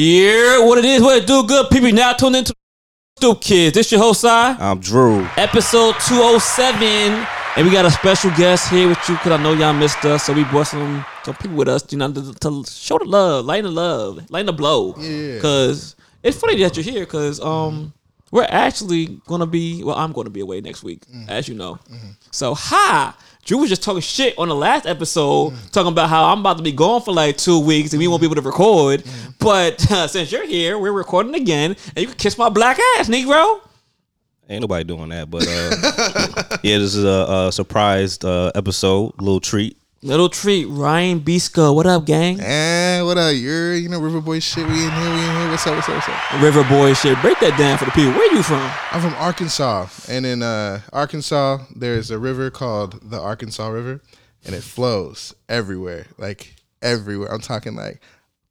Yeah, what it is, what it do, good people. Now tuned into Stoop Kids. This your host, Si. I'm Drew. Episode 207. And we got a special guest here with you because I know y'all missed us. So we brought some, some people with us, you know, to, to show the love, lighten the love, lighten the blow. Yeah. Because it's funny that you're here because um, we're actually going to be, well, I'm going to be away next week, as you know. So, hi. Drew was just talking shit on the last episode, talking about how I'm about to be gone for like two weeks and we won't be able to record. But uh, since you're here, we're recording again, and you can kiss my black ass, Negro. Ain't nobody doing that, but uh, yeah, this is a, a surprised uh, episode, little treat. Little treat, Rhyan Besco. What up, gang? Eh, what up? You're, you know, Riverboy shit. We in here, we in here. What's up, what's up, what's up? River Boy shit. Break that down for the people. Where you from? I'm from Arkansas. And in uh, Arkansas, there's a river called the Arkansas River, and it flows everywhere. Like, everywhere. I'm talking like,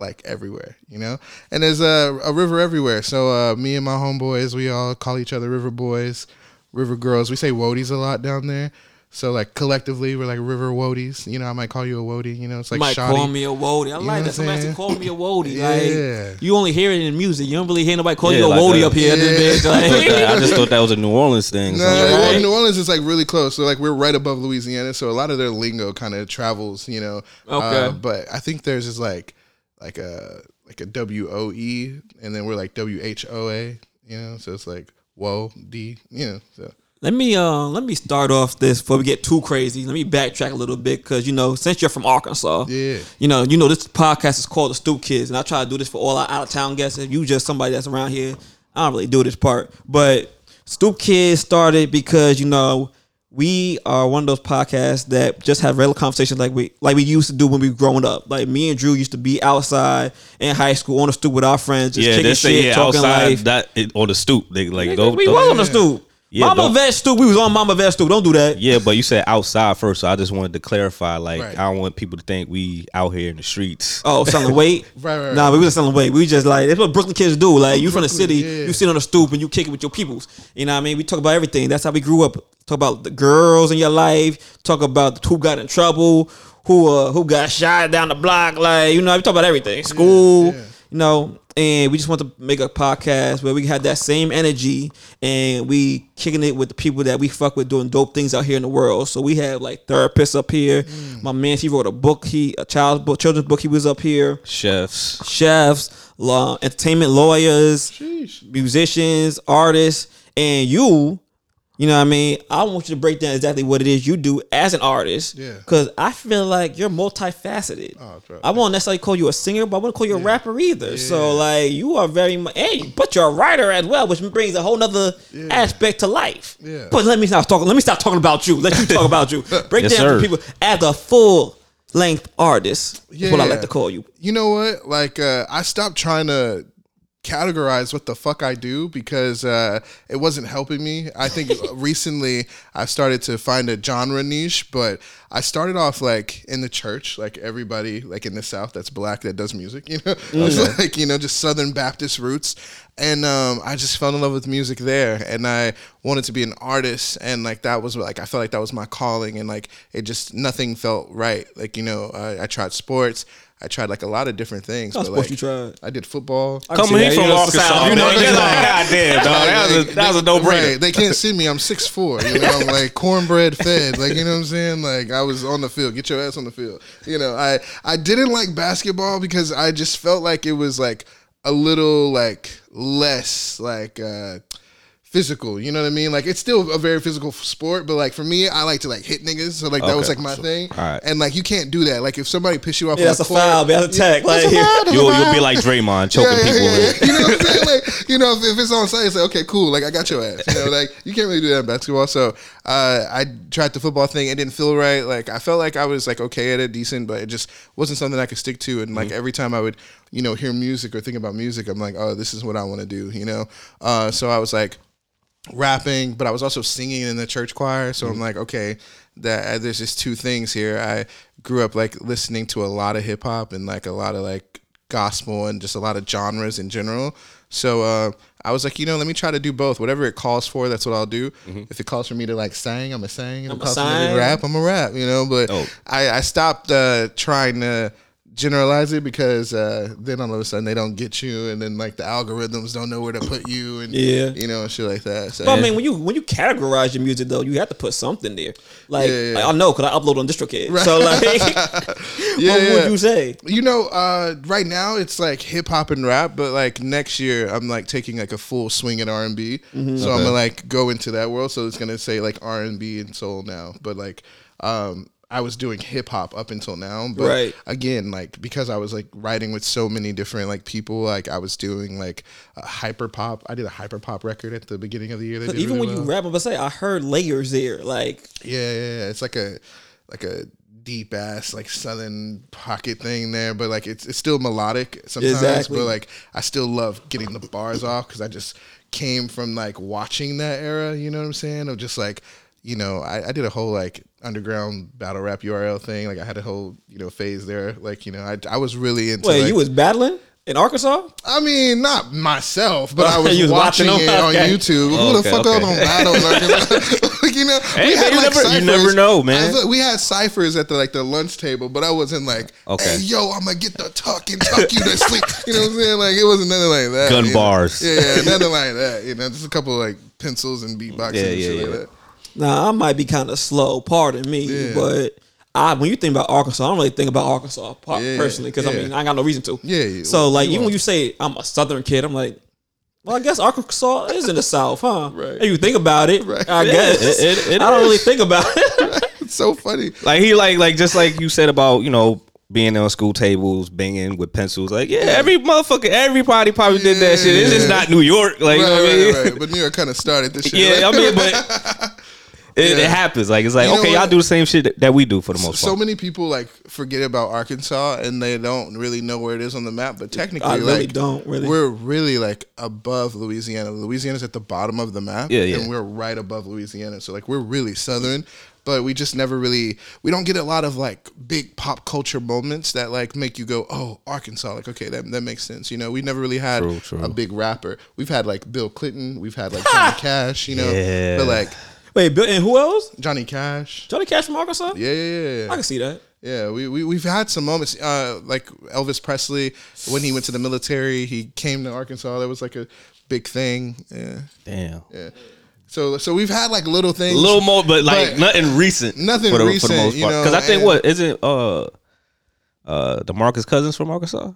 like everywhere, you know? And there's a, a river everywhere. So uh, me and my homeboys, we all call each other River Boys, River Girls. We say Wodies a lot down there. So like collectively, we're like river woadies. You know, I might call you a woadie. You know, it's like You might shoddy. call me a woadie. I know like what that. I'm Somebody saying? to call me a woadie. Yeah. Like you only hear it in music. You don't really hear nobody call Yeah, you a like woadie up here. Yeah. bitch. I, thought Like, I just thought that was a New Orleans thing. No, so I'm like, right. New Orleans is like really close. So like we're right above Louisiana, so a lot of their lingo kind of travels, you know. Okay. Uh, but I think theirs is like like a like a W O E, and then we're like W H O A, you know. So it's like whoa D, you know. So let me uh let me start off this before we get too crazy. Let me backtrack a little bit because you know since you're from Arkansas, yeah, you know, you know this podcast is called the Stoop Kids, and I try to do this for all our out of town guests. If you just somebody that's around here, I don't really do this part. But Stoop Kids started because you know we are one of those podcasts that just have regular conversations like we like we used to do when we were growing up. Like me and Drew used to be outside in high school on the stoop with our friends, just yeah, kicking they say shit, yeah, talking outside life. that on the stoop. They like Nigga, go. we go- was on the stoop. Yeah, Mama don't- Vet stoop. We was on Mama Vet stoop. Don't do that. Yeah, but you said outside first, so I just wanted to clarify. Like, Right. I don't want people to think we out here in the streets. Oh, selling weight? Right, right, right. Nah, we wasn't selling weight. We just like that's what Brooklyn kids do. Like you from the Brooklyn, city, yeah. you sit on the stoop and you kick it with your peoples. You know what I mean? We talk about everything. That's how we grew up. Talk about the girls in your life. Talk about who got in trouble, who uh who got shot down the block. Like you know, we talk about everything. School. yeah. You know, and we just want to make a podcast where we have that same energy and we kicking it with the people that we fuck with doing dope things out here in the world. So we have like therapists up here. Mm. My man, he wrote a book. He a child's book, children's book. He was up here Chefs. chefs, law, entertainment lawyers, Sheesh. musicians, artists, and you. You know what I mean? I want you to break down exactly what it is you do as an artist. Yeah. Because I feel like you're multifaceted. Oh, trust I won't necessarily call you a singer, but I wouldn't call you a rapper either. Yeah. So like you are very much hey, but you're a writer as well, which brings a whole nother aspect to life. Yeah. But let me stop talking. Let me stop talking about you. Let you talk about you. Break Yes, down sir. to people as a full length artist. Is what I like to call you. You know what? Like, uh, I stopped trying to categorize what the fuck I do because uh, it wasn't helping me. I think recently I started to find a genre niche, but I started off like in the church, like everybody like in the South that's black that does music, you know, It's like you know just Southern Baptist roots, and um, I just fell in love with music there, and I wanted to be an artist, and like that was like I felt like that was my calling, and like it just nothing felt right. Like you know, I, I tried sports. I tried like a lot of different things. What but, like, you tried? I did football. I can Come see on, that. he You from know, Arkansas. You know, You know, you're like, like- God damn, dog. That was a, that was a no brainer. Right. They can't see me. I'm six four. You know, I'm like cornbread fed. Like you know what I'm saying. Like I was on the field. Get your ass on the field. You know, I I didn't like basketball because I just felt like it was like a little like less like. uh physical. You know what I mean? Like it's still a very physical sport, but like for me, I like to like hit niggas. So like that was like my thing. alright. And like you can't do that. Like if somebody piss you off, Yeah, on that's a the court, foul. That's a tech. Like, That's a foul, that's You'll, you'll be like Draymond, choking Yeah, yeah, people. yeah, yeah. You know what I'm saying? Like, you know, if, if it's on site, it's like, okay, cool. Like, I got your ass. You know, like, you can't really do that in basketball. So, uh, I tried the football thing. It didn't feel right. Like, I felt like I was, like, okay at it, decent, but it just wasn't something I could stick to. And, like, every time I would, you know, hear music or think about music, I'm like, oh, this is what I want to do, you know? Uh, so I was like, rapping, but I was also singing in the church choir. So I'm like, okay, that uh, there's just two things here. I grew up like listening to a lot of hip hop and like a lot of like gospel and just a lot of genres in general. So uh, I was like, you know, let me try to do both. Whatever it calls for, that's what I'll do. If it calls for me to like sing, I'm a sing. If I'm it a calls for me to rap, I'm a rap. You know, but Dope. I, I stopped uh, trying to generalize it because uh, then all of a sudden they don't get you, and then like the algorithms don't know where to put you, and Yeah. you know, and shit like that. So But I mean, when you when you categorize your music though, you have to put something there. Like, Yeah, yeah. like, I know because I upload on DistroKid. So like, Yeah, what yeah. would you say? You know, uh, right now it's like hip hop and rap, but like next year I'm like taking like a full swing at R and B. Mm-hmm. So I'm gonna like go into that world. So it's gonna say like R and B and soul now, but like um, I was doing hip hop up until now. But Right. again, like because I was like writing with so many different like people, like I was doing like a hyper pop. I did a hyper pop record at the beginning of the year. That Even really when you well. rap, I'm say I heard layers there. Like, Yeah, yeah, yeah. It's like a like a deep ass like southern pocket thing there, but like it's it's still melodic sometimes. Exactly. But like I still love getting the bars off because I just came from like watching that era. You know what I'm saying? Of just like you know I, I did a whole like underground battle rap URL thing. Like I had a whole you know phase there. Like you know I I was really into. wait, like, you was battling in Arkansas? I mean, not myself, but I Oh, was, was watching, watching it them? on Okay. YouTube. Who Okay, the fuck okay. else on battles? Like, you know, Hey, man, you never- you never know, man. Was- we had ciphers at the like the lunch table, but I wasn't like, Okay. "Hey, yo, I'm gonna get the tuck and tuck you to sleep." You know what I'm saying? Like it wasn't nothing like that. Gun you know? bars. Yeah, nothing like that. You know, just a couple like pencils and beatboxing Yeah, and yeah, shit yeah. like that. Nah, I might be kind of slow. Pardon me, Yeah. but. I, when you think about Arkansas, I don't really think about Arkansas par- Yeah, personally because I mean I ain't got no reason to. Yeah, yeah. So like You even are. when you say I'm a Southern kid, I'm like, well, I guess Arkansas is in the South, huh? Right. And you think about it, Right. I Yeah, guess. it- it- it I don't really think about it. It's so funny. Like he like like just like you said about you know being on school tables, banging with pencils. Like yeah, every motherfucker, everybody probably did that shit. It's just not New York. Like you know right, what I mean? right, right. But New York kind of started this shit. Yeah, Like- I mean, but it, Yeah. it happens. Like it's like You know okay, what? y'all do the same shit that, that we do for the most so part. So many people like forget about Arkansas and they don't really know where it is on the map. But technically, I really like, don't, really. We're really like above Louisiana. Louisiana's at the bottom of the map, Yeah, yeah. and we're right above Louisiana. So like we're really southern, but we just never really we don't get a lot of like big pop culture moments that like make you go, oh, Arkansas. Like okay, that that makes sense. You know, we never really had True, true. a big rapper. We've had like Bill Clinton. We've had like Johnny Cash. You know, Yeah. but like Wait, Bill, and who else? Johnny Cash. Johnny Cash from Arkansas? Yeah, yeah, yeah. yeah. I can see that. Yeah, we, we we've had some moments. Uh, like Elvis Presley, when he went to the military, he came to Arkansas. That was like a big thing. Yeah, Damn. yeah. So so we've had like little A things. little more, but like But- nothing recent. Nothing for the, For recent, the most you part. know, Because I think what isn't uh uh DeMarcus Cousins from Arkansas?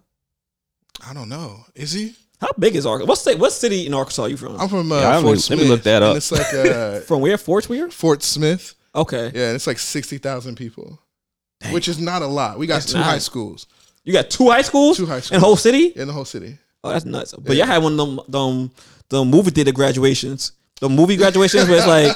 I don't know. Is he? How big is Arkansas? What state? What city in Arkansas are you from? I'm from uh, Yeah, let me- Fort let me look that up. And it's like uh, from where? Fort Weir? Fort Smith. Okay. Yeah, and it's like sixty thousand people, which is not a lot. We got That's two nice. high schools You got two high schools? Two high In schools. the whole city? in the whole city. Oh, that's nuts. But y'all had one of them, them, the movie theater graduations. The movie graduations where it's like,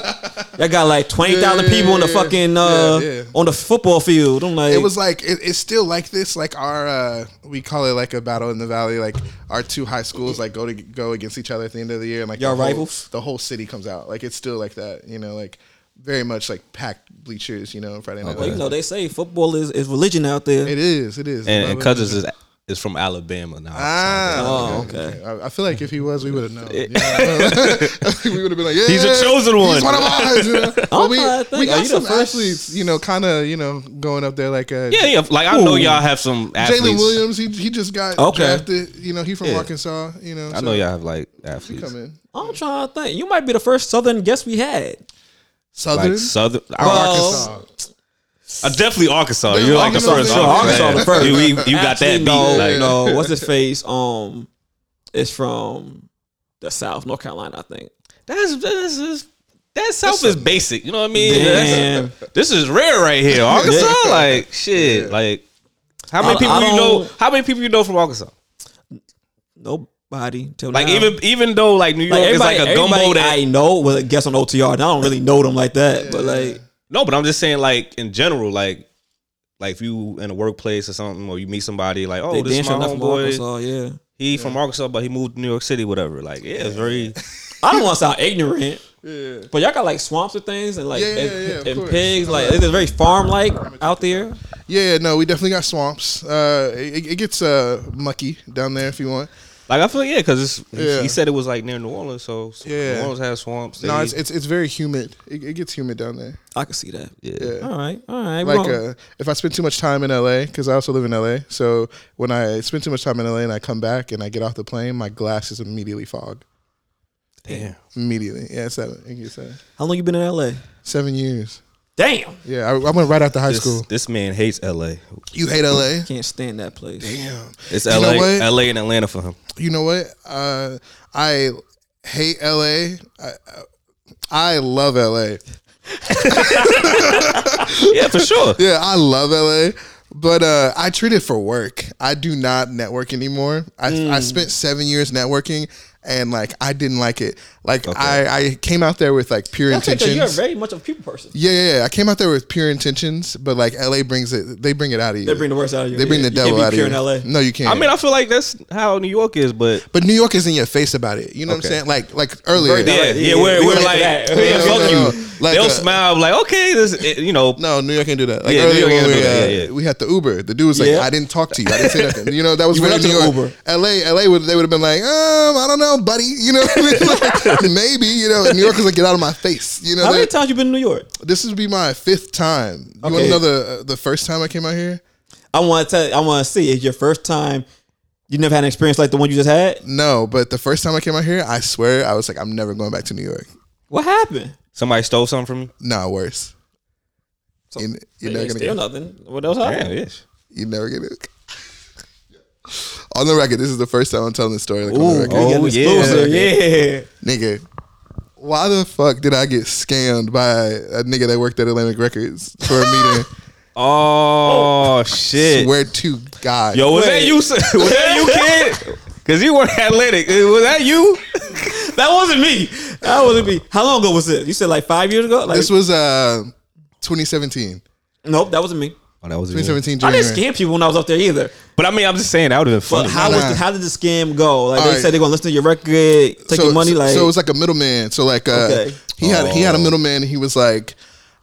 y'all got like 20,000 Yeah, people on the yeah, yeah. fucking, uh, Yeah, yeah. on the football field. I'm like, it was like it, it's still like this like our uh we call it like a battle in the valley like our two high schools like go to go against each other at the end of the year and like Y'all the whole- rivals? the whole city comes out like it's still like that you know like very much like packed bleachers you know Friday night well, you know, they say football is, is religion out there. it is it is And, Love and it. Cousins is is from Alabama now. Ah, Oh, okay. I, I feel like if he was, we would have known. You know? we would have been like, "Yeah, He's a chosen one." He's one of ours." You know? But we, to think. we Are got you the some athletes, you know, kind of, you know, going up there like uh, Yeah, yeah. Like I know Ooh. y'all have some athletes. Jaylin Williams. He he just got Okay. drafted. You know, he from Yeah. Arkansas. You know, I so know y'all have like athletes. come in. I'm trying to think. You might be the first Southern guest we had. Southern, Like Southern, Well, Arkansas. Uh, definitely Arkansas. You're like the Arkansas, first. one. Arkansas the first. You, you, you got that beat. No, like, no. What's his face? Um, it's from the South, North Carolina, I think. That's that's that's- that South is basic. You know what I mean? Damn. This is rare right here. Arkansas, like shit. Yeah. Like how many I- people I you know? How many people you know from Arkansas? Nobody till Like now. even even though like New York like is like a gumbo that I know was a guest on OTR. and I don't really know them like that, but like no, but I'm just saying like in general like. Like if you in a workplace or something, or you meet somebody like, oh, they this is dance my from homeboy. Arkansas. Yeah, He from Arkansas, but he moved to New York City, whatever. Like, yeah, it's very. I don't want to sound ignorant, Yeah. but y'all got like swamps and things and like Yeah, yeah, and, yeah, of and pigs. Like it's very farm like out there. Yeah, no, we definitely got swamps. Uh, it, it gets uh mucky down there if you want. Like I feel like yeah, because Yeah. he said it was like near New Orleans, so Yeah. New Orleans has swamps. No, it's it's, it's very humid. It, it gets humid down there. I can see that. yeah. Yeah. All right, all right. like well, uh, if I spend too much time in LA, because I also live in LA. So when I spend too much time in LA and I come back and I get off the plane, my glasses immediately fog. Damn. Immediately, yeah, seven. I guess seven. how long you been in L.A.? Seven years. Damn, Yeah, I, I went right after high This, school. this man hates L.A. You hate LA? can't stand that place. Damn. It's You know L.A. what? L.A. and Atlanta for him. You know what? Uh, I hate LA. I, I love LA. Yeah, for sure. Yeah, I love LA, but uh, I treat it for work. I do not network anymore. I, Mm. I spent seven years networking, and like I didn't like it. Like I, I came out there with like pure That's because intentions. you're very much of a people person. yeah, yeah, yeah. I came out there with pure intentions, but like LA brings it. They bring it out of you. They bring the worst out of you. They bring the You can't devil be out of pure you. in L.A. No, you can't. I mean, I feel like that's how New York is, but but New York is in your face about it. You know what I'm saying? Like like earlier. Very yeah, direct. yeah, Yeah, we're, we we're like like, that. yeah, No, fuck no, you. no. Like, They'll uh, smile like, okay, this, you know, No, New York can't do that. Like Yeah, earlier when we, that. uh, Yeah, yeah. we had the Uber. The dude was like. "I didn't talk to you. I didn't say nothing." You know, that was You very New York. the L.A. L.A. would they would have been like, um, I don't know, buddy. You know, what I mean? Like, maybe. You know, New York was like, "Get out of my face." You know, How many times you been in New York? this would be my fifth time. You want to know the uh, the first time I came out here? I want to tell. I want to see. Is your first time? You never had an experience like the one you just had? No, but the first time I came out here, I swear I was like, I'm never going back to New York. What happened? Somebody stole something from you. Nah, worse. So, You- you're they never gonna steal get, nothing. What else happened? Damn, yes. you never get it. On the record, this is the first time I'm telling this story. Like on the record. Oh, yeah. exclusive. Yeah. nigga, why the fuck did I get scammed by a nigga that worked at Atlantic Records for a meeting? Oh, oh, shit. Swear to God. Yo, was Wait. that you? Was that you, kid? Because you weren't athletic. Was that you? That wasn't me. That wasn't me. How long ago was it? You said like five years ago? Like, this was uh 2017. nope, that wasn't me. Oh, that was 2017 I January. didn't scam people when I was up there either. But I mean, I'm just saying that would have been But funny. how Nah, was the, how did the scam go? Like All they right. said they're gonna listen to your record, take so, your money. so- like so it was like a middleman. So like uh, Okay. he had he had Oh. a middleman. And He was like,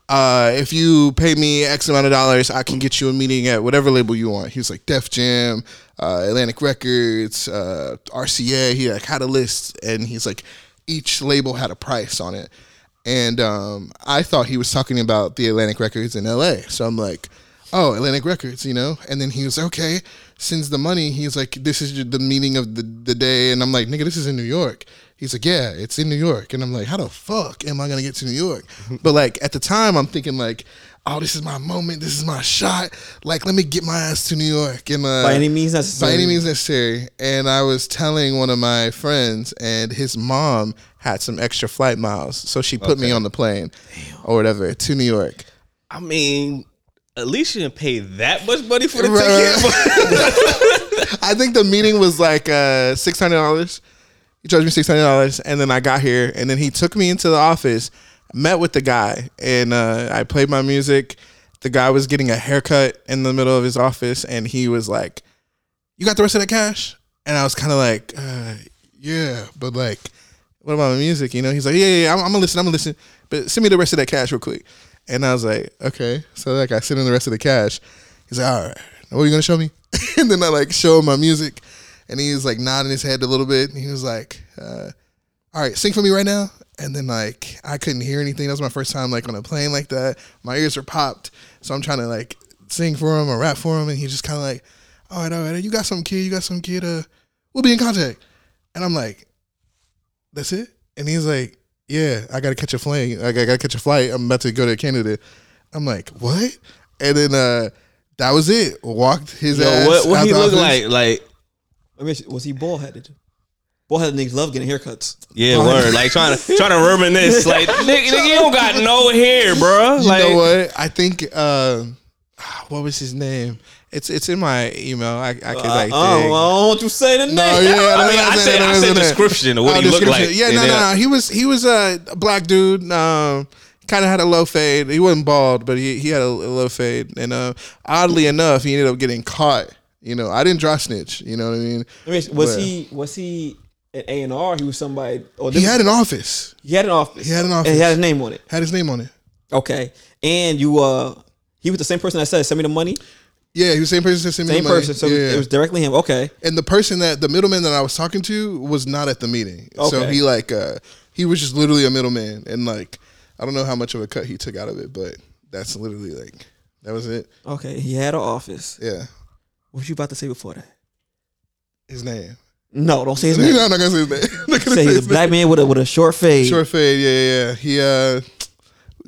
uh, if you pay me X amount of dollars, I can get you a meeting at whatever label you want. He was like Def Jam, uh, Atlantic Records, uh, RCA. He like had a list, and he's like, each label had a price on it. And um, I thought he was talking about the Atlantic Records in LA. So I'm like, oh, Atlantic Records, you know? And then he was okay, sends the money. He's like, this is the meaning of the, the day. And I'm like, nigga, this is in New York. He's like, yeah, it's in New York. And I'm like, how the fuck am I going to get to New York? but like at the time, I'm thinking like, oh, this is my moment. This is my shot. Like, let me get my ass to New York. And uh, by any means necessary. by any means necessary. And I was telling one of my friends, and his mom had some extra flight miles, so she put me on the plane or whatever to New York. I mean, at least you didn't pay that much money for the Right. ticket. I think the meeting was like uh, six hundred dollars. He charged me six hundred dollars, and then I got here, and then he took me into the office, met with the guy, and uh, I played my music. The guy was getting a haircut in the middle of his office, and he was like, "You got the rest of that cash?" And I was kind of like, uh, "Yeah, but like, what about my music?" You know? He's like, "Yeah, yeah, yeah I'm, I'm gonna listen. I'm gonna listen, but send me the rest of that cash real quick." And I was like, "Okay." So like, I sent him the rest of the cash. He's like, "All right, what are you gonna show me?" and then I like show him my music, and he was like nodding his head a little bit. And he was like, uh, "All right, sing for me right now." And then like I couldn't hear anything. That was my first time like on a plane like that. My ears were popped, so I'm trying to like sing for him or rap for him, and he just kind of like, "All right, all right, you got some kid, you got some kid. Uh, we'll be in contact." And I'm like, "That's it?" And he's like, "Yeah, I gotta catch a plane. Like, I gotta catch a flight. I'm about to go to Canada." I'm like, "What?" And then uh, that was it. Walked his Yo, ass. what what out he the look like? Like, I mean, was he bald headed? Bald headed niggas love getting haircuts. yeah, word. Like trying to trying to reminisce. Like, nigga, nigga, you don't got no hair, bro. You Like, know what? I think uh, what was his name? It's it's in my email. I, I could like. oh, dig. well, I don't want you to say the name. No, yeah, I mean, no, I no, said no, I said description of what Oh, he looked like. Yeah, no, no, no. He was he was a black dude. Um, kind of had a low fade. He wasn't bald, but he, he had a, a low fade. And uh, oddly enough, he ended up getting caught. You know, I didn't draw snitch. You know what I mean? I mean, was But- he was he an A and R? He was somebody. Or He had an office. he had an office. He had an And office. he had his name on it. Had his name on it. Okay, and you uh, he was the same person that said, "Send me the money." Yeah, he was the same person that sent me Same the money. person. So yeah. it was directly him. Okay. and the person that the middleman that I was talking to was not at the meeting. Okay. So he like uh he was just literally a middleman and like I don't know how much of a cut he took out of it, but that's literally like that was it. Okay. He had an office. Yeah. What was you about to say before that? His name. No, don't say his no, name. I'm not gonna say his name. I'm not gonna Say he's a his black man with a with a short fade. Short fade, yeah, yeah, yeah. He uh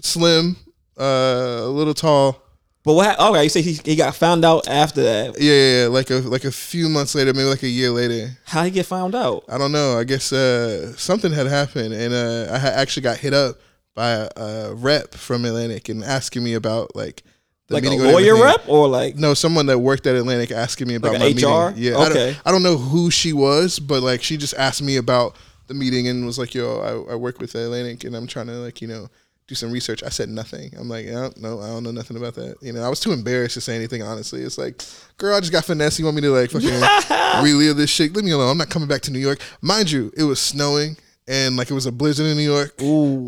slim, uh a little tall. But what? hap- Okay, you say he, he got found out after that. Yeah, yeah, yeah, like a like a few months later, maybe like a year later. How did he get found out? I don't know. I guess uh, something had happened, and uh, I actually got hit up by a, a rep from Atlantic and asking me about like the Like a meeting or lawyer rep or like No, someone that worked at Atlantic asking me about Like my a HR? meeting. Yeah, I Okay. don't, I don't know who she was, but like she just asked me about the meeting and was like, "Yo, I, I work with Atlantic, and I'm trying to like you know do some research." I said nothing. I'm like, yeah, "No, I don't know nothing about that." You know, I was too embarrassed to say anything. Honestly, it's like, girl, I just got finesse. You want me to like fucking relive this shit? Leave me alone. I'm not coming back to New York. Mind you, it was snowing and like it was a blizzard in New York.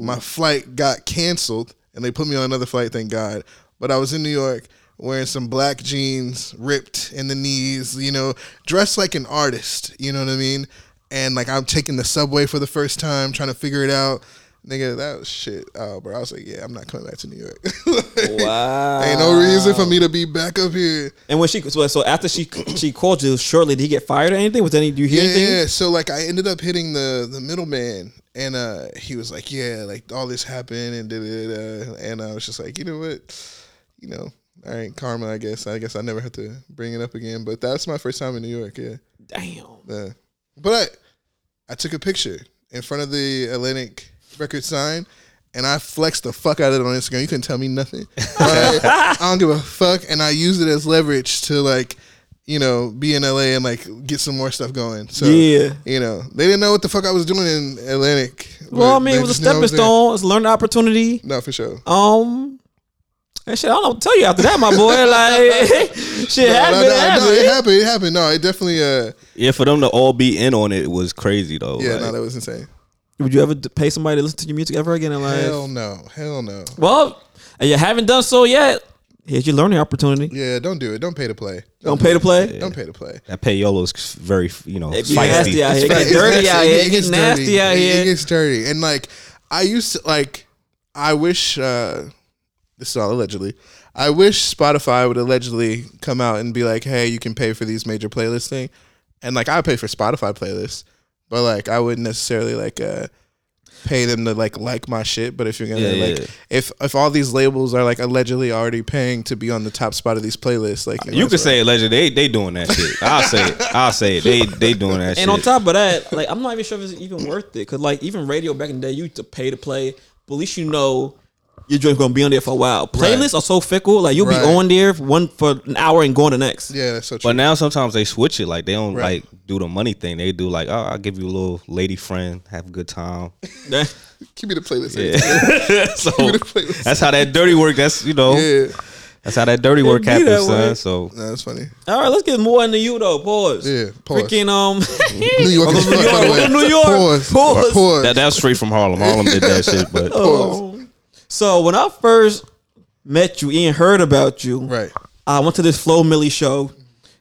My flight got canceled and they put me on another flight, thank God. But I was in New York wearing some black jeans, ripped in the knees, you know, dressed like an artist, you know what I mean? And like I'm taking the subway for the first time, trying to figure it out. Nigga, that was shit. Oh, bro. I was like, yeah, I'm not coming back to New York. wow. Ain't no reason for me to be back up here. And when she so, so after she she called you shortly, did he get fired or anything? Was any? Do you hear Yeah, anything? yeah. So like I ended up hitting the the middleman, and uh he was like, yeah, like all this happened, and da da da. And I was just like, you know what, you know, all right, karma. I guess. I guess I never have to bring it up again. But that's my first time in New York. Yeah, Damn. yeah. But I I took a picture in front of the Atlantic record sign. And I flexed the fuck out of it on Instagram. You couldn't tell me nothing. Right? I don't give a fuck. And I used it as leverage to like, you know, be in LA and like get some more stuff going. So Yeah. you know, they didn't know what the fuck I was doing in Atlantic. Well, I mean, it was a just knew I stepping was stone. It's a learning opportunity. No, for sure. Um, and shit, I don't know what to tell you after that, my boy. Like, shit No, happened. no, it no, happened. no, it happened. It happened. No, it definitely. Uh, Yeah, for them to all be in on it was crazy though. yeah, like- no, that was insane. Would you ever pay somebody to listen to your music ever again in life? Hell no, hell no. Well, and you haven't done so yet. Here's your learning opportunity. Yeah, don't do it. Don't pay to play. Don't pay to play. Don't pay to play. that payolo's very you know It be nasty out here. It It's dirty nasty. out here. It gets gets nasty dirty. out here. It gets dirty. And like, I used to like. I wish. uh This is all allegedly. I wish Spotify would allegedly come out and be like, "Hey, you can pay for these major playlists thing," and like I pay for Spotify playlists, but like I wouldn't necessarily like uh pay them to like like my shit. But if you're gonna Yeah, like, yeah. if if all these labels are like allegedly already paying to be on the top spot of these playlists, like You could say legend. They they doing that shit. I'll say it. I'll say it. They they doing that shit. And on top of that, like I'm not even sure if it's even worth it. Cause like even radio back in the day, you used to pay to play, but at least you know your joint's gonna be on there for a while. Playlists are so fickle. Like you'll Right. be on there for one for an hour and going the next. yeah, that's so true. But now sometimes they switch it. Like they don't Right. like do the money thing. They do like, oh, I'll give you a little lady friend, have a good time. Give me the playlist. Yeah. so Give me the playlist. that's how that dirty work. That's you know, Yeah, that's how that dirty work be that happens, way. son. So no, that's funny. All right, let's get more into you though. Pause. Yeah, pause. Freaking um. New York is Welcome fuck, by the way. New York. Pause. Pause. Pause. that that's straight from Harlem. Harlem did that shit, but Um, so when I first met you, Ian heard about you. Right. I went to this Flo Milli show,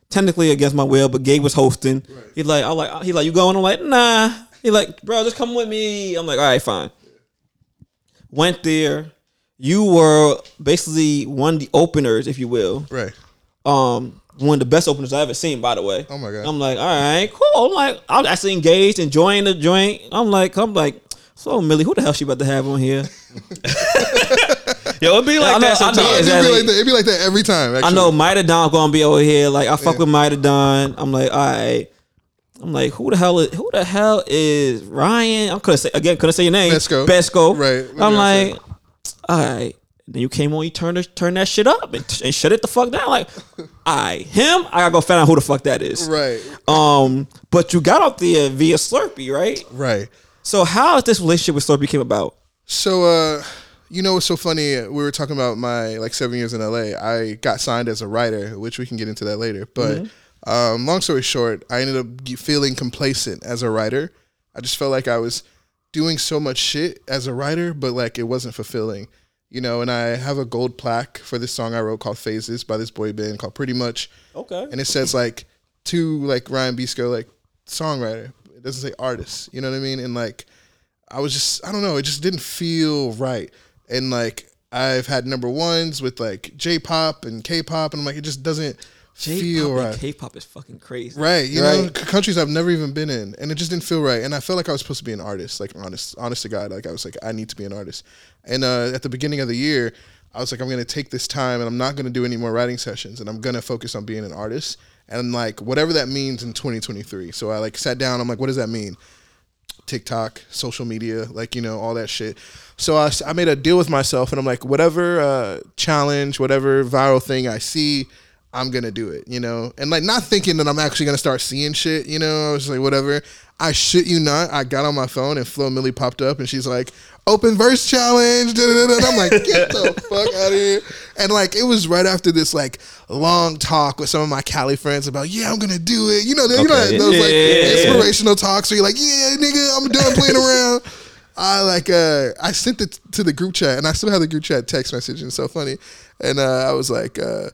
technically against my will, but Gabe was hosting. He like, I like, he like, you going? I'm like, nah. He like, bro, just come with me. I'm like, all right, fine. Went there. You were basically one of the openers, if you will. Right. Um, one of the best openers I ever seen, by the way. Oh my God. I'm like, all right, cool. I'm like, I'm actually engaged, enjoying the joint. I'm like, I'm like, so Milli, who the hell she about to have on here? yo, it'd be like know- that know sometimes. It'd exactly. be like that. It'd be like that every time. Actually. I know Mida Don gonna be over here. Like I fuck with Mida Don. I'm like, all right. I'm like, who the hell is who the hell is Rhyan? I'm gonna say again, couldn't say your name. Besco. Besco. Right. What I'm did I like, all right. Then you came on, you turned it- turn that shit up and, and shut it the fuck down. Like, all right, him. I gotta go find out who the fuck that is. Right. Um, but you got up there via Slurpee, right? Right. So how is this relationship with Slurpee came about? So, uh, you know what's so funny? We were talking about my like seven years in LA. I got signed as a writer, which we can get into that later. But Mm-hmm. um, long story short, I ended up feeling complacent as a writer. I just felt like I was doing so much shit as a writer, but like it wasn't fulfilling. You you know, and I have a gold plaque for this song I wrote called Phases by this boy band called Pretty Much. Okay. And it says like to like Rhyan Besco, like songwriter. It doesn't say artist. You know what I mean? And like I was just I don't know, it just didn't feel right. And like I've had number ones with like J pop and K pop and I'm like it just doesn't feel J-pop and right. K-pop is fucking crazy. Right, you know, c- countries I've never even been in, and it just didn't feel right. And I felt like I was supposed to be an artist, like honest, honest to God. Like I was like, I need to be an artist. And uh, at the beginning of the year, I was like, I'm gonna take this time, and I'm not gonna do any more writing sessions, and I'm gonna focus on being an artist, and like whatever that means in 2023. So I like sat down. I'm like, what does that mean? TikTok, social media, like you know all that shit. So I, I made a deal with myself, and I'm like, whatever uh, challenge, whatever viral thing I see, I'm gonna do it, you know, and like not thinking that I'm actually gonna start seeing shit, you know. I was like, whatever. I shit you not. I got on my phone and Flo Milli popped up, and she's like, "Open verse challenge." da, da, da, da. And I'm like, "Get the fuck out of here!" And like, it was right after this like long talk with some of my Cali friends about, "Yeah, I'm gonna do it." You know, you know Okay. those like Yeah, yeah, yeah. inspirational talks where you're like, "Yeah, nigga, I'm done playing around." I like uh I sent it to the group chat and I still have the group chat text message and it's so funny. And uh I was like, uh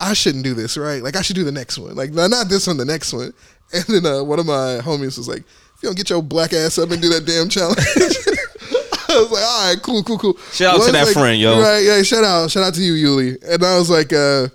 I shouldn't do this, right? Like I should do the next one. Like not this one, the next one. And then uh one of my homies was like, if you don't get your black ass up and do that damn challenge. I was like, all right, cool, cool, cool. Shout out to that like- friend, yo. Right, yeah, shout out, shout out to you, Yuli. And I was like, uh,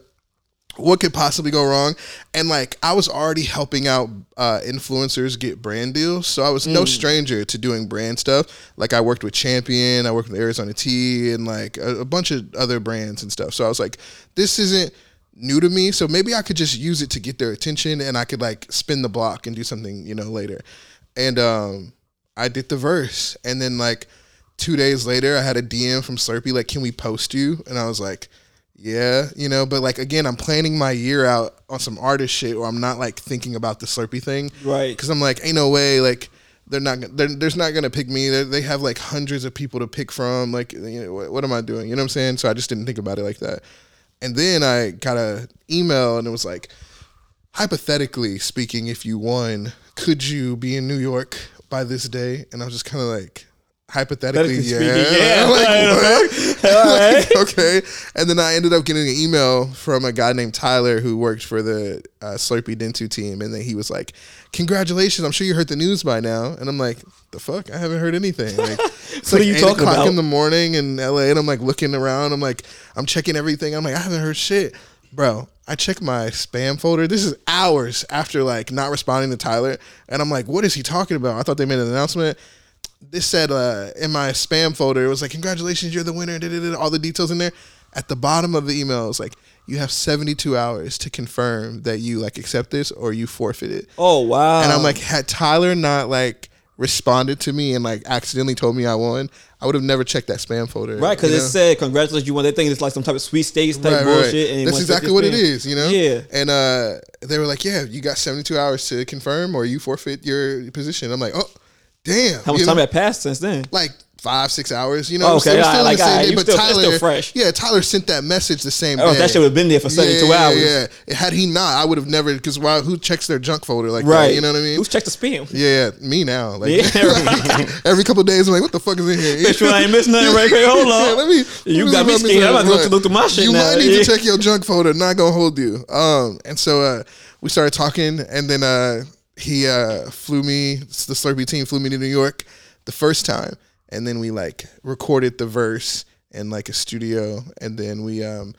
what could possibly go wrong? And like I was already helping out uh, influencers get brand deals, so I was no stranger to doing brand stuff. Like I worked with Champion, I worked with Arizona Tea, and like a, a bunch of other brands and stuff. So I was like, this isn't new to me, so maybe I could just use it to get their attention, and I could like spin the block and do something, you know, later. And um, I did the verse, and then like two days later, I had a DM from Slurpee like, "Can we post you?" And I was like, "Yeah," you know. But like again, I'm planning my year out on some artist shit, or I'm not like thinking about the Slurpee thing, Right. Because I'm like, ain't no way, like. They're not. gonna- They're, there's not gonna pick me. They're, they have like hundreds of people to pick from. Like, you know, what, what am I doing? You know what I'm saying? So I just didn't think about it like that. And then I got a email, and it was like, hypothetically speaking, if you won, could you be in New York by this day? And I was just kind of like, hypothetically, yeah. speaking, yeah. like, what? Like, okay. And then I ended up getting an email from a guy named Tyler who worked for the uh, Slurpee Dentsu team. And then he was like, Congratulations, I'm sure you heard the news by now. And I'm like, The fuck? I haven't heard anything. Like, it's like are you 8 talking o'clock about? in the morning in LA. And I'm like looking around. I'm like, I'm checking everything. I'm like, I haven't heard shit. Bro, I check my spam folder. This is hours after like not responding to Tyler. And I'm like, what is he talking about? I thought they made an announcement this said uh, in my spam folder, it was like, "Congratulations, you're the winner." all the details in there. At the bottom of the email, it was like, "You have 72 hours to confirm that you like accept this or you forfeit it." Oh wow. And I'm like, had Tyler not like responded to me and like accidentally told me I won, I would have never checked that spam folder. right, because it know? said congratulations, you won. They think it's like some type of sweet states type Right, bullshit. right. And That's exactly what it thing. is, you know. Yeah. And uh, they were like, "Yeah, you got 72 hours to confirm, or you forfeit your position." I'm like, "Oh, damn!" How much time know? had passed since then? like five, six hours. You know, Oh, okay, alright, still like, the same day. But still- Tyler, still fresh. yeah, Tyler sent that message the same Oh, day. that shit would have been there for 72 yeah, hours. Yeah, yeah. Had he not, I would have never. Because why? Who checks their junk folder like Right. that? You know what I mean? Who's checked the spam? yeah, me now. Like Yeah, right. every couple days, I'm like, what the fuck is in here? Make sure I ain't missed nothing right quick. Hold on. Yeah, let me. You let got me scared. I'm about to look through my shit You now. might need to check your junk folder. Not gonna hold you. Um, and so uh, we started talking, and then uh, he uh flew me. The Slurpee team flew me to New York the first time, and then we like recorded the verse in like a studio, and then we um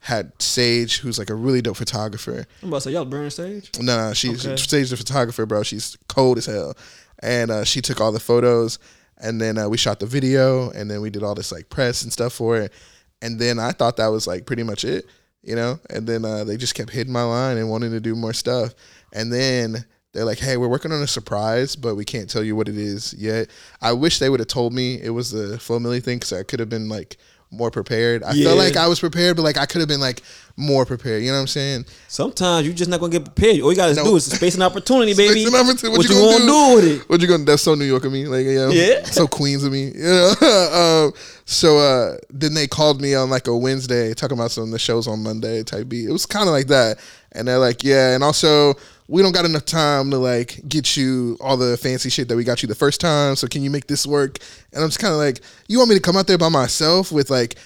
had Sage, who's like a really dope photographer. I'm about to say y'all burn Sage? No, no, she's Okay. Sage the photographer, bro. She's cold as hell, and uh, she took all the photos, and then uh, we shot the video, and then we did all this like press and stuff for it, and then I thought that was like pretty much it, you know. And then uh, they just kept hitting my line and wanting to do more stuff, and then they're like, "Hey, we're working on a surprise, but we can't tell you what it is yet." I wish they would have told me it was the Flo Milli thing, because I could have been like more prepared. I Yeah. felt like I was prepared, but like I could have been like more prepared. You know what I'm saying? Sometimes you're just not gonna get prepared. All you gotta No. do is space an opportunity, baby. An opportunity. What, What you, you gonna, gonna do? with it? What you gonna? Do? That's so New York of me. Like, yeah, Yeah. so Queens of me. You know. um, so uh, then they called me on like a Wednesday, talking about some of the shows on Monday type beat. It was kind of like that, and they're like, yeah, and also we don't got enough time to like get you all the fancy shit that we got you the first time. So can you make this work? And I'm just kind of like, you want me to come out there by myself with like,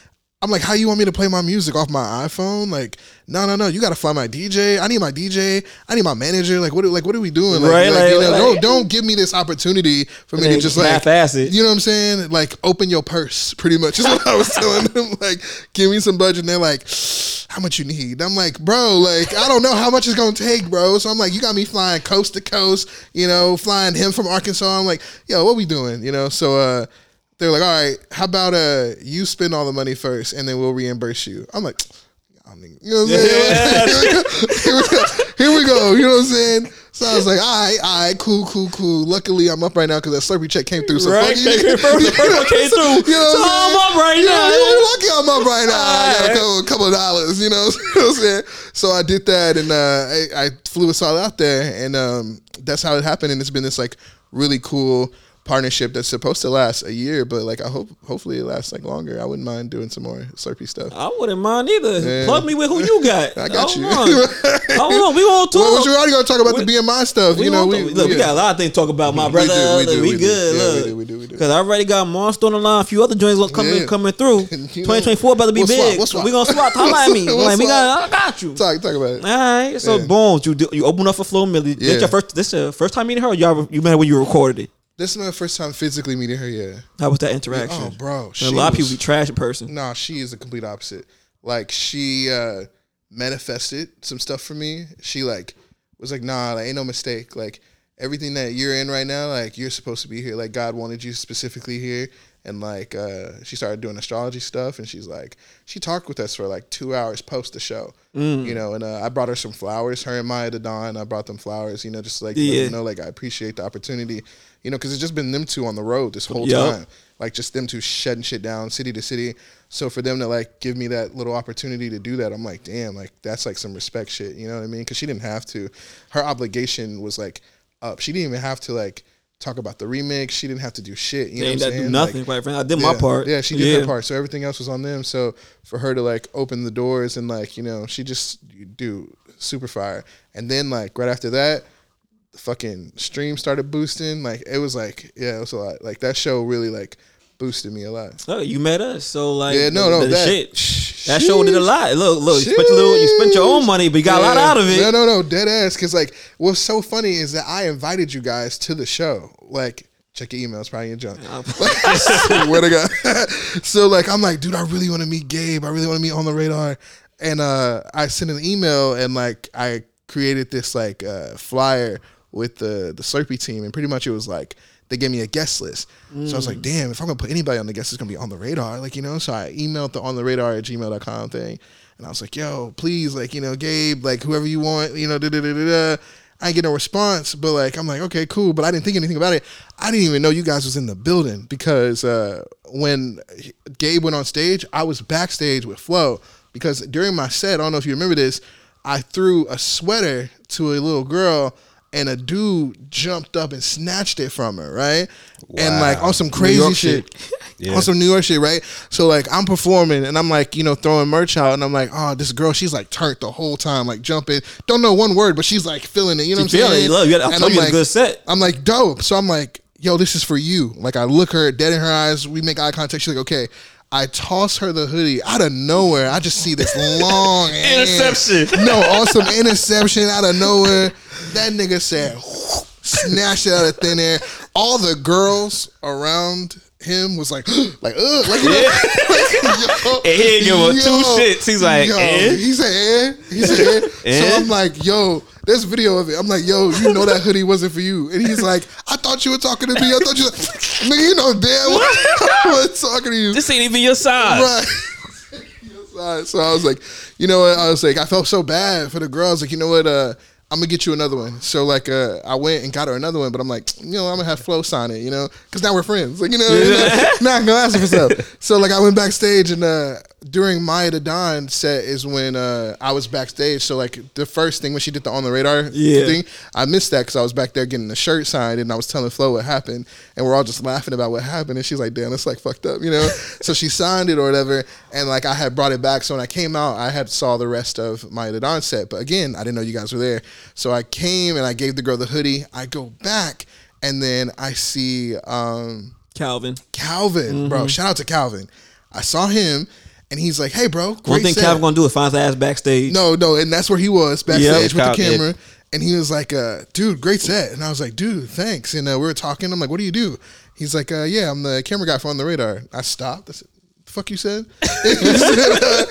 I'm like, how you want me to play my music off my iPhone? Like, no, no, no. You got to find my DJ. I need my DJ. I need my manager. Like, what? Like, what are we doing? Like, Right, like, like- you know, like- don't don't give me this opportunity for me to just like half-ass it. You know what I'm saying? Like, open your purse. Pretty much is what I was telling them. Like, give me some budget. And they're like, how much you need? I'm like, bro, like, I don't know how much it's gonna take, bro. So I'm like, you got me flying coast to coast. You know, flying him from Arkansas. I'm like, yo, what we doing? You know, so uh they're like, all right, how about uh you spend all the money first and then we'll reimburse you. I'm like, I mean, you know what I'm saying? here, we go. here we go. You know what I'm saying? So I was like, all right, all right, cool, cool, cool. Luckily, I'm up right now because that Slurpee check came through. So Right, fuck you. first- first one came through. You know So I'm I'm up right You now. You're lucky I'm up right now. I got a couple, couple of dollars. You know, you know what I'm saying? So I did that, and uh, I, I flew us all out there, and um, that's how it happened. And it's been this like really cool partnership that's supposed to last a year, but like I hope hopefully it lasts like longer. I wouldn't mind doing some more Slurpee stuff. I wouldn't mind either. Yeah. Plug me with who you got. I got you. Hold on. Hold on. We gonna talk. Well, what you already gonna talk about We- the BMI stuff? We you know, we, look, we got a lot of things to talk about, my We brother. do, we do, we we do. good. Yeah, we look, do, we do, we do. Cause I already got Monster on the line. A few other joints gonna coming Yeah. coming through. You know, 2024 about to be we'll swap, big. we'll swap. We gonna swap. Talk about me. Like we got. I got you. Talk, talk about it. All right. So Yeah. boom, you do, you open up for Flo Milli. Yeah. This your first. This your first time meeting her. Y'all you met when you recorded it. This is my first time physically meeting her. Yeah. How was that interaction? Oh, bro. She a lot of people be trash in person. Nah, she is the complete opposite. Like she uh manifested some stuff for me. She like was like, nah, like ain't no mistake. Like everything that you're in right now, like you're supposed to be here. Like God wanted you specifically here. And like uh she started doing astrology stuff and she's like she talked with us for like two hours post the show. You know, and uh, I brought her some flowers. Her and Maiya the Don, I brought them flowers, you know, just like Yeah. them know like I appreciate the opportunity. You know, because it's just been them two on the road this whole Yup. time like just them two shutting shit down city to city. So for them to like give me that little opportunity to do that, I'm like, damn, like that's like some respect shit. You know what I mean? Because she didn't have to. Her obligation was like up. She didn't even have to like talk about the remix. She didn't have to do shit. You They know what I'm do saying? nothing. Like, quite frankly, I did yeah, my part. Yeah, she did her part. So everything else was on them. So for her to like open the doors and like you know she just do super fire. And then like right after that, the fucking stream started boosting. Like it was like yeah, it was a lot. Like that show really like boosted me a lot. Look, you met us, so like, Yeah, no, no, the that shit. That show did a lot. Look, look, you spent your little, you spent your own money, but you got a lot out of it. No, no, no, dead ass. Because like, what's so funny is that I invited you guys to the show. Like, check your emails, probably in junk. Where to go? so like, I'm like, dude, I really want to meet Gabe. I really want to meet on the radar. And uh, I sent an email and like I created this like uh, flyer with the the Slurpee team, and pretty much it was like they gave me a guest list. So I was like, damn, if I'm gonna put anybody on the guest, it's gonna be on the radar, like you know. So I emailed the on the radar at gmail.com thing, and I was like, yo, please, like you know, Gabe, like whoever you want, you know, da da da da. da. I didn't get no response, but like I'm like, okay, cool. But I didn't think anything about it. I didn't even know you guys was in the building because uh, when Gabe went on stage, I was backstage with Flo because during my set, I don't know if you remember this, I threw a sweater to a little girl and a dude jumped up and snatched it from her, right? And like on some crazy York shit. Yeah. On some New York shit, right? So like I'm performing and I'm like, you know, throwing merch out and I'm like, oh, this girl, she's like turned the whole time, like jumping. Don't know one word, but she's like feeling it. You know She what I'm feeling it. saying? Look, you I And I'm a good set. I'm like, dope. So I'm like, yo, this is for you. Like I look her dead in her eyes. We make eye contact. She's like, okay. I toss her the hoodie out of nowhere. I just see this long. Interception. No, awesome interception out of nowhere. That nigga said, snatched it out of thin air. All the girls around him was like, like, ugh, like, you know, yo, And he didn't give a two shits. He's like, yo, eh? he said, eh? He said, eh? Eh? So I'm like, yo, there's video of it. I'm like, yo, you know that hoodie wasn't for you. And he's like, I thought you were talking to me. I thought you, were, nigga, you know damn well I was talking to you. This ain't even your size. Right. so I was like, you know what? I was like, I felt so bad for the girls. Like, you know what? Uh, I'm gonna get you another one. So like, uh, I went and got her another one, but I'm like, you know, I'm gonna have Flo sign it, you know, because now we're friends. Like, you know, not gonna ask for stuff. So like, I went backstage and uh, during Maiya the Don set is when uh, I was backstage. So like the first thing when she did the on the radar Yeah. thing, I missed that because I was back there getting the shirt signed and I was telling Flo what happened, and we're all just laughing about what happened. And she's like, "Damn, that's like fucked up," you know. so she signed it or whatever, and like I had brought it back. So when I came out, I had saw the rest of Maiya the Don set, but again, I didn't know you guys were there. So I came and I gave the girl the hoodie. I go back and then I see. um Calvin. Calvin, bro. Shout out to Calvin. I saw him, and he's like, "Hey, bro, great One thing set." Calvin gonna do is find his ass backstage. No, no, and that's where he was backstage Yep. with Cal- the yeah. camera. And he was like, uh, "Dude, great set." And I was like, "Dude, thanks." And uh, we were talking. I'm like, "What do you do?" He's like, uh, "Yeah, I'm the camera guy for on the radar." I stopped. I said, "The fuck you said?" he said uh,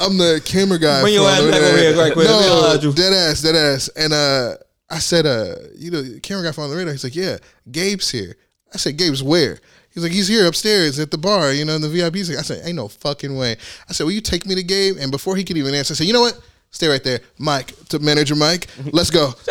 "I'm the camera guy." Bring your ass back Radar." over here right quick. No, dead ass, dead ass. And uh, I said, uh, "You know, camera guy for on the radar." He's like, "Yeah, Gabe's here." I said, "Gabe's where?" He's like, he's here upstairs at the bar, you know, in the VIP. section." I said, ain't no fucking way. I said, will you take me to Gabe? And before he could even answer, I said, you know what? Stay right there. Mike, to manager Mike, let's go.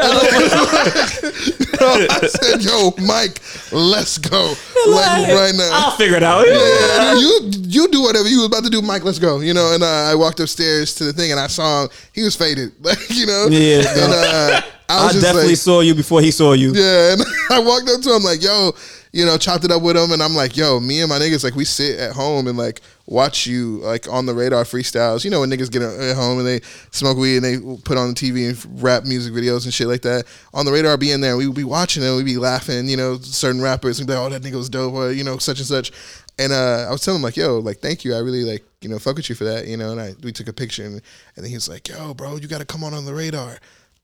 I said, yo, Mike, let's go. Like right now. I'll figure it out. Yeah, you you do whatever you was about to do, Mike. Let's go. You know, and uh, I walked upstairs to the thing, and I saw him. He was faded, like you know. Yeah. and uh, I I just definitely like, saw you before he saw you. yeah, and I walked up to him like, yo, you know, chopped it up with him, and I'm like, yo, me and my niggas, like, we sit at home and like watch you like on the radar freestyles. You know, when niggas get at home and they smoke weed and they put on the TV and rap music videos and shit like that. On the radar, be in there, we would be watching it, we'd be laughing. You know, certain rappers would be like, oh, that nigga was dope, or you know, such and such. And uh, I was telling him like, yo, like, thank you. I really like, you know, fuck with you for that, you know. And I we took a picture, and, and then he was like, yo, bro, you got to come on on the radar.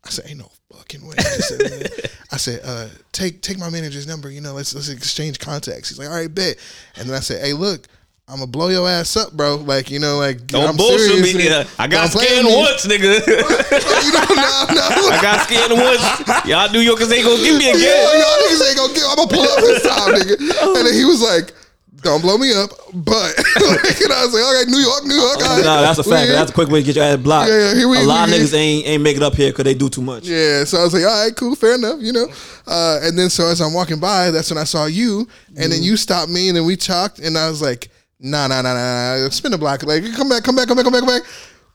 I said, "Ain't no fucking way." I, said, I said, uh, "Take take my manager's number. You know, let's let's exchange contacts." He's like, "All right, bet." And then I said, "Hey, look, I'm gonna blow your ass up, bro. Like, you know, like Don't I'm bullshit serious. me. Yeah, I got scanned once, nigga. you know, no, no. I got scanned once. Y'all New Yorkers ain't gonna give me a Yeah, y'all niggas ain't gonna get. I'm gonna pull up this time, nigga. And then he was like, "Don't blow me up," but like, and I was like, "All right, New York, New York." right. No, that's a fact. That's a quick way to get your ass blocked. Yeah, yeah, here we- a lot of niggas ain't ain't make it up here because they do too much. Yeah, so I was like, all right, cool, fair enough, you know. Uh, and then so as I'm walking by, that's when I saw you, and then you stopped me, and then we talked, and I was like, nah, nah, nah, nah, nah. spin the block, like come back, come back, come back, come back, come back.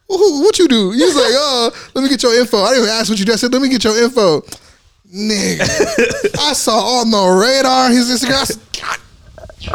What you do? He was like, oh, let me get your info. I didn't even ask what you did. I said, let me get your info. Nigga, I saw on the radar his Instagram. I said, God,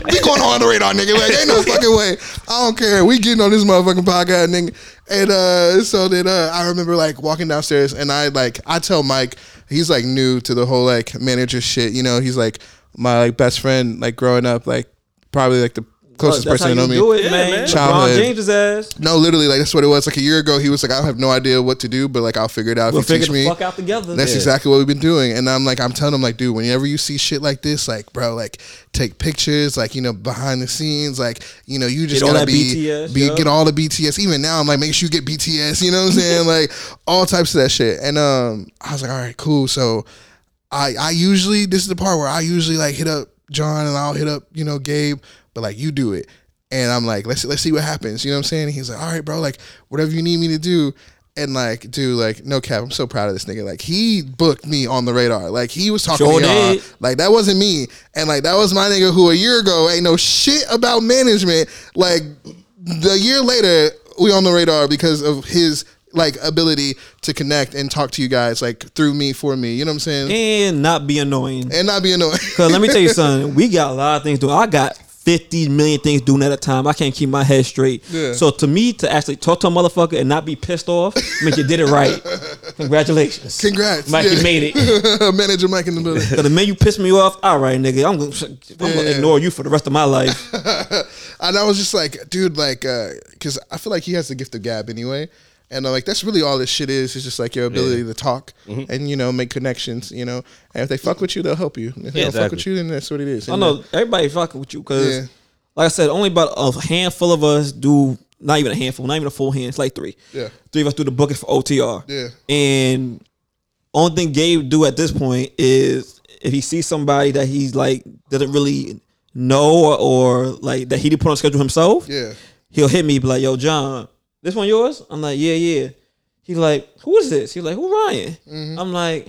we going on the radar, nigga. Like, ain't no fucking way. I don't care. We getting on this motherfucking podcast, nigga. And uh, so then uh, I remember like walking downstairs, and I like I tell Mike, he's like new to the whole like manager shit. You know, he's like my like best friend, like growing up, like probably like the closest That's person how to know you me. do it, Yeah, man. man. LeBron Childhood. James' ass. No, literally, like that's what it was. Like a year ago, he was like, I have no idea what to do, but like I'll figure it out We'll if you figure teach the me. fuck out together. That's Yeah. exactly what we've been doing. And I'm like, I'm telling him, like, dude, whenever you see shit like this, like, bro, like, take pictures, like, you know, behind the scenes, like, you know, you just Get gotta be, BTS, be yeah. get all the BTS. Even now, I'm like, make sure you get BTS. You know what I'm saying? like, all types of that shit. And um, I was like, all right, cool. So, I I usually this is the part where I usually like hit up John and I'll hit up you know Gabe, but like you do it. And I'm like, let's let's see what happens. You know what I'm saying? And he's like, all right, bro, like whatever you need me to do. And like, dude, like, no cap, I'm so proud of this nigga. Like, he booked me on the radar. Like, he was talking Sure to y'all. did. Like, that wasn't me. And like, that was my nigga who a year ago ain't no shit about management. Like, the year later, we on the radar because of his like ability to connect and talk to you guys like through me for me. You know what I'm saying? and not be annoying. and not be annoying. Cause let me tell you something, we got a lot of things doing. I got 50 million things doing at a time. I can't keep my head straight. Yeah. So to me, to actually talk to a motherfucker and not be pissed off means you did it right. Congratulations. Congrats, Mike, you made it. Manager Mike in the building. Cause the minute you piss me off, all right, nigga, I'm gonna, I'm gonna ignore you for the rest of my life. and I was just like, dude, like, uh, because I feel like he has the gift of gab anyway. And I'm like that's really all this shit is. It's just like your ability to talk Mm-hmm. and you know make connections. You know, and if they fuck with you, they'll help you. If they don't fuck with you, then that's what it is. I And, know everybody fucking with you because, Yeah. like I said, only about a handful of us do. Not even a handful, not even a full hand. It's like three. Yeah. Three of us do the booking for OTR. Yeah. And only thing Gabe do at this point is if he sees somebody that he's like doesn't really know or, or like that he didn't put on schedule himself, Yeah. he'll hit me be like, "Yo, John, this one yours?" I'm like, "Yeah, yeah." He's like, "Who is this?" He's like, "Who Rhyan?" Mm-hmm. I'm like,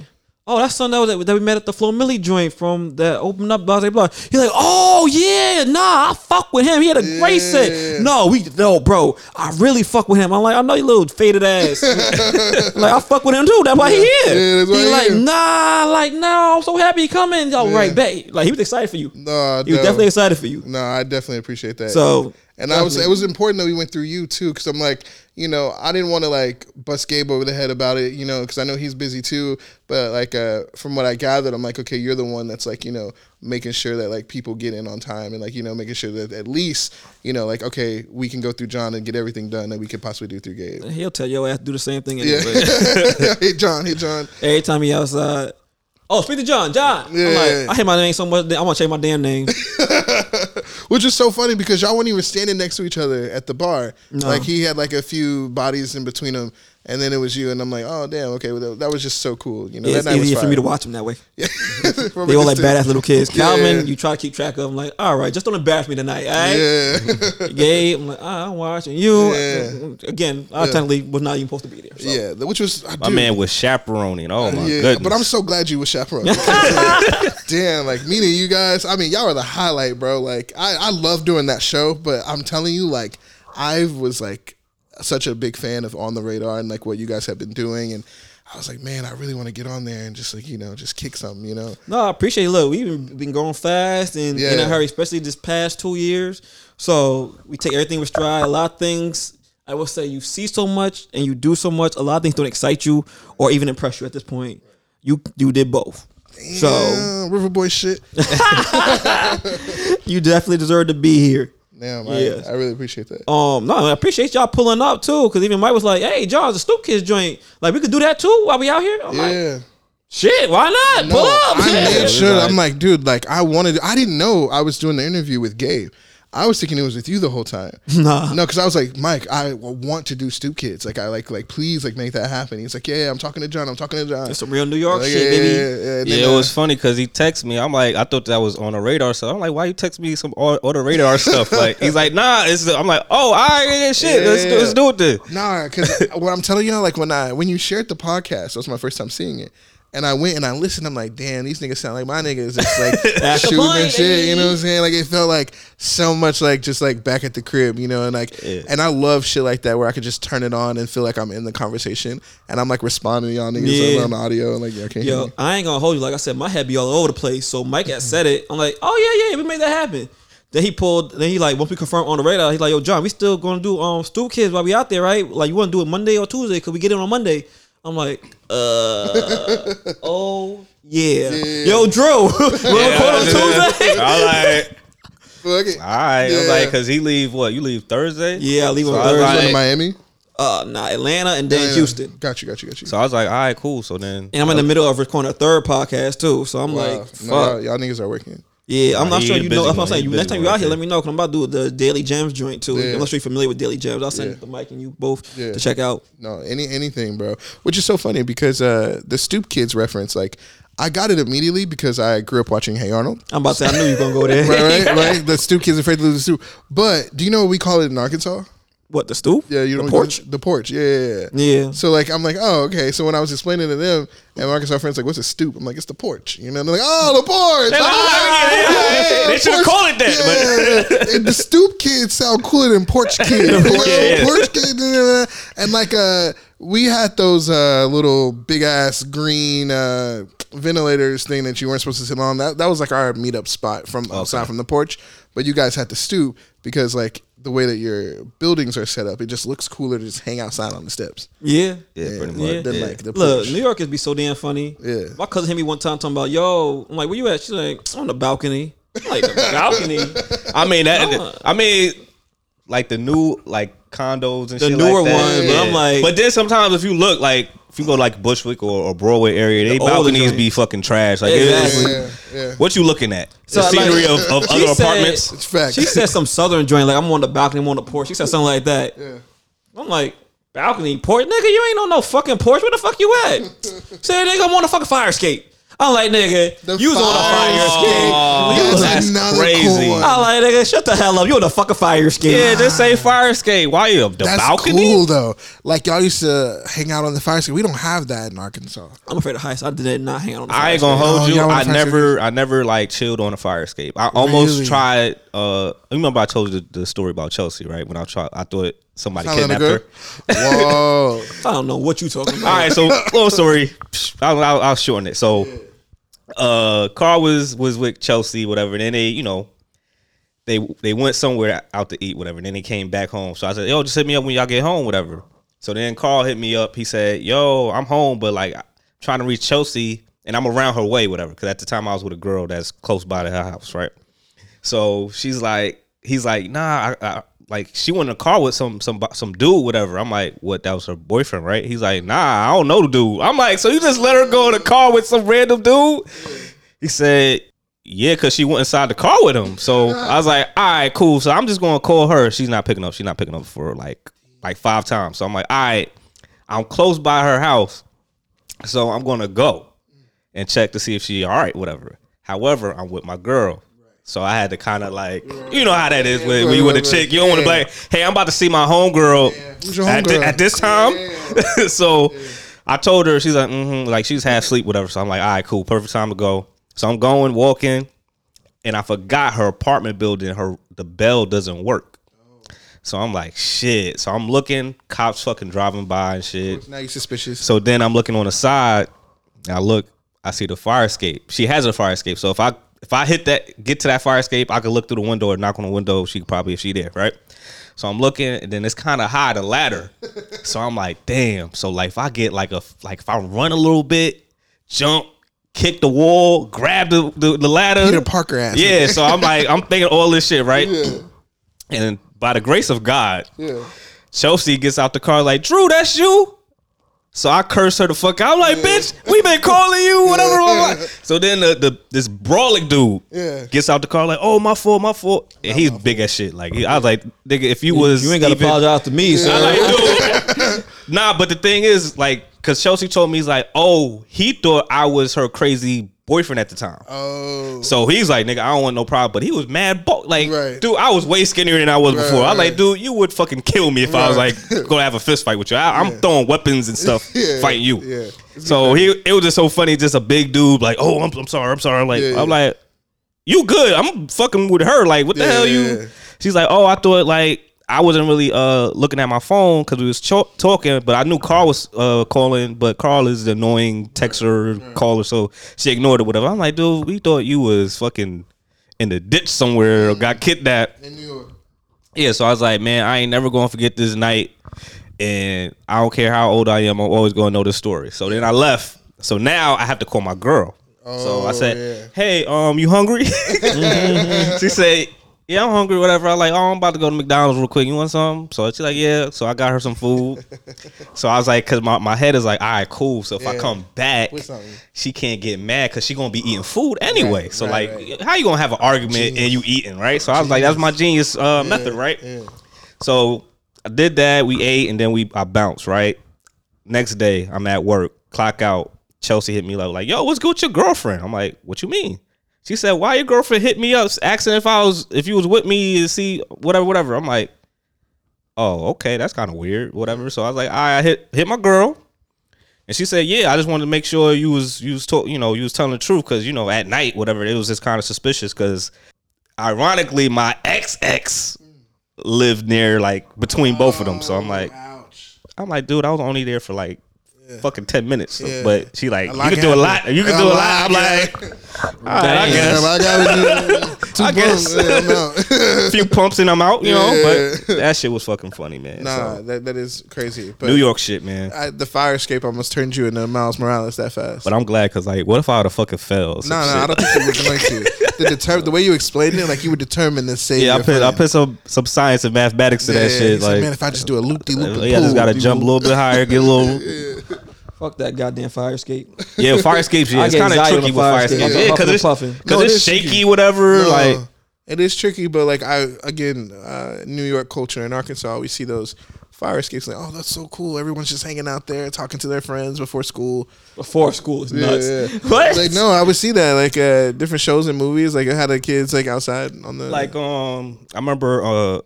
Oh, that's son that, was, that we met at the Flo Milli joint from that opened up blah blah blah. He's like, oh yeah, nah, I fuck with him. He had a great set. No, we no, bro, I really fuck with him. I'm like, I know you little faded ass. like I fuck with him too. That's why he here. Yeah, he he like, here. nah, like no, I'm so happy he coming. Yo, right, back. Like he was excited for you. No, he was no. definitely excited for you. No, I definitely appreciate that. So, and I was it was important that we went through you too, because I'm like, you know, I didn't want to like bust Gabe over the head about it, you know, because I know he's busy too. But like, uh, from what I gathered, I'm like, okay, you're the one that's like, you know, making sure that like people get in on time and like, you know, making sure that at least, you know, like, okay, we can go through John and get everything done that we could possibly do through Gabe. He'll tell your ass to do the same thing Yeah. anyway. hey John, hey John. Every time he outside. Oh, speak to John. John. I'm Yeah. like, I hate my name so much. I want to change my damn name. Which is so funny because y'all weren't even standing next to each other at the bar. No. Like he had like a few bodies in between them, and then it was you, and I'm like, oh damn, okay, well, that, that was just so cool. You know, it's that night was easier for me to watch them that way. From They a all like distance. badass little kids. Yeah. Calvin, you try to keep track of them. Like, all right, just don't embarrass me tonight. All right. Yeah, Gabe, I'm like, ah, I'm watching you. Yeah. Again, I technically was not even supposed to be there. So. yeah, which was I My do. man was chaperoning. Oh my yeah, goodness. but I'm so glad you were chaperoning. because, like, damn, like meeting you guys. I mean, y'all are the highlight, bro. Like, I I love doing that show, but I'm telling you, like, I was like such a big fan of On the Radar and like what you guys have been doing, and I was like, man, I really want to get on there and just like you know just kick something, you know. No, I appreciate it. Look, we've been, going fast and in Yeah. a hurry, especially this past two years. So we take everything with stride. A lot of things, I will say, you see so much and you do so much. A lot of things don't excite you or even impress you at this point. You you did both. So Yeah, River Boy shit. you definitely deserve to be here. Damn, Yes. I, I really appreciate that. Um, no, I appreciate y'all pulling up too, because even Mike was like, "Hey, John's a Stoop Kids joint. Like, we could do that too while we out here." I'm like, Yeah. "Shit, why not? No, Pull up." I made sure. I'm like, dude, like I wanted. I didn't know I was doing the interview with Gabe. I was thinking it was with you the whole time. Nah. No, because I was like, Mike, I want to do Stoop Kids. Like, I like, like, please, like, make that happen. He's like, yeah, yeah, I'm talking to John. I'm talking to John. That's some real New York Like, shit, yeah, baby. yeah, yeah. Yeah, then, it uh, was funny because he texted me. I'm like, I thought that was on the radar. So I'm like, why you text me some on, on the radar stuff? Like, he's like, nah. It's I'm like, oh, all right, yeah, shit. Let's, do- Yeah. let's do it then. Nah, because what I'm telling you, like when I when you shared the podcast, that was my first time seeing it. And I went and I listened. I'm like, damn, these niggas sound like my niggas. It's like shooting and shit. You know what I'm saying? Like it felt like so much like just like back at the crib, you know. And like, Yeah. and I love shit like that where I could just turn it on and feel like I'm in the conversation and I'm like responding to y'all niggas Yeah. on the audio and like, yeah, okay, Yo, I ain't gonna hold you. Like I said, my head be all over the place. So Mike had said it. I'm like, oh yeah, yeah, we made that happen. Then he pulled. Then he like once we confirmed on the radar, he's like, yo, John, we still gonna do um Stoop Kids while we out there, right? Like you want to do it Monday or Tuesday? Could we get it on Monday. I'm like, uh, oh yeah. Yo, Drew, we'll record on Tuesday. I was like, Fuck it. all right. I was like, because he leave what? You leave Thursday? Yeah, I leave on So I was Thursday. like- to Miami. uh, nah, Atlanta and then Yeah, Houston. Got you, got you, got you. So I was like, all right, cool. So then, And I'm in the middle of recording a third podcast too. So I'm Wow. like, No, fuck. y'all, y'all niggas are working. Yeah, I'm not sure you know. That's what. I'm saying. You, next time you're out here, let me know because I'm about to do the Daily Gems joint too. I'm not sure you're familiar with Daily Gems. I'll send the mic and you both to check out. No, any anything, bro. Which is so funny because uh the Stoop Kids reference, like I got it immediately because I grew up watching Hey Arnold. I'm about to say I knew you were gonna go there. Right, right, right. The Stoop Kids afraid to lose the stoop. But do you know what we call it in Arkansas? What the stoop? Yeah, you know the what porch. it? The porch. Yeah, yeah, yeah. Yeah. So like I'm like, oh, okay. So when I was explaining to them, and my Arkansas friends like, what's a stoop? I'm like, it's the porch. You know, and they're like, oh, the porch. like, Ah, yeah, yeah, yeah. They the should've called it that, Yeah. And the stoop kids sound cooler than porch kid. Porch, yeah. porch kid. uh, And like uh, we had those uh little big ass green uh ventilators thing that you weren't supposed to sit on. That that was like our meetup spot from outside from the porch. But you guys had to stoop because like the way that your buildings are set up, it just looks cooler to just hang outside on the steps. Yeah. yeah, pretty much. Yeah. Than Yeah. like the Look. New York is be so damn funny. Yeah. My cousin hit me one time talking about, yo, I'm like, where you at? She's like, on the balcony. I'm like, the balcony? I mean, that, I mean, like the new like condos and The shit newer like that. ones, but I'm like- but then sometimes if you look like if you go like Bushwick or, or Broadway area, they The older balconies be fucking trash. Like, Exactly. Yeah, yeah. what you looking at? So, the like, scenery of, of other said- apartments. It's facts. She said some southern joint, like I'm on the balcony, I'm on the porch. She said something like that. Yeah. I'm like, balcony, porch? Nigga, you ain't on no fucking porch. Where the fuck you at? Say, nigga, I'm on a fucking fire escape. I'm like, nigga, The you was on a fire fire escape. Oh, You was- That's that's another crazy. cool one. I'm like, nigga, shut the hell up. You on a fucking fire escape. Yeah, just say fire escape. Why you up the That's balcony? cool though. Like y'all used to hang out on the fire escape. We don't have that in Arkansas. I'm afraid of heights. I did not hang out on the fire escape. I ain't gonna escape. hold Oh, you. y'all I fire never, I never like chilled on a fire escape. I almost Really? tried. Uh, you remember I told you the, the story about Chelsea, right? When I tried, I thought somebody Sound like kidnapped her. Whoa. I don't know what you talking about. All right, so little story. I'll, I'll, I'll shorten it. So, uh, Carl was was with Chelsea, whatever. And then they, you know, they they went somewhere out to eat, whatever. And then they came back home. So I said, "Yo, just hit me up when y'all get home, whatever." So then Carl hit me up. He said, "Yo, I'm home, but like I'm trying to reach Chelsea, and I'm around her way, whatever." Because at the time I was with a girl that's close by to her house, right? So she's like, he's like, nah, I, I, like she went in a car with some some some dude, whatever. I'm like, what? That was her boyfriend, right? He's like, nah, I don't know the dude. I'm like, so you just let her go in a car with some random dude? He said, yeah, because she went inside the car with him. So I was like, all right, cool. So I'm just gonna call her. She's not picking up. She's not picking up for like like five times. So I'm like, all right, I'm close by her house, so I'm gonna go and check to see if she all right, whatever. However, I'm with my girl. So I had to kind of like, you know how that is when, when you with a chick. You don't want to be like, hey, I'm about to see my homegirl Who's your at, thi- homegirl? at this time. so I told her, she's like, mm-hmm, like she's half asleep, whatever. So I'm like, all right, cool, perfect time to go. So I'm going, walking, and I forgot her apartment building, her the bell doesn't work. So I'm like, shit. So I'm looking, cops fucking driving by and shit. Now you suspicious. So then I'm looking on the side. And I look, I see the fire escape. She has a fire escape. So if I if I hit that, get to that fire escape, I could look through the window or knock on the window. She could probably if she there, right? So I'm looking, and then it's kind of high the ladder. so I'm like, damn. So like if I get like a like if I run a little bit, jump, kick the wall, grab the the, the ladder. Peter Parker ass. Yeah. So I'm like, I'm thinking all this shit, right? Yeah. And by the grace of God, Yeah. Chelsea gets out the car like, Drew, that's you. So I curse her the fuck out. I'm like, bitch, we been calling you, whatever. blah, blah." So then the, the this brawling dude Yeah. gets out the car like, oh my fault, my fault. And he's big as shit. Like he- I was like, nigga, if you was You ain't got to even- apologize to me, sir. I like, dude. nah, but the thing is, like, cause Chelsea told me he's like, oh, he thought I was her crazy boyfriend at the time. Oh. So he's like, nigga, I don't want no problem. But he was mad, bo- like, Right. dude, I was way skinnier than I was before. I was right. like, dude, you would fucking kill me if I was like gonna have a fist fight with you. I, I'm throwing weapons and stuff, Yeah, fighting you. yeah. So he, it was just so funny, just a big dude, like, oh, I'm, I'm sorry, I'm sorry. Like, Yeah, yeah. I'm like, you good? I'm fucking with her. Like, what the Yeah, hell you? yeah. She's like, oh, I thought like. I wasn't really uh looking at my phone because we was cho- talking, but I knew Carl was uh calling. But Carl is the annoying texter caller, so she ignored it. Whatever. I'm like, dude, we thought you was fucking in the ditch somewhere or got kidnapped. In New York. Yeah, so I was like, man, I ain't never gonna forget this night, and I don't care how old I am, I'm always gonna know this story. So then I left. So now I have to call my girl. Oh, so I Oh, said, yeah. hey, um, you hungry? she said, yeah, I'm hungry, whatever. I like, oh, I'm about to go to McDonald's real quick. You want some? So she's like, yeah. So I got her some food. so I was like, cause my, my head is like, all right, cool. So if I come back, she can't get mad because she gonna be eating food anyway. Right, so right, like, right. how you gonna have an argument and you eating, right? So I was like, that's my genius uh, method, right? Yeah. So I did that. We ate and then we I bounced. Right. Next day, I'm at work. Clock out. Chelsea hit me up like, "Yo, what's good with your girlfriend?" I'm like, "What you mean?" She said, "Why your girlfriend hit me up asking if I was if you was with me to see whatever, whatever." I'm like, "Oh, okay, that's kind of weird, whatever." So I was like, "I hit hit my girl." And she said, "Yeah, I just wanted to make sure you was you was talk, you know, you was telling the truth because you know at night, whatever, it was just kind of suspicious because, ironically, my ex ex lived near like between both of them. So I'm like, Ouch. I'm like, dude, I was only there for like fucking ten minutes. Yeah. But she like, you can do a lot. You can do a lot. I'm like, right, I guess. I gotta I guess. yeah, A few pumps and I'm out, you know. But that shit was fucking funny, man. nah, So, that, that is crazy. But New York shit, man. I, the fire escape almost turned you into Miles Morales that fast. But I'm glad because like, what if I would have fucking fell? or some no, no. I don't think you were going to. The, deter- the way you explained it, like you were determined to save. Yeah, I put I put some some science and mathematics to Yeah, that yeah, shit. Like, man, if I just do a loop de loop, yeah, I just gotta jump a little bit higher, get a little. Fuck that goddamn fire escape. Yeah, fire escapes. Yeah, I it's get kind of anxiety on tricky the with fire fire escape. escapes. I'm Yeah, puffing because and it's puffing. because No, it it's is shaky, tricky. whatever. No, Like, it is tricky, but like I again, uh, New York culture in Arkansas, we see those fire escapes. Like, oh, that's so cool. Everyone's just hanging out there, talking to their friends before school. Before school is nuts. Yeah, yeah. What? Like, no, I would see that like uh, different shows and movies. Like, I had the kids like outside on the Like um, I remember uh,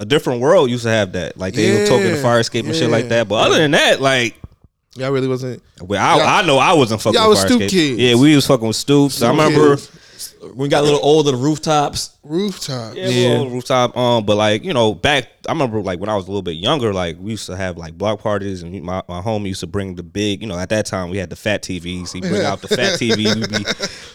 a different world used to have that. Like they were talking to Yeah, fire escape and shit yeah. like that. But other than that, like. Y'all really wasn't. Well, I, I know I wasn't fucking y'all with was stoop kids. Yeah, we was fucking with stoops. I Stoop remember kids. when we got a little older, the rooftops. Rooftop. Yeah, Yeah. little rooftop. Um, but like you know, back I remember like when I was a little bit younger, like we used to have like block parties, and my my home used to bring the big. You know, at that time we had the fat TVs. He bring out the fat TV. We be,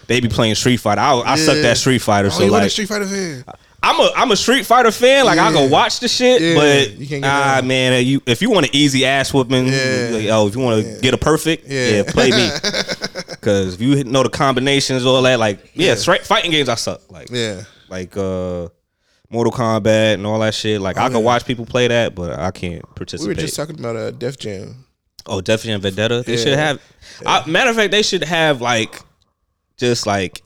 they be playing Street Fighter. I, I sucked Yeah. at Street Fighter, Oh, so you want a like Street Fighter fan? I'm a I'm a Street Fighter fan. Like I go watch the shit, Yeah, but you can't get ah down. man, you if you want an easy ass whooping, Yeah. like, oh if you want to get a perfect, Yeah. yeah, play me. Because if you know the combinations, all that, like yeah, straight fighting games I suck. Like Yeah. like uh Mortal Kombat and all that shit. Like I can watch people play that, but I can't participate. We participate. were just talking about a uh, Def Jam. oh, Def Jam Vendetta. They should have. I, matter of fact, they should have like just like.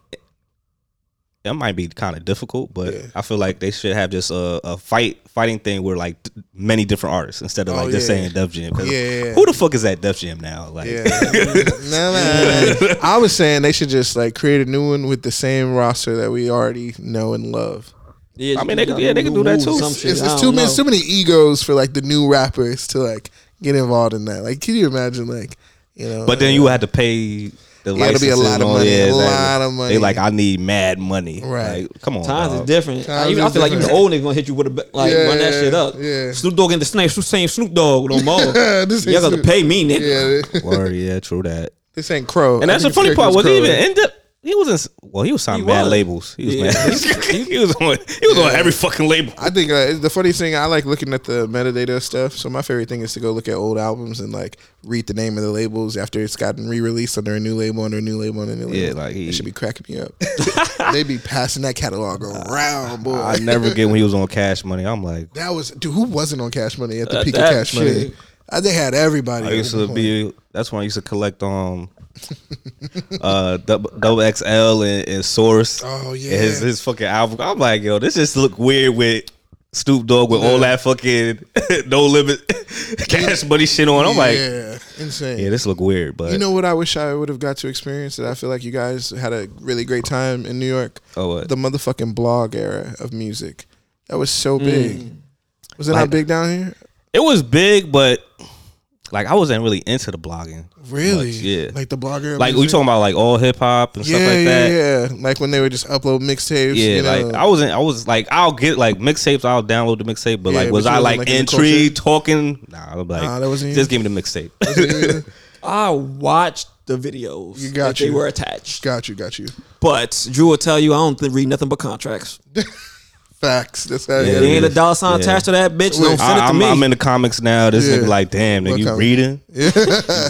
It might be kind of difficult, but Yeah. I feel like they should have just a, a fight fighting thing where like d- many different artists instead of Oh, like just yeah. saying Def Jam. 'Cause Yeah, yeah, yeah. Who the fuck is at Def Jam now? Like, Yeah. no, no, no. I was saying they should just like create a new one with the same roster that we already know and love. Yeah, I mean, they could- yeah, they could do that too. It's- It's, I it's don't too many, know. too many egos for like the new rappers to like get involved in that. Like, can you imagine like you know? but then you uh, would have to pay the Yeah, it'll be a lot of and all- money, a lot of money. They like I need mad money. Right. Like, come on, Times dog. is different. Times I, even, I is feel like even the different. old niggas gonna hit you with a be- like run that Yeah, shit up. yeah. Snoop Dogg ain't the same same Snoop Dogg no more. This you ain't got to pay me, nigga. yeah, Word, yeah, true that. this ain't Crow. And that's the funny part. Was character's he even end up? He was in. Well, he was signing bad labels. He was Yeah. mad. he, he was on. He was on every fucking label. I think uh, the funny thing I like looking at the metadata stuff. So my favorite thing is to go look at old albums and like read the name of the labels after it's gotten re-released under a new label, under a new label, under a new label. Yeah, like he- it should be cracking me up. they be passing that catalog around, boy. I never get when he was on Cash Money. I'm like, that was dude. Who wasn't on Cash Money at the Uh, peak of that Cash Money? shit. Uh, they had everybody. I used to point. be. That's when I used to collect um, uh, double, double XL and, and Source. Oh, yeah. his his fucking album. I'm like, yo, this just look weird with. Snoop Dogg with all that fucking no limit cash money shit on. I'm like, yeah, insane. yeah, this look weird, but You know what I wish I would have got to experience that I feel like you guys had a really great time in New York? Oh, what? The motherfucking blog era of music. That was so big. Was it not big down here? it was big, but like I wasn't really into the blogging. Really? much, yeah. Like the blogger. Like we talking about like all hip hop and yeah, stuff like yeah, that. yeah. Like when they would just upload mixtapes. Yeah, you know. like I wasn't. I was like, I'll get like mixtapes. I'll download the mixtape. But Yeah, like, was but I wasn't, like, like, in intrigued talking? Nah, I'm like, Nah, that wasn't you? just give me the mixtape. I watched the videos. You got that They you. were attached. got you, got you. But Drew will tell you I don't th- read nothing but contracts. Facts. That's how Yeah, yeah, There ain't a yeah. dollar sign Yeah. attached to that bitch. Wait, Don't send it I, to am me. I'm in the comics now. This Yeah. nigga like, damn, nigga, What you comic? reading?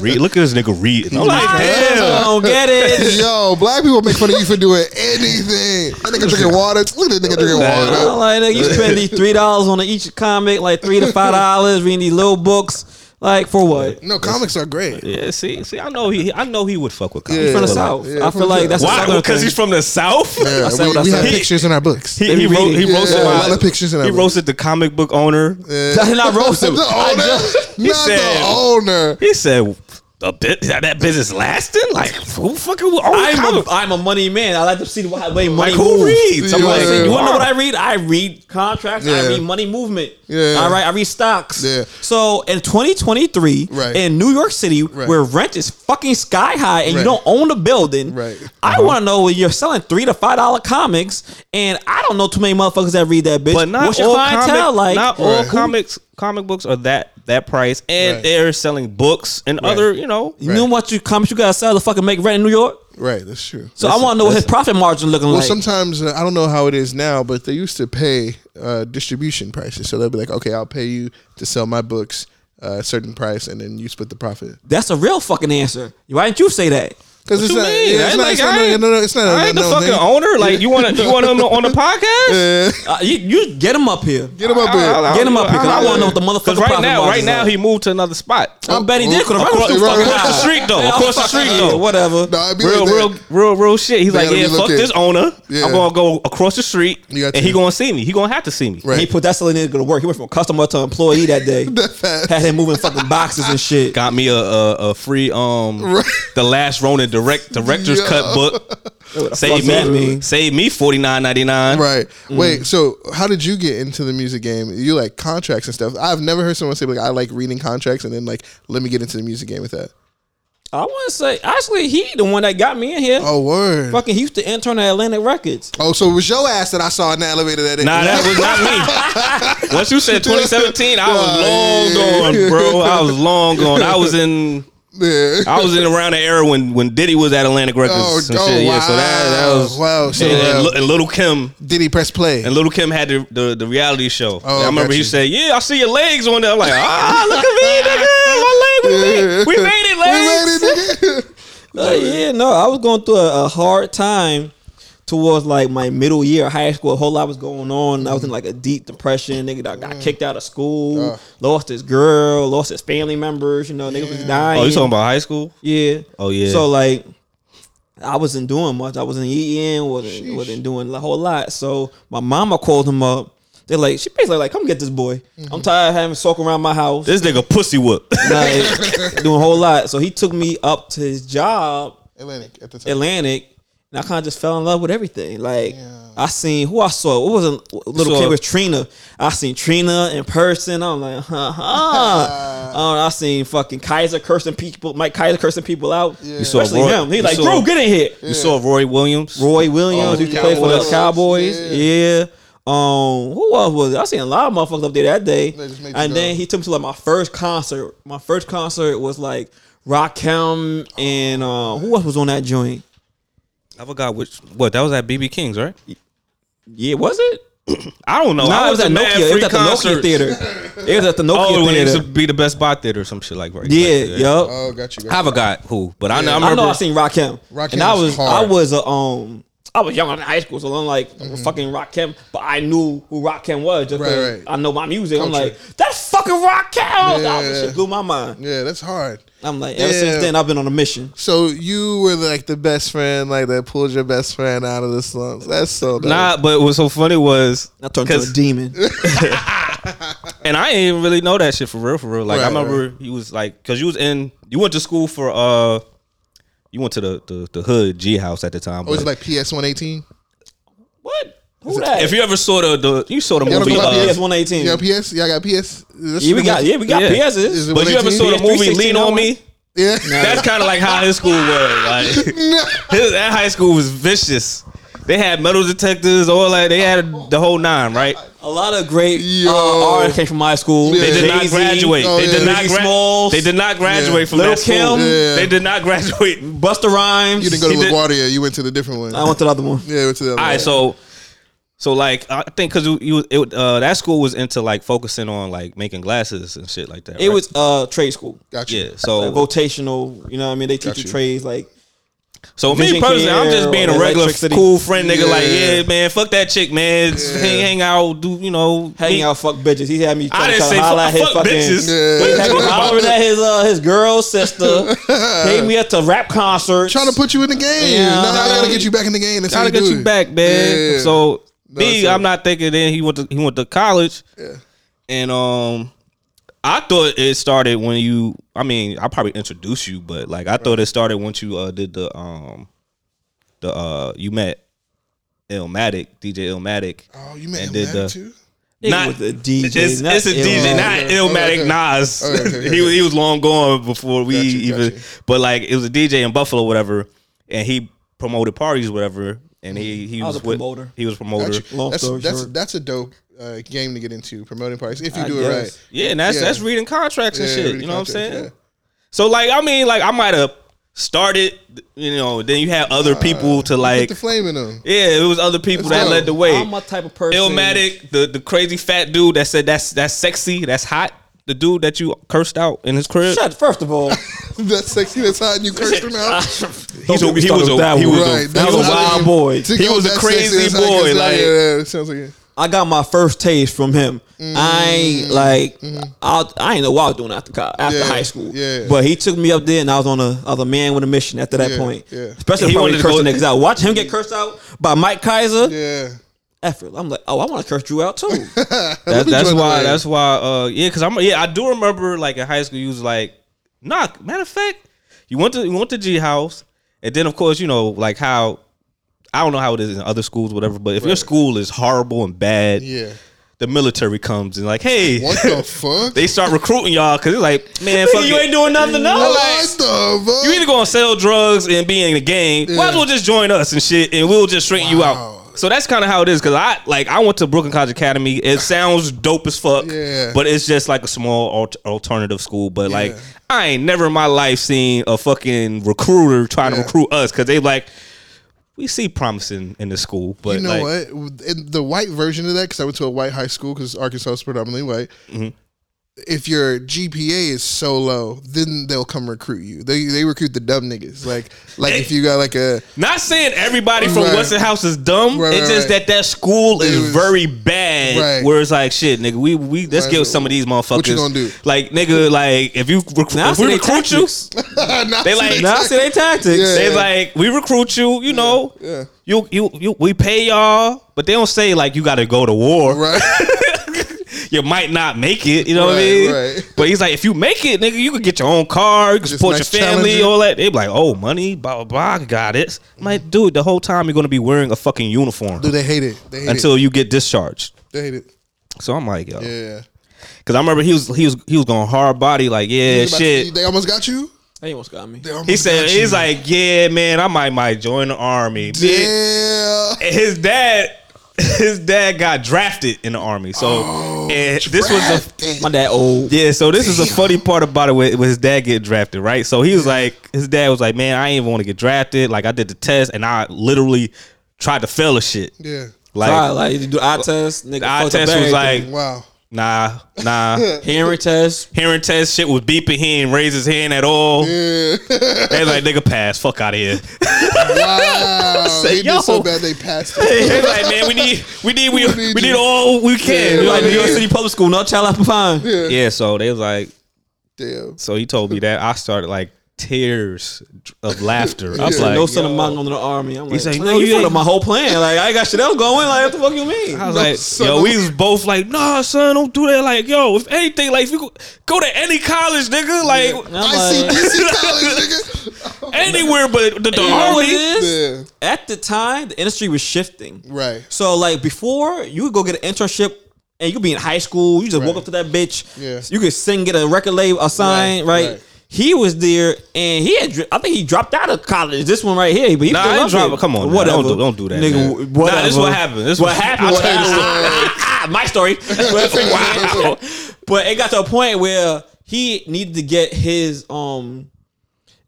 Read, look at this nigga reading. I'm like, I damn. don't get it. Yo, black people make fun of you for doing anything. That nigga drinking water. Look at that nigga drinking water. I'm water. like, nigga, you spend these three dollars on each comic, like three to five dollars, reading these little books. Like for what? No, comics are great. Yeah, see, see, I know he, I know he would fuck with comics. Yeah. From the like, south. Yeah, I feel like that's Why? Because he's from the south. Yeah, said we, what I we have said. pictures in our books. He, They he, wrote, he reading. roasted Yeah, a lot of pictures in our He books. roasted the comic book owner. I did not roast him. the owner, just- not said- the owner. He said, "A bit that, that business lasting? Like who fucking own oh, I'm comic? a, I'm a money man. I like to see the way money like who moves. reads? I'm Yeah. like, Yeah. You want to know what I read? I read contracts. I read money movement. Yeah. All right. I read stocks. Yeah. So in 2023, Right. in New York City, Right. where rent is fucking sky high and Right. you don't own the building, Right. I uh-huh. want to know when you're selling three to five dollar comics, and I don't know too many motherfuckers that read that bitch. But not What's your all comic, like? not all Right. comics comic books are that that price, and Right. they're selling books and other, you know. You know what you comics you gotta sell to fucking make rent in New York? Right, that's true. So I want to know what his profit margin looking Well, like. Well, sometimes uh, I don't know how it is now, but they used to pay uh, distribution prices. So they'll be like, "Okay, I'll pay you to sell my books uh, a certain price, and then you split the profit." That's a real fucking answer. Why didn't you say that? Because it's you not. mean? Yeah, it's not. like, It's not. I No, ain't- no, no, it's not. I a ain't the fucking thing. owner. Like you want to you want him on the podcast? Uh, you, you get him up here. Get him up here. Get him up here, 'cause I wanna know what the motherfucking Because right now, right now he moved to another spot. I bet he did. Could have Across- right, right. Across the street though. Across the street though. Whatever. No, it'd be Real, real, real, real shit. He's like, yeah, fuck this owner. I'm gonna go across the street, and he gonna see me. He gonna have to see me. He put that selling nigga to work. He went from customer to employee that day. Had him moving fucking boxes and shit. Got me a a, a free um the last Ronin direct director's Yeah. cut book. Save fuck that me, mean? save me forty nine ninety nine. Right. Mm. Wait. So, how did you get into the music game? You like contracts and stuff. I've never heard someone say like, "I like reading contracts," and then like, "Let me get into the music game with that." I want to say, actually, he the one that got me in here. Oh, word. Fucking, he used to intern at Atlantic Records. Oh, so it was your ass that I saw in the elevator that day. Nah, that was not me. Once you said 2017, I was Nah, long yeah. gone, bro. I was long gone. I was in. Yeah. I was in around the era when when Diddy was at Atlantic Records Oh, and oh, shit. Yeah, so that that was wow. So, and, and, and Little Kim did he press play? and Little Kim had the the, the reality show. Oh, I remember got he you. said, "Yeah, I see your legs on there." I'm like, "Ah, look at me, nigga, my leg, we made, we made it, legs." We made it, nigga. Uh, yeah, no, I was going through a, a hard time towards like my middle year of high school. A whole lot was going on. I was in like a deep depression. Nigga got, got kicked out of school, Uh. lost his girl, lost his family members. You know, nigga was dying. Oh, you talking about high school? Yeah. Oh, yeah. So like, I wasn't doing much. I wasn't eating. wasn't wasn't doing a whole lot. So my mama called him up. They're like, she basically like, come get this boy. I'm tired of having to soak around my house. This nigga pussy whoop. like, doing a whole lot. So he took me up to his job, Atlantic at the time. Atlantic, and I kind of just fell in love with everything. Like I seen who I saw. What was a little saw- kid with Trina. I seen Trina in person. I'm like, huh, huh. Um, I seen fucking Kyser cursing people, Mike Kyser cursing people out. You saw Especially Roy- him. He you like, saw- bro, get in here. You saw Roy Williams. Roy Williams Oh, used to play for the Cowboys. Cowboys. Yeah. Yeah. Um, who else was it? I seen a lot of motherfuckers up there that day. They just made you And then he took me to like my first concert. My first concert was like Rakim and uh, who else was on that joint? I forgot which. What that was at BB King's, right? Yeah, was it? I don't know. No, I it was went at Nokia. It was at the Nokia theater. It was at the Nokia Oh, when it used theater. to be the Best Buy theater or some shit like right. Yeah, like that. yup. Oh, got you. Got I you. forgot who, but I, know, I Yeah. I remember. know I seen Rakim. Rakim and I was was hard. I was a um I was young in high school, so I'm like Mm-hmm. fucking Rakim, but I knew who Rakim was just 'cause Right, right. I know my music. I'm like, that's fucking Rakim. Yeah. That shit blew my mind. Yeah, that's hard. I'm like, ever Yeah. since then, I've been on a mission. So you were like the best friend, like that pulled your best friend out of the slumps. That's so dope. Nah, but what was so funny was I turned into a demon. and I didn't even really know that shit for real, for real. Like I Right, remember you was like, cause you was in, you went to school for, uh, you went to the the, the hood G house at the time. was but it like PS one eighteen? what? Who that? if you ever saw the, the you saw the Y'all don't movie, know uh, PS 118. Yeah, PS. Y'all got PS. This yeah, we is got yeah, we got Yeah. PSs. It but you ever 118? saw the movie Lean on on Me? Yeah. That's kind of like how his school was. Like his, that high school was vicious. They had metal detectors, all that. They had the whole nine, right? A lot of great Yo. uh, artists came from my school. Yeah. They did not Jay-Z, graduate. Oh, they yeah. did not gra- Smalls. They did not graduate Yeah. from Lil' that school. Kim. Yeah. They did not graduate. Busta Rhymes. You didn't go to He did- LaGuardia. You went to the different one. I went to the other one. yeah, went to the other All one. right, so so like I think because you, you it, uh, that school was into like focusing on like making glasses and shit like that. It right? was uh trade school. got you. yeah. So Like vocational, you know what I mean? They teach Got you you. trades like so me personally, I'm just being a regular cool friend nigga. Like Yeah. yeah, man, fuck that chick, man. Yeah. hang, hang out, do you know? Hang me- out, fuck bitches. He had me I trying to, didn't try say to at fuck, his fuck fucking. bitches. Yeah. He had me hollering at his uh, his girl sister. Paid me at to rap concert. Trying to put you in the game. Yeah. now I gotta get you back in the game. That's how Gotta get do you it. back, man. Yeah. So no, me, I'm not thinking. Then he went to he went to college, Yeah. and um, I thought it started when you. I mean, I probably introduced you, but like I thought it started once you uh did the um, the uh you met Illmatic, DJ Illmatic. Oh, you met And him did the- too? Not with the DJ. It's, not it's a DJ, Illmatic. not Okay, Illmatic okay. Nas. Okay, okay, okay. he was he was long gone before we Got you, even. you. But like it was a DJ in Buffalo, whatever, and he promoted parties, whatever, and he he I was, was a with- promoter. He was a promoter. Got. Long that's, story that's, short. that's a dope uh, game to get into promoting parties if you I do it right. Yeah, and that's Yeah. that's reading contracts and Yeah, shit. You know what I'm saying? yeah. So like, I mean, like I might have started, you know, then you had other people to Put like. the flame in them. Yeah, it was other people Let's that go. led the way. I'm a type of person. Illmatic, the the crazy fat dude that said that's that's sexy, that's hot. The dude that you cursed out in his crib. Shut. First of all, That's sexy. That's hot. And you cursed him out. He he's a, get me he was a that he was Right, a, that he was was a a wild boy. He was a crazy boy, like- yeah, yeah, it sounds like it. I got my first taste from him. I ain't like I, I ain't know what I was doing after co- after Mm-hmm. Yeah, high school. yeah. But he took me up there, and I was on a I was a man with a mission after that Yeah, point. yeah. Especially He he wanted wanted cursing go- niggas out. Watch him get cursed out by Mike Kyser. Yeah. Effort. I'm like, oh, I want to curse you out too. That, that's why. lane. That's why. Uh, yeah, because I'm. Yeah, I do remember. Like in high school, you was like, knock. Matter of fact, you went to you went to G House, and then of course you know like how. I don't know how it is in other schools, whatever. But if your school is horrible and bad, Yeah. the military comes and like, hey, What the fuck? they start recruiting y'all because it's like, man, fuck you it. ain't doing nothing else. what the fuck? You either gonna sell drugs and be in the gang, might as well just join us and shit, and we'll just straighten you out. So that's kind of how it is. Cause I like I went to Brooklyn College Academy. It sounds dope as fuck, Yeah. but it's just like a small alt- alternative school. But like I ain't never in my life seen a fucking recruiter trying to recruit us because they like we see promising in the school, but you know like, what? In the white version of that, because I went to a white high school, because Arkansas is predominantly white. Mm-hmm. If your GPA is so low, then they'll come recruit you. They they recruit the dumb niggas. Like like if you got like a Not saying everybody from Right. Westinghouse is dumb. Right, it's right, just right. that that school is was- very bad. Right. Where it's like shit, nigga. We we let's Right, get some of these motherfuckers. what you gonna do? Like nigga, like if you rec- Now if we they recruit you, tactics. they like Now I see they tactics. Yeah. they like we recruit you. You know, yeah. you you you we pay y'all, but they don't say like you got to go to war. right. You might not make it. You know what I mean? right. But he's like, if you make it, nigga, you can get your own car, you can support nice your family, Challenger. all that. They'd be like, oh, money, blah blah blah. I got it. I'm like, dude, the whole time you're gonna be wearing a fucking uniform Dude, they hate it. They hate until it. you get discharged. They hate it. So I'm like, yo, Yeah. because I remember he was he was he was going hard body, like, yeah, They to- shit. they almost got you. They almost got me. Almost He said he's you. like, yeah, man, I might might join the army. yeah. His dad. His dad got drafted in the army, so oh, and this was a My dad old. Yeah, so this is a funny part about it with, with his dad getting drafted, right? So he was like, his dad was like, man, I ain't even want to get drafted. Like I did the test and I literally tried to fail the shit. Yeah. Like Like, like you do eye test, nigga. the eye test was like, Wow. Nah, nah. hearing test. Hearing test shit was beeping. He ain't raise his hand at all. Yeah. They like, nigga, pass. Fuck out of here. wow. Say, They did so bad they passed it. They like, man, we need, we need, we, We we need need, all we can. Yeah, You Like New York? City Public School, no child left behind. Yeah. Yeah, so they was like, Damn. so he told me that I started like tears of laughter. I was like, no son yo. of mine under the army. I'm like, said, no, "No, you you fucked up ain't- my whole plan. Like I ain't got shit else going. Like what the fuck you mean? I was No, like, son yo, of- we was both like, nah, son, don't do that. Like, yo, if anything, like, if you go, go to any college, nigga, like, I'm see like- DC college, nigga. anywhere but the, the You know what army. it is? Yeah. At the time, the industry was shifting. Right. So like before, you could go get an internship and you could be in high school. You just walk Right. up to that bitch. Yeah. You could sing, get a record label, a sign, Right, right? right. He was there, and he had, I think he dropped out of college. This one right here, but he Nah, I drop- here. come on, whatever. Don't do- don't do that, nigga. man. Whatever. Nah, this what happened. This what what- happened. I'll was- tell you the Ah, my story. wow. But it got to a point where he needed to get his um.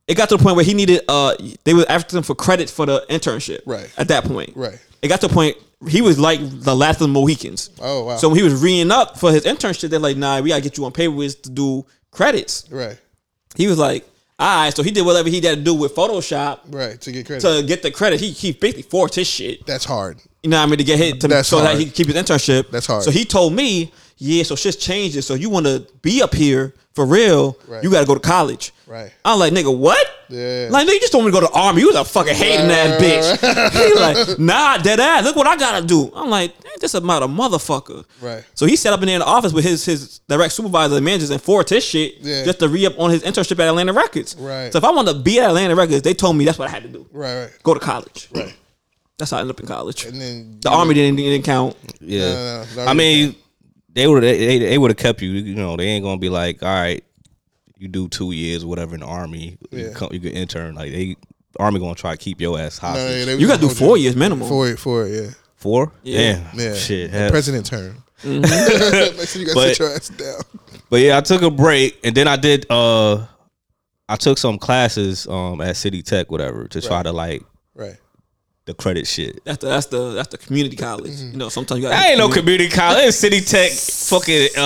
It got to the point where he needed uh they was asking him for credit for the internship. Right. At that point. Right. It got to a point he was like the last of the Mohicans. Oh, wow. So when he was reing up for his internship, they're like, nah, we gotta get you on paper to do credits. Right. He was like, all right, so he did whatever he had to do with Photoshop Right. To get credit. to get the credit. He he basically forced his shit. That's hard. You know what I mean? To get hit to That's so that he could keep his internship. That's hard. So he told me, yeah, so shit's changes. So you wanna be up here for real, Right. you gotta go to college. Right. I'm like, nigga, what? Yeah. Like, nigga, you just told me to go to the army. You was a fucking hating ass bitch. He like, nah, dead ass. Look what I gotta do. I'm like, this about a motherfucker? Right. So he sat up in there in the office with his his direct supervisor and managers and forged his shit Yeah. just to re up on his internship at Atlantic Records. Right. So if I wanted to be at Atlantic Records, they told me that's what I had to do. Right. Right. Go to college. Right. That's how I ended up in college. And then The army didn't, didn't count. Yeah. No, no, no, I mean, they would they, they, they would have kept you. You know, they ain't gonna be like, all right, you do two years, whatever in the army, you, Yeah. come, you get intern. Like they, army gonna try to keep your ass No, yeah, You gotta do four years minimum. Four, four, yeah, Four? Yeah. Damn. yeah. Shit. The hell. president term. Mm-hmm. Make sure you gotta But- sit your ass down. But yeah, I took a break and then I did uh I took some classes um at City Tech, whatever, to try to like Right. The credit shit. That's the that's the that's the community college. You know, sometimes you got. I ain't no community college. It's City Tech fucking uh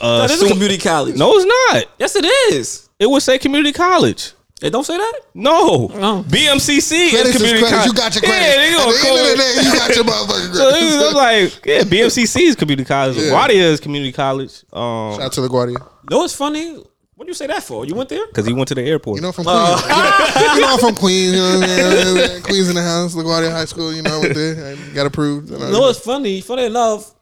uh That is a su- community college. No, it's not. Yes, it is. It would say community college. It don't say that. No, No. BMCC Credits is is community credits. college. You got your Yeah, credits. they At gonna the end of the day, you got your motherfucking So credits. it was like, yeah, BMCC is community college. Yeah. LaGuardia is community college. Um, Shout out to LaGuardia. No, what's funny? What do you say that for? You went there? because he went to the airport. You know, from uh, Queens. you, know, you know, I'm from Queens. You know, what I'm saying? Queens in the house, LaGuardia High School. You know, I went there. I got approved. You know, No, it's funny. Funny enough,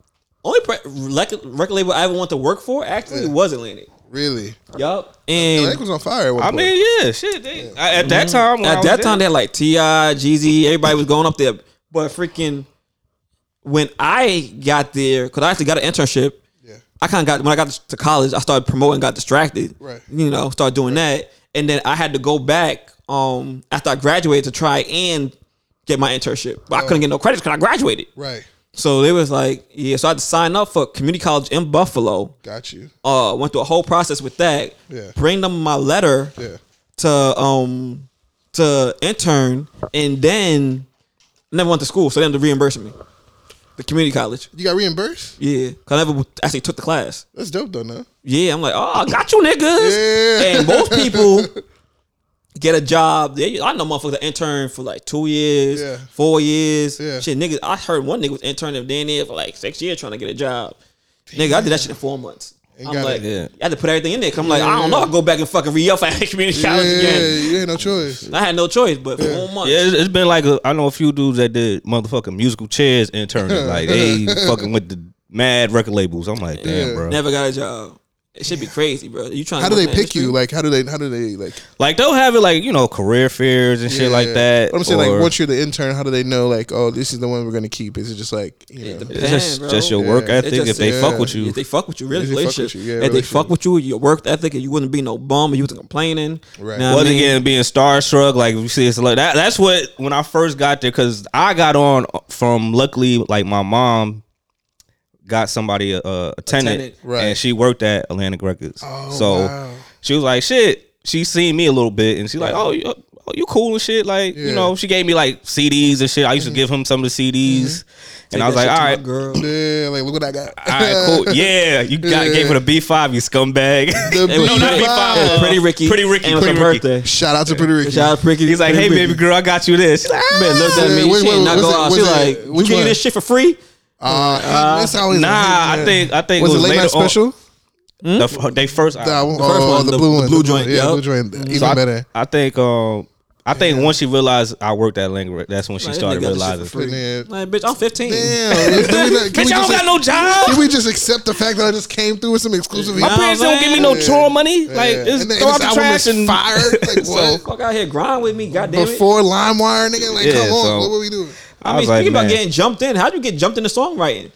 only pre- record, record label I ever want to work for actually was Atlantic. really. Yup. Atlantic And was on fire. At one I point. mean, yeah, shit. They, I- at that mm-hmm. time, when I at was that there- time, they had like T.I., Jeezy, everybody was going up there. But freaking, when I got there, because I actually got an internship. I kind of got when I got to college, I started promoting, got distracted. Right. You know, started doing that, and then I had to go back um after I graduated to try and get my internship, but I couldn't get no credits because I graduated. Right. So it was like, yeah. So I had to sign up for community college in Buffalo. Got you. Uh, went through a whole process with that. Yeah. Bring them my letter Yeah. to um to intern, and then never went to school. So they had to reimburse me. The community college. You got reimbursed? Yeah, cause I never actually took the class. That's dope, though, no? Yeah, I'm like, oh, I got you niggas. Yeah. And most people get a job. They, I know motherfuckers that intern for like two years, Yeah. four years. Yeah. Shit, niggas. I heard one nigga was interning then there for like six years trying to get a job. Nigga, I did that shit in four months. And I'm got like. Yeah. I had to put everything in there. Cause I'm like, I don't Yeah. know. I go back and fucking re up at community Yeah, college again. you ain't no choice. I had no choice, but for four months. Yeah, it's, it's been like a, I know a few dudes that did motherfucking musical chairs interning. like they fucking with the mad record labels. I'm like, damn, Yeah. bro. Never got a job. It should be crazy, bro. You trying? How to do they in that pick you? Like, how do they? How do they like? Like they'll have it like you know career fairs and shit like that. But I'm saying, or- like, once you're the intern, how do they know? Like, oh, this is the one we're gonna keep. Is it just like you know? depends. it's just, bro. just your work Yeah. ethic. Just- if they yeah. fuck with you, If they fuck with you, really, If they fuck relationship. with you, yeah, if they relationship. fuck with you, your work ethic, and you wouldn't be no bum, and you wasn't complaining. Right. Know what I Once mean? again, being starstruck, like you see, it's like that. That's what when I first got there, because I got on from luckily, like my mom got somebody a, a tenant, tenant. Right. and she worked at Atlantic Records. Oh, so wow. she was like, "Shit." She seen me a little bit, and she's like, "Oh, you, oh, you cool and shit." Like Yeah. you know, she gave me like CDs and shit. I used to give him some of the CDs, and I was like, "All right." girl. Yeah, like look what I got. All right, cool. Yeah, you got Yeah. gave her the B five, you scumbag. The It was no, not B5. B five. It Pretty Ricky. Pretty Ricky. And her Pretty Ricky. birthday. Shout out to Pretty Ricky. Shout out to Ricky. He's like, Pretty "Hey, Ricky. baby girl, I got you this." She's like, "Ah." Man, looked at Yeah, me. she wait, not was go it- out. She like, which you give me this shit for free? Uh, that's always Nah, I think I think was it it was late later night special? On, the, f- they first. That one, The first oh, one, the, the- blue the one, blue joint, yeah, yup. blue joint, even so I, better. I think um I think once she realized I worked at Atlantic, that's when she Like, started that nigga got realizing. this shit. Yeah. Like, bitch, I'm 15. Damn, let's do that. Can Bitch, we I don't just- got no job. Can we just accept the fact that I just came through with some exclusive? My Yeah. parents don't give me no Yeah. tour money. Like, Yeah. it's and, then, throw and out this the album trash and fire. Like what? Fuck out here, grind with me, goddamn it. Before LimeWire, nigga. Like, come on, so- what were we doing? I I mean, was like, speaking about man. getting jumped in, how'd you get jumped into songwriting?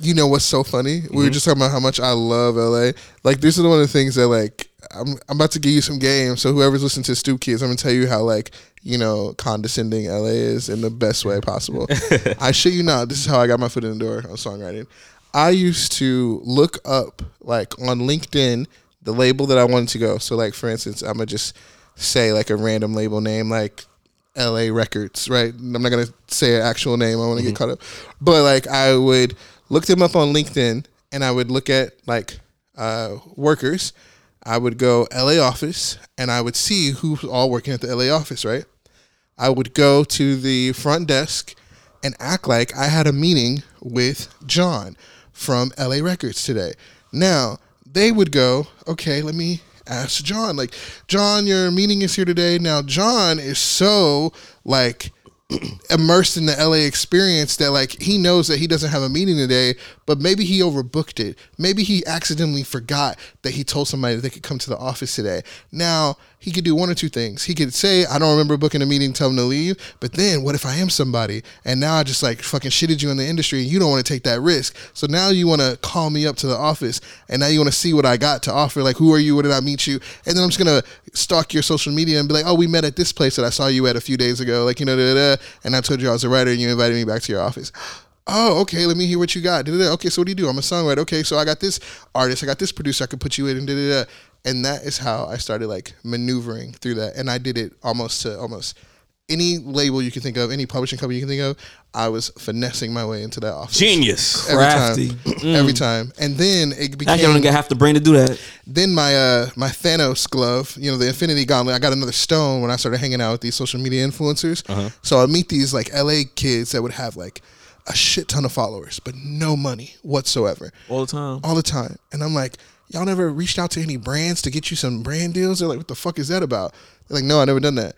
You know what's so funny? We Mm-hmm. were just talking about how much I love LA. Like this is one of the things that like I'm I'm about to give you some game. So whoever's listening to StoopKidz, I'm gonna tell you how like you know condescending LA is in the best way possible. I shit you not. This is how I got my foot in the door on songwriting. I used to look up like on LinkedIn the label that I wanted to go. So like for instance, I'm gonna just say like a random label name like LA Records, right? I'm not gonna say an actual name. I want to get caught up, but like I would look them up on LinkedIn, and I would look at like uh, workers. I would go LA office, and I would see who's all working at the LA office, right? I would go to the front desk and act like I had a meeting with John from LA Records today. Now, they would go, okay, let me ask John. Like, John, your meeting is here today. Now, John is so like immersed in the LA experience that like he knows that he doesn't have a meeting today, but maybe he overbooked it. Maybe he accidentally forgot that he told somebody that they could come to the office today. Now he could do one or two things. He could say, I don't remember booking a meeting, tell him to leave. But then what if I am somebody and now I just like fucking shitted you in the industry and you don't want to take that risk. So now you want to call me up to the office and now you want to see what I got to offer. Like, who are you? Where did I meet you? And then I'm just going to stalk your social media and be like, oh, we met at this place that I saw you at a few days ago. Like, you know, da, da, da. and I told you I was a writer and you invited me back to your office. Oh, okay. Let me hear what you got. Da-da-da. Okay, so what do you do? I'm a songwriter. Okay, so I got this artist. I got this producer. I could put you in. And da-da-da. And that is how I started like maneuvering through that. And I did it almost to almost any label you can think of, any publishing company you can think of, I was finessing my way into that office. Genius. Every Crafty. time, every time, and then it became. I became. don't get half the brain to do that. then my uh my Thanos glove, you know, the Infinity Gauntlet. I got another stone when I started hanging out with these social media influencers. So I meet these like LA kids that would have like a shit ton of followers, but no money whatsoever All the time. all the time. And I'm like, y'all never reached out to any brands to get you some brand deals? They're like, what the fuck is that about? They're like, no, I never done that.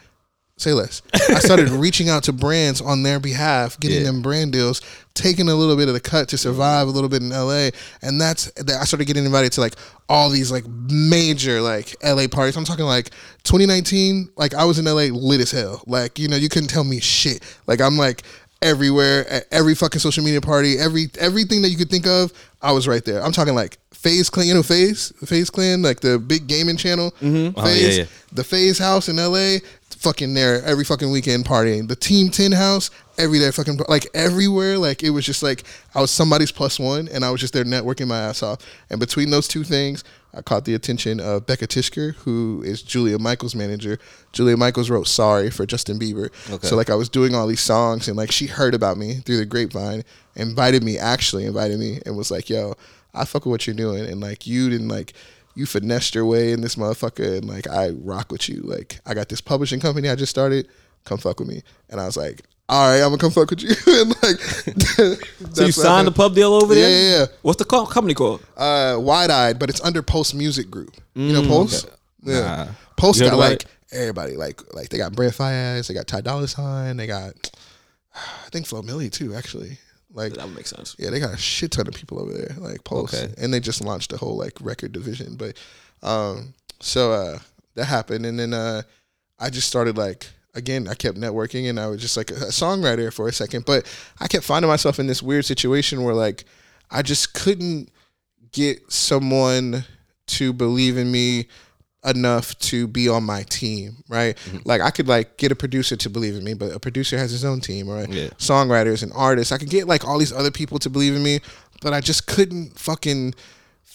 Say less. I started reaching out to brands on their behalf, getting Yeah. them brand deals, taking a little bit of the cut to survive a little bit in LA, and that's that I started getting invited to like all these like major like LA parties. I'm talking like 2019. Like I was in LA lit as hell. Like you know you couldn't tell me shit. Like I'm like everywhere at every fucking social media party, every everything that you could think of, I was right there. I'm talking like FaZe Clan, you know FaZe, FaZe Clan, like the big gaming channel. Mm-hmm. Oh, yeah, yeah. The FaZe House in LA, fucking there every fucking weekend partying. The Team Ten House, every day fucking like everywhere. Like it was just like I was somebody's plus one, and I was just there networking my ass off. And between those two things, I caught the attention of Becca Tishker, who is Julia Michaels' manager. Julia Michaels wrote "Sorry" for Justin Bieber. Okay. So like I was doing all these songs, and like she heard about me through the grapevine, invited me, actually invited me, and was like, "Yo, I fuck with what you're doing, and like you didn't like." You finessed your way in this motherfucker, and like I rock with you. Like I got this publishing company I just started. Come fuck with me, and I was like, "All right, I'm gonna come fuck with you." and like, So you signed the pub deal over Yeah, there? yeah, yeah. What's the co- company called? uh, Wide Eyed, but it's under Pulse Music Group. You know Pulse? Yeah. Nah. Pulse got like everybody. Like like they got Brent Faiyaz, they got Ty Dolla Sign, they got I think Flo Milli too, actually. Like That would make sense. yeah, they got a shit ton of people over there, like Pulse, Okay. and they just launched a whole like record division. But um, so uh, that happened, and then uh, I just started like again, I kept networking, and I was just like a, songwriter for a second. But I kept finding myself in this weird situation where like I just couldn't get someone to believe in me enough to be on my team, right? Mm-hmm. Like I could like get a producer to believe in me, but a producer has his own team, right? Yeah. Songwriters and artists. I could get like all these other people to believe in me, but I just couldn't fucking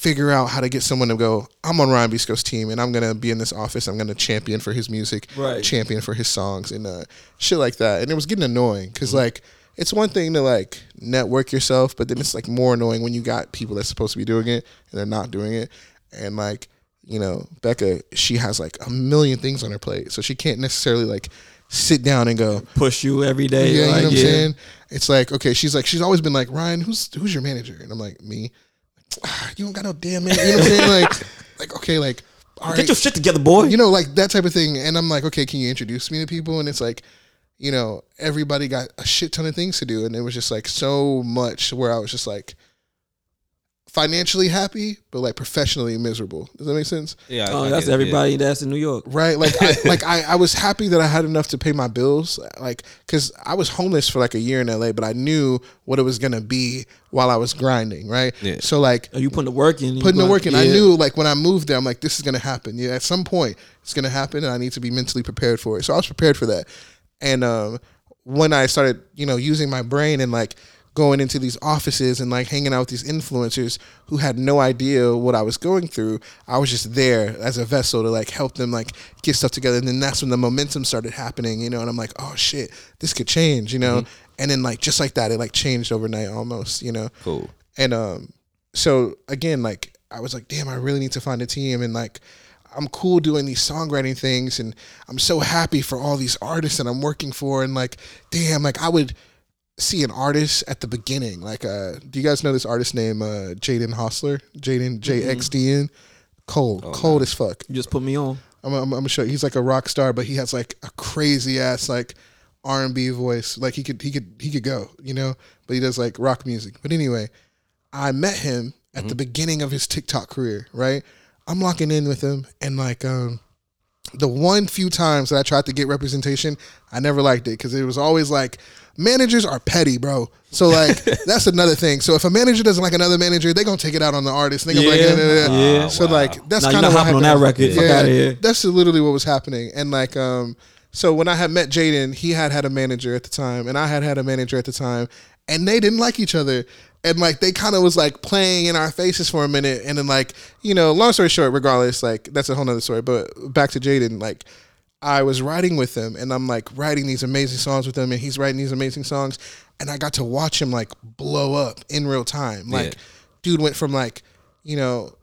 figure out how to get someone to go, I'm on Rhyan Besco's team and I'm gonna be in this office, I'm gonna champion for his music, Right. champion for his songs and uh, shit like that. And it was getting annoying because like it's one thing to like network yourself, but then it's like more annoying when you got people that's supposed to be doing it and they're not doing it. And like, you know, Becca, she has like a million things on her plate. So she can't necessarily like sit down and go, Push you every day. yeah, you know what I'm saying? It's like, okay, she's like, she's always been like, Rhyan, who's who's your manager? And I'm like, me. "Ah, You don't got no damn manager. You know what I'm saying? Like, like okay, like, all right, Get your shit together, boy. you know, like that type of thing. And I'm like, okay, can you introduce me to people? And it's like, you know, everybody got a shit ton of things to do, and it was just like so much where I was just like financially happy, but like professionally miserable. Does that make sense? Yeah, oh, that's get it, yeah. everybody that's in New York. Right, like I, like I, I was happy that I had enough to pay my bills, like because I was homeless for like a year in LA, but I knew what it was gonna be while I was grinding, right? Yeah. So like Are you putting the work in? Putting the work in, I knew like when I moved there, I'm like this is gonna happen. Yeah, at some point it's gonna happen, and I need to be mentally prepared for it. So I was prepared for that, and um, when I started, you know, using my brain and like going into these offices and like hanging out with these influencers who had no idea what I was going through, I was just there as a vessel to like help them like get stuff together. And then that's when the momentum started happening, you know, and I'm like, oh shit, this could change, you know? And then like just like that, it like changed overnight almost, you know? Cool. And um, so again, like I was like, damn, I really need to find a team, and like I'm cool doing these songwriting things, and I'm so happy for all these artists that I'm working for, and like, damn, like I would see an artist at the beginning, like, uh, do you guys know this artist named uh, Jaden Hossler, Jaden JXDN, cold, cold as fuck. You just put me on. I'm, I'm, I'm gonna show you. He's like a rock star, but he has like a crazy ass like R and B voice. Like he could he could he could go, you know. But he does like rock music. But anyway, I met him at the beginning of his TikTok career. Right, I'm locking in with him, and like um, the one few times that I tried to get representation, I never liked it because it was always like managers are petty, bro. So like that's another thing. So if a manager doesn't like another manager, they gonna take it out on the artist. They gonna be like, Yeah, "Nah, nah, nah." yeah. So like that's kind of hopping on that record. Here. That's literally what was happening. And like, um, so when I had met Jaden, he had had a manager at the time, and I had had a manager at the time, and they didn't like each other. And like they kind of was like playing in our faces for a minute, and then like you know, long story short, regardless, like that's a whole nother story. But back to Jaden, like I was writing with him and I'm like writing these amazing songs with him and he's writing these amazing songs and I got to watch him like blow up in real time. Like Yeah. dude went from like, you know,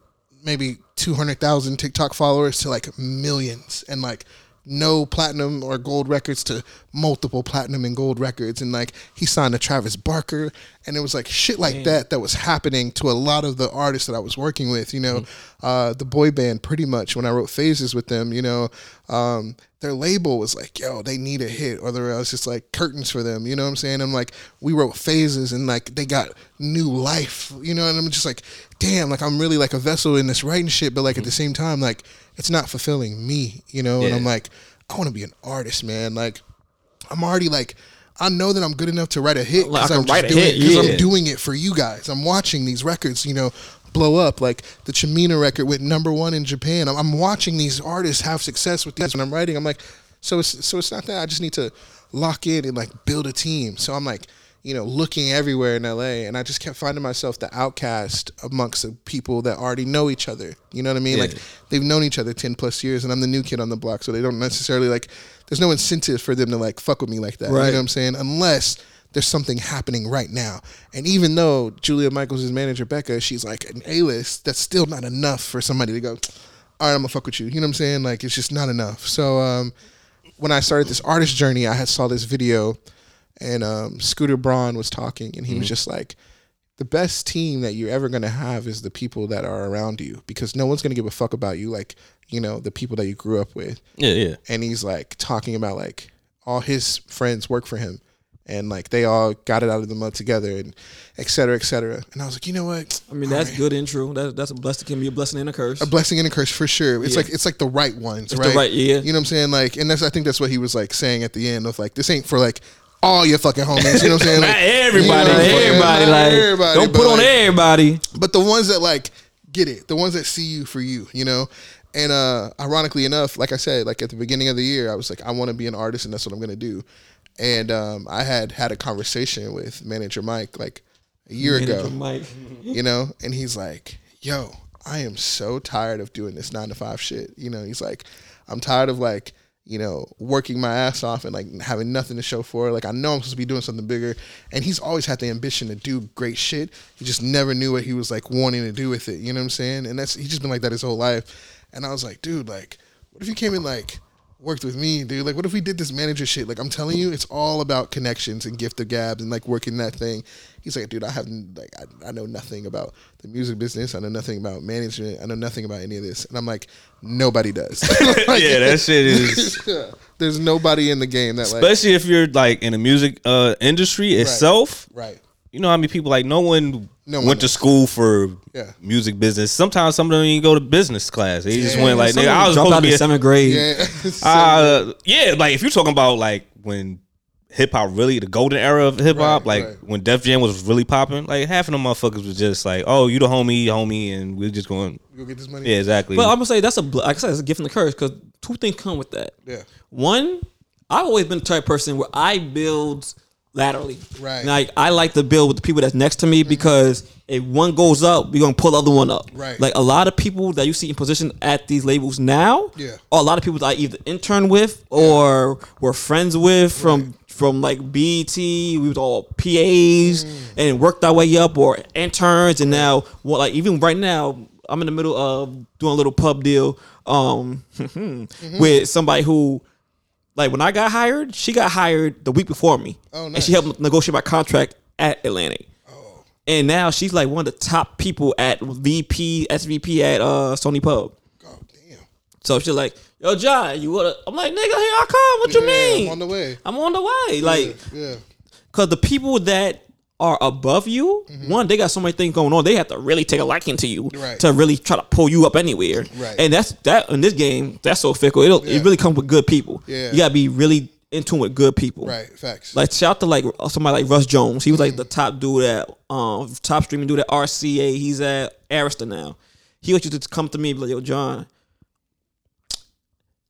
maybe 200,000 TikTok followers to like millions and like no platinum or gold records to multiple platinum and gold records. And like he signed to Travis Barker and it was like shit like that that was happening to a lot of the artists that I was working with you know? Uh, the boy band PRETTYMUCH when I wrote phases with them you know? Um, their label was like yo they need a hit or there was just like curtains for them you know what I'm saying? I'm like we wrote phases and like they got new life you know? And I'm just like damn like I'm really like a vessel in this writing shit but like at the same time like it's not fulfilling me you know and I'm like I want to be an artist man like I'm already like I know that I'm good enough to write a hit because I'm, just write a doing hit, it- 'cause yeah. I'm doing it for you guys. I'm watching these records, you know, blow up. Like the Chimina record went number one in Japan. I'm, I'm watching these artists have success with these. When I'm writing, I'm like, so it's so it's not that I just need to lock in and like build a team. So I'm like, you know, looking everywhere in LA, and I just kept finding myself the outcast amongst the people that already know each other. You know what I mean? Yeah. Like they've known each other 10 plus years and I'm the new kid on the block so they don't necessarily like there's no incentive for them to like fuck with me like that. You know what I'm saying? Unless there's something happening right now. And even though Julia Michaels' manager Becca she's like an A-list that's still not enough for somebody to go all right I'm gonna fuck with you. You know what I'm saying? Like it's just not enough. So um when I started this artist journey I had saw this video and um Scooter Braun was talking and he was just like the best team that you're ever going to have is the people that are around you because no one's going to give a fuck about you like you know the people that you grew up with Yeah, yeah. and he's like talking about like all his friends work for him and like they all got it out of the mud together and et cetera et cetera and i was like you know what I mean, that's good and true. That's that's a blessing. Can be a blessing and a curse. a blessing and a curse for sure it's Yeah. like it's like the right ones It's right the right, yeah. you know what i'm saying like and that's i think that's what he was like saying at the end of like this ain't for like all your fucking homies you know what i'm saying Not like, everybody. you know what I'm saying? everybody, Not like everybody, don't put on like, everybody. but the ones that like get it, the ones that see you for you, you know. And uh, ironically enough, like I said, like at the beginning of the year, I was like, I want to be an artist, and that's what I'm gonna do. And um, I had had a conversation with manager Mike like a year ago, Mike. you know, and he's like, "Yo, I am so tired of doing this nine to five shit." You know, he's like, "I'm tired of like." You know, working my ass off and like having nothing to show for. Like I know I'm supposed to be doing something bigger, and he's always had the ambition to do great shit. He just never knew what he was like wanting to do with it. You know what I'm saying? And that's he's just been like that his whole life. And I was like, dude, like, what if you came in like worked with me, dude? Like, what if we did this manager shit? Like, I'm telling you, it's all about connections and gift of gabs and like working that thing. He's like, dude, I have like, I, I know nothing about the music business. I know nothing about management. I know nothing about any of this. And I'm like, nobody does. Like, yeah, that shit is. There's nobody in the game that like, Especially if you're like in the music uh, industry itself. right. You know how many people like no one No one went to school for Yeah. music business. Sometimes some of them even go to business class. They just went like, Some nigga, I was dropped supposed out to be in a, seventh grade. Yeah. Uh, yeah, like if you're talking about like when hip hop really the golden era of hip hop, Right, like right. when Def Jam was really popping, like half of them motherfuckers was just like, "Oh, you the homie, homie," and we're just going, go get this money. yeah, exactly. But I'm gonna say that's a like I said, it's a gift and a curse because two things come with that. Yeah. One, I've always been the type of person where I build laterally. Right. Like I like to build with the people that's next to me because if one goes up, we're gonna pull the other one up. Right. Like a lot of people that you see in position at these labels now, Yeah. are a lot of people that I either intern with or were friends with from from like BET. We was all PAs Mm. and worked our way up, or interns, and now well, like even right now, I'm in the middle of doing a little pub deal um Mm-hmm. with somebody who like when I got hired, she got hired the week before me. Oh, And she helped negotiate my contract at Atlantic. Oh. And now she's like one of the top people at VP, SVP at uh Sony Pub. Oh damn. So she's like, "Yo, John, you wanna?" I'm like, "Nigga, here I come. What you mean? I'm on the way. I'm on the way." Like, Yeah. cause the people that are above you, one, they got so many things going on. They have to really take a liking to you Mm-hmm. Right. to really try to pull you up anywhere. Right. And that's that in this game. That's so fickle. It'll, Yeah. It really comes with good people. Yeah. You gotta be really in tune with good people. Right. Facts. Like shout out to like somebody like Russ Jones. He was like the top dude at um top streaming dude at RCA. He's at Arista now. He used to come to me and be like, "Yo, John,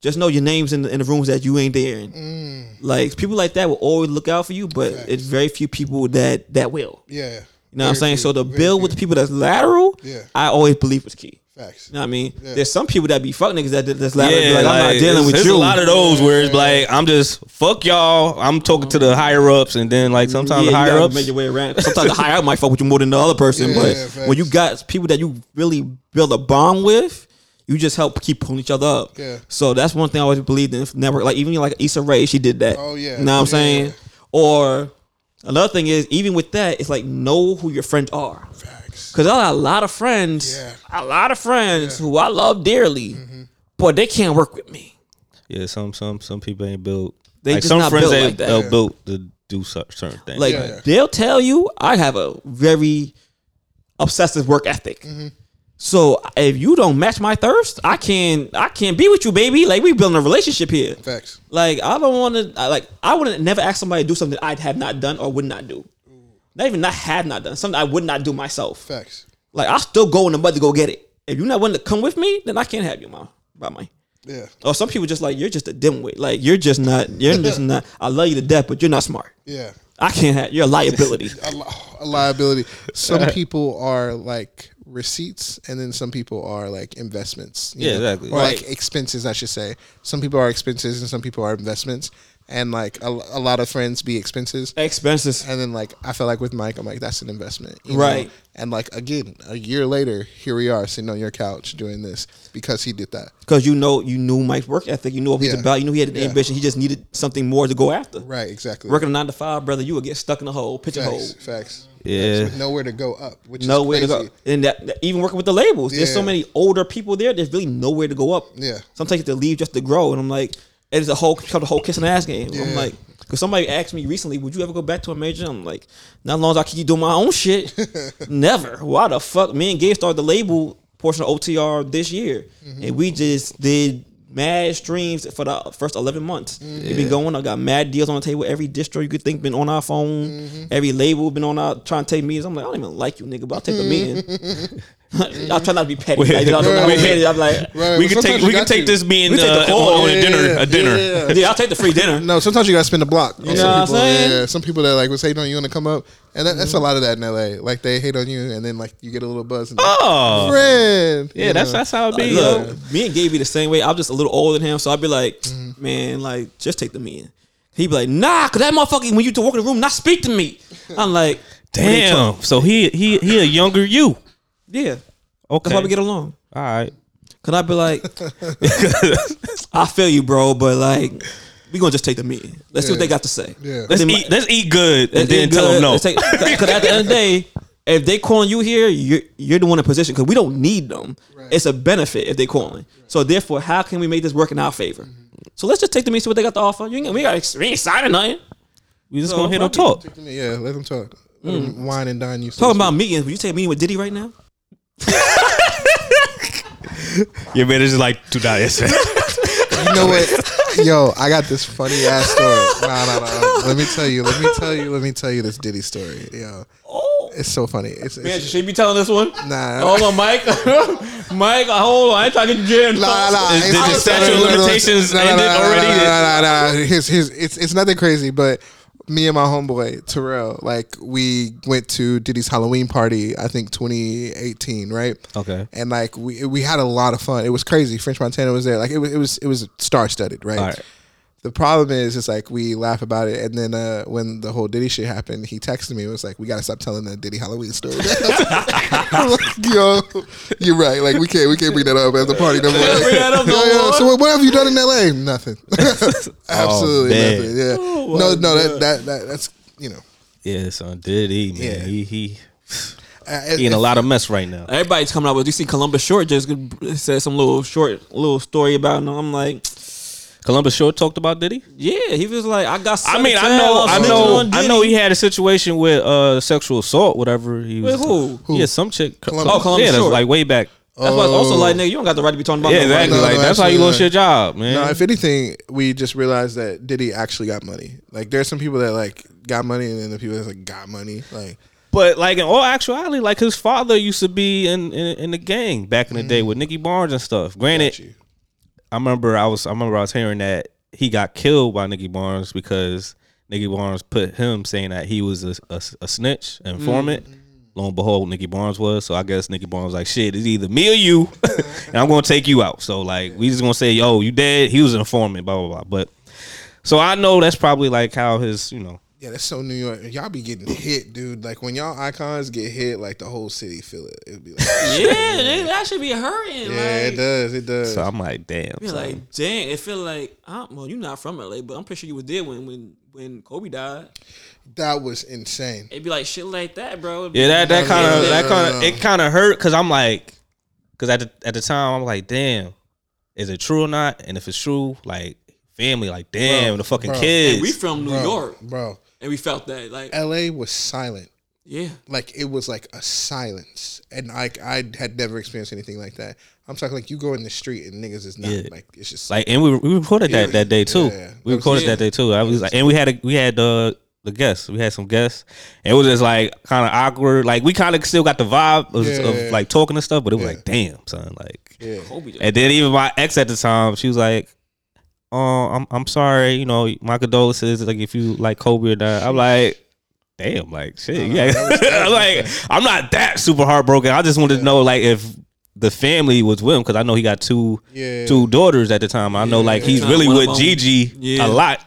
just know your names in the, in the rooms that you ain't there." in." Mm. Like people like that will always look out for you, but Facts. it's very few people that that will. yeah. You know what I'm saying? few, So the very build few. with the people that's lateral, Yeah. I always believe was key. Facts. You know what I mean? Yeah. There's some people that be fuck niggas that that's lateral. Yeah, like, I'm not dealing with you. there's a lot of those where it's like I'm just fuck y'all. I'm talking to the higher ups, and then like sometimes yeah, the higher gotta ups. make your way around. Sometimes the higher up might fuck with you more than the other person, Yeah, but facts. when you got people that you really build a bond with, you just help keep pulling each other up. Yeah. So that's one thing I always believed in network. Like even like Issa Rae, she did that. Oh, yeah. You know what I'm Yeah. saying? Or another thing is even with that, it's like know who your friends are. Facts. Cause I got a lot of friends, Yeah. a lot of friends who I love dearly, but they can't work with me. Yeah, some some some people ain't built. They like just some not friends built they like that. are Yeah. built to do cer- certain things. Like Yeah, yeah. they'll tell you I have a very obsessive work ethic. Mm-hmm. So if you don't match my thirst, I can't I can't be with you, baby. Like we building a relationship here. Facts. Like I don't want to. Like I wouldn't never ask somebody to do something I'd have not done or would not do. Not even not have not done something I would not do myself. Facts. Like I still go in the mud to go get it. If you're not willing to come with me, then I can't have you, mom. By my. Yeah. Or some people just like you're just a dimwit. Like you're just not. You're just not. I love you to death, but you're not smart. Yeah. I can't have. You're a liability. A, li- a liability. Some people are like receipts, and then some people are like investments. you Yeah, know? exactly. Or Right. like expenses, I should say. Some people are expenses, and some people are investments. And like a, a lot of friends be expenses. Expenses. And then like I feel like with Mike, I'm like that's an investment, you know? Right. And like again, a year later, here we are sitting on your couch doing this because he did that. because you know you knew Mike's work ethic. You knew what he's Yeah. about. You knew he had an Yeah. ambition. He just needed something more to go after. Right, exactly. Working a nine to five, brother, you would get stuck in a hole, pitch a hole, facts, facts. Yeah. Nowhere to go up, which nowhere is to go. And that, even working with the labels, there's so many older people there. There's really nowhere to go up. Yeah. sometimes you have to leave just to grow. And I'm like, it's a whole the whole kiss and ass game. I'm like, because somebody asked me recently, would you ever go back to a major? I'm like, not as long as I keep doing my own shit. Never. Why the fuck? Me and Gabe started the label portion of OTR this year, Mm-hmm. and we just did mad streams for the first 11 months. It been going. I got mad deals on the table. Every distro you could think been on our phone. Mm-hmm. Every label been on our trying to take meetings. I'm like, I don't even like you, nigga, but I'll take the meeting. I try not to be petty. Like, you know, I don't know how to be petty. I'm like, Right, we can take we can take to. this being We take the uh, call. on, on a dinner yeah, a dinner. yeah, yeah. yeah, I'll take the free dinner. No, sometimes you gotta spin the block. You some know what I'm people, saying? Yeah, some people that like was hating on you want to come up, and that, that's a lot of that in LA. Like they hate on you, and then like you get a little buzz. And, Oh, friend. yeah, you that's know? that's how it be. Look, me and Gabe be the same way. I'm just a little older than him, so I'd be like, Mm-hmm. man, like just take the meeting. He'd be like, nah, cause that motherfucker when you to walk in the room, not speak to me. I'm like, Damn. So he he he a younger you. Yeah, Okay. that's why we get along. All right. Cause I'd be like, I feel you, bro, but like, we gonna just take the meeting. Let's see what they got to say. Yeah. Let's They might- eat. Let's eat good and Let's then get tell good. them no. Let's take- Cause at the end of the day, if they calling you here, you're you're the one in position because we don't need them. It's a benefit if they calling. So therefore, how can we make this work in our favor? So let's just take them and see what they got to offer. You ain't, we got we ain't signing nothing. we just So, gonna hear them fuck talk. Yeah, let them talk. Let Mm. them wine and dine you. so Talking about meetings, would you take a meeting with Diddy right now? Your man is like two dollars. speak. You know what? Yo, I got this funny ass story. No, no, no. Let me tell you. Let me tell you. Let me tell you this Diddy story. Yo, Oh, it's so funny. It's, man, it's should be telling this one? nah. Hold on, Mike. Mike, hold on. I ain't talking to get you in. Nah, nah, Is- it's- did the it's- statute of limitations no, no, ended no, no, already? No. Here's, here's, it's, it's nothing crazy, but me and my homeboy Terrell, like we went to Diddy's Halloween party, I think 2018, right? Okay. And like we we had a lot of fun. It was crazy. French Montana was there. Like it was it was it was star studded, right? All right. The problem is, it's like we laugh about it, and then uh, when the whole Diddy shit happened, he texted me. It was like, "We gotta stop telling the Diddy Halloween story." I'm like, Yo, you're right. Like we can't, we can't bring that up at the party no more. Like, bring that up no yo, yo. So what, what have you done in L.A.? Nothing. Absolutely man. nothing. Yeah. Oh, no, no. That, that that that's you know. Yeah, son. Diddy, man. Yeah. He he Uh, he in a lot of mess right now. Everybody's coming out with. You see, Columbus Short just said some little short little story about him. I'm like, Columbus Short talked about Diddy. yeah. He was like, I got. I mean, I know, I know, I know. He had a situation with uh sexual assault, whatever. He was. With who? Yeah, some chick. Columbus. Oh, Columbus yeah, that's Short. like way back. That's why it's also Oh. like, nigga, you don't got the right to be talking about. Yeah, nobody. exactly. No, like no, that's how you absolutely lost your job, man. No, if anything, we just realized that Diddy actually got money. Like there's some people that like got money, and then the people that like got money. Like But like in all actuality, like his father used to be in in, in the gang back in the day with Nicky Barnes and stuff. Granted, got you. I remember I was I remember I was hearing that he got killed by Nicky Barnes because Nicky Barnes put him saying that he was a, a, a snitch, an informant, mm. lo and behold, Nicky Barnes was. So I guess Nicky Barnes was like, shit, it's either me or you, and I'm gonna take you out. So like, we just gonna say, yo, you dead? He was an informant, blah blah blah. But so I know that's probably like how his, you know, Yeah, that's so New York. Y'all be getting hit, dude. Like when y'all icons get hit, like the whole city feel it. It'd be like, Yeah, they, that should be hurting. yeah, it does, it does. so I'm like, damn. be like, dang, it feel like, I'm, well, you're not from LA, but I'm pretty sure you was there when when when Kobe died. that was insane. It'd be like shit like that, bro. It'd Yeah, that that kind of that kind of it kind of hurt because I'm like, because at the at the time I'm like, damn, is it true or not? And if it's true, like family, like damn, Bro, the fucking bro. kids. And we from New Bro, York, bro. And we felt that. Like, LA was silent. yeah, Like it was like a silence, and like I had never experienced anything like that. I'm talking like you go in the street and niggas is not Yeah. like it's just like, and we we recorded that that day too. Yeah. We recorded Yeah. that day too. I was like, and we had a we had the the guests. We had some guests. And it was just like kind of awkward. Like we kind of still got the vibe of, Yeah. of like talking and stuff, but it was Yeah. like, damn, son, like. yeah. And then even my ex at the time, she was like, "Oh, I'm I'm sorry, you know, my condolences. Like if you like Kobe or that." I'm like, "Damn, like shit, yeah." that was- that I'm like, I'm not that super heartbroken. I just wanted to know like if the family was with him because I know he got two Yeah. two daughters at the time. I know like he's really with Gigi Yeah. a lot.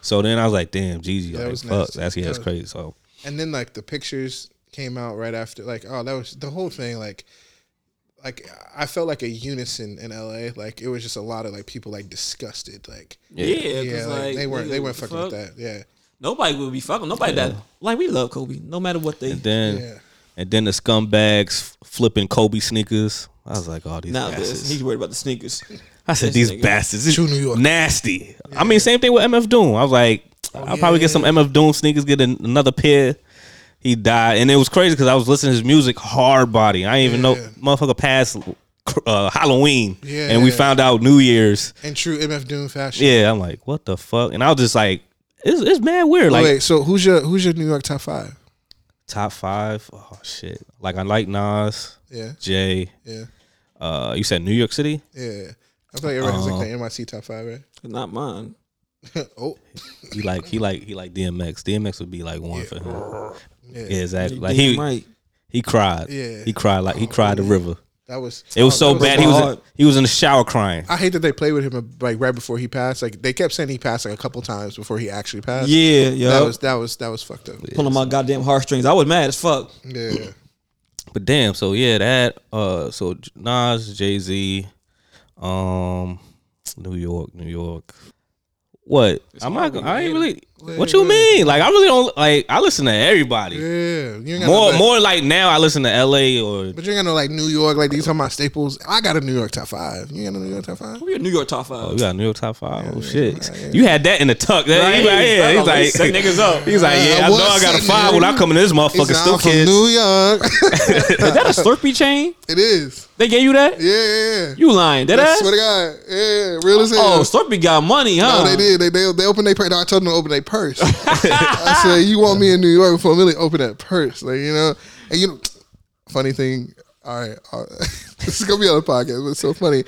So then I was like, "Damn, Gigi, That like, was fuck, that's yeah, that's crazy." So And then like the pictures came out right after. Like oh, that was the whole thing. Like like I felt like a unison in LA. Like it was just a lot of like people like disgusted. Like yeah, yeah. like, they weren't they weren't the fucking with that. Yeah. Nobody would be fucking. Nobody that like we love Kobe. No matter what they. and then Yeah. and then the scumbags flipping Kobe sneakers. I was like, "Oh, these Nah, bastards." this, he's worried about the sneakers. I said these nigga. bastards, this True New York. nasty. I mean, same thing with MF Doom. I was like, oh, I'll probably get some MF Doom sneakers, get an, another pair. He died, and it was crazy because I was listening to his music, hard body. I didn't even know motherfucker passed uh, Halloween, Yeah. and we found out New Year's. In true MF Doom fashion. Yeah, I'm like, what the fuck? And I was just like, it's, it's mad weird. Like wait, so who's your who's your New York top five? top five. Oh shit! Like I like Nas, Yeah, Jay. yeah, Uh, you said New York City. yeah. I feel like everyone has Uh, like the NYC top five, right? Not mine. oh, He like he like he like DMX. DMX would be like one for him. Yeah. Yeah, exactly. Like damn he right. he cried. Yeah. he cried like he cried the river. That was It was so that bad. He was in, he was in the shower crying. I hate that they played with him like right before he passed. Like they kept saying he passed like a couple times before he actually passed. Yeah, yeah. that was that was that was fucked up. pulling my goddamn heartstrings. I was mad as fuck. Yeah, But damn, so yeah, that uh, so Nas, Jay Z, um, New York, New York. What? I'm not. gonna- I ain't really. What you mean? Like I really don't like. I listen to everybody. yeah. You ain't More, no, like- more like now. I listen to L.A. or But you ain't got no like New York. Like these talking about staples. I got a New York top five. You ain't got no New York top five. We got a New York top five. Oh, you got New York top five. Oh shit! yeah. You had that in the tuck. That, Right. He's like, yeah, he's Oh, like, set niggas up. He's like, yeah, I I, know I got a five when I niggas. come into this motherfucker. He's Still I'm from kids. New York. Is that a Slurpee chain? it is. They gave you that? Yeah, yeah. yeah. You lying? Did I that? swear to God. Yeah, real as oh, hell. Oh, Slurpee got money, huh? No, they did. They they, they opened their. No, I told them to open their purse. I said, "You want me in New York for a million? Open that purse, like you know." And you know, funny thing. All right, uh, this is gonna be on the podcast, but it's so funny.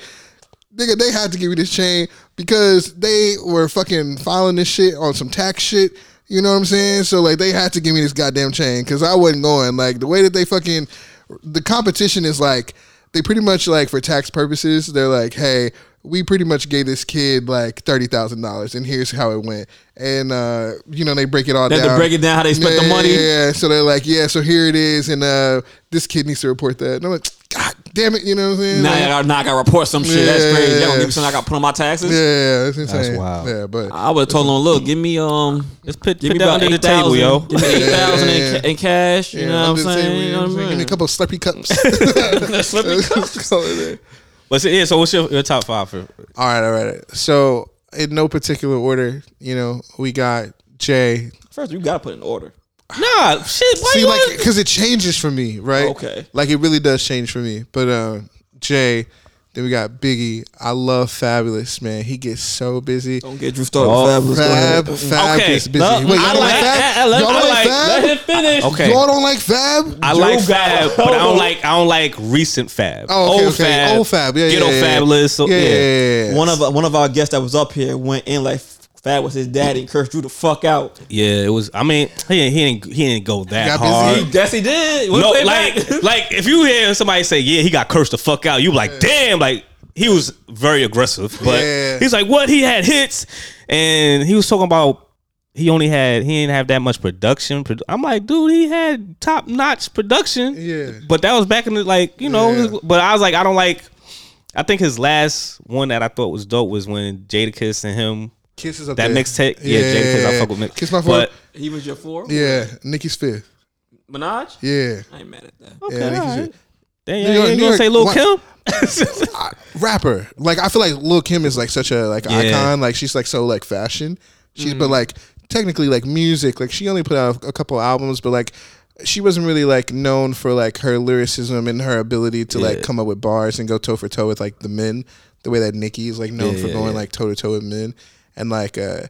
Nigga, they had to give me this chain because they were fucking filing this shit on some tax shit. You know what I'm saying? So like, they had to give me this goddamn chain because I wasn't going. Like the way that they fucking, the competition is like they pretty much like for tax purposes. They're like, hey, we pretty much gave this kid like thirty thousand dollars, and here's how it went. And uh, you know they break it all They down. to break it down how they spent yeah, the money. Yeah, yeah. So they're like, yeah, so here it is, and uh, this kid needs to report that. And I'm like, God damn it, you know what I'm saying? Now I Like, got now I got to report some shit. That's crazy. Y'all gonna give me something I got to put on my taxes? yeah, it's insane. wild. Yeah, but I would have told them, look, give me um, Just put, give put me that about under eight the table, thousand, yo. Give me eight thousand Yeah, in, yeah. ca- in cash. You know what I'm saying? table, You know what I'm Give me a couple of slurpee cups. Slurpee cups. But so, yeah, so what's your, your top five for? All right, all right. So in no particular order, you know, we got Jay. First, you gotta put in order. Nah, shit. Why See, you like, wanna- because it changes for me, right? Okay. Like it really does change for me. But uh, Jay, then we got Biggie. I love Fabolous, man. He gets so busy. Don't get Drew started. Oh, Fabolous. Fab, Fab Okay, busy. no, Wait, y'all I don't like, like- Fab? I- I like- y'all don't I like, like- Fab? Let him finish. Okay. Y'all don't like Fab? I like Joe Fab, but I don't like I don't like recent Fab. Oh, okay, old okay. Fab, Old Fab. Yeah, yeah, Ghetto yeah, yeah. Fabolous. So, yeah, yeah. yeah, yeah, yeah. One of one of our guests that was up here went in like Fat was his daddy and cursed you the fuck out. Yeah, it was. I mean, he didn't, he didn't, he didn't go that hard. He, yes, he did. no, We'll like, back. like if you hear somebody say, "Yeah, he got cursed the fuck out," you like, "Damn!" Like he was very aggressive, but Yeah. he's like, "What? He had hits," and he was talking about he only had he didn't have that much production. I'm like, dude, he had top notch production. Yeah. but that was back in the like you know. Yeah. But I was like, I don't like. I think his last one that I thought was dope was when Jadakiss and him Kisses up that there. mixtape. Yeah, Jadakiss. I fuck with Mix. Kiss my but foot. he was your four. Yeah, Nicki's fifth. Minaj. Yeah, I ain't mad at that. yeah, Nicki's alright. fifth. Damn, New you York- ain't New gonna say Lil York- Kim? rapper. Like I feel like Lil Kim is like such a like Yeah. icon. Like she's like so like fashion. She's but mm. like technically like music. Like she only put out a couple albums, but like she wasn't really like known for like her lyricism and her ability to like come up with bars and go toe for toe with like the men. The way that Nicki is like known Yeah, for yeah, going yeah. like toe to toe with men, and like uh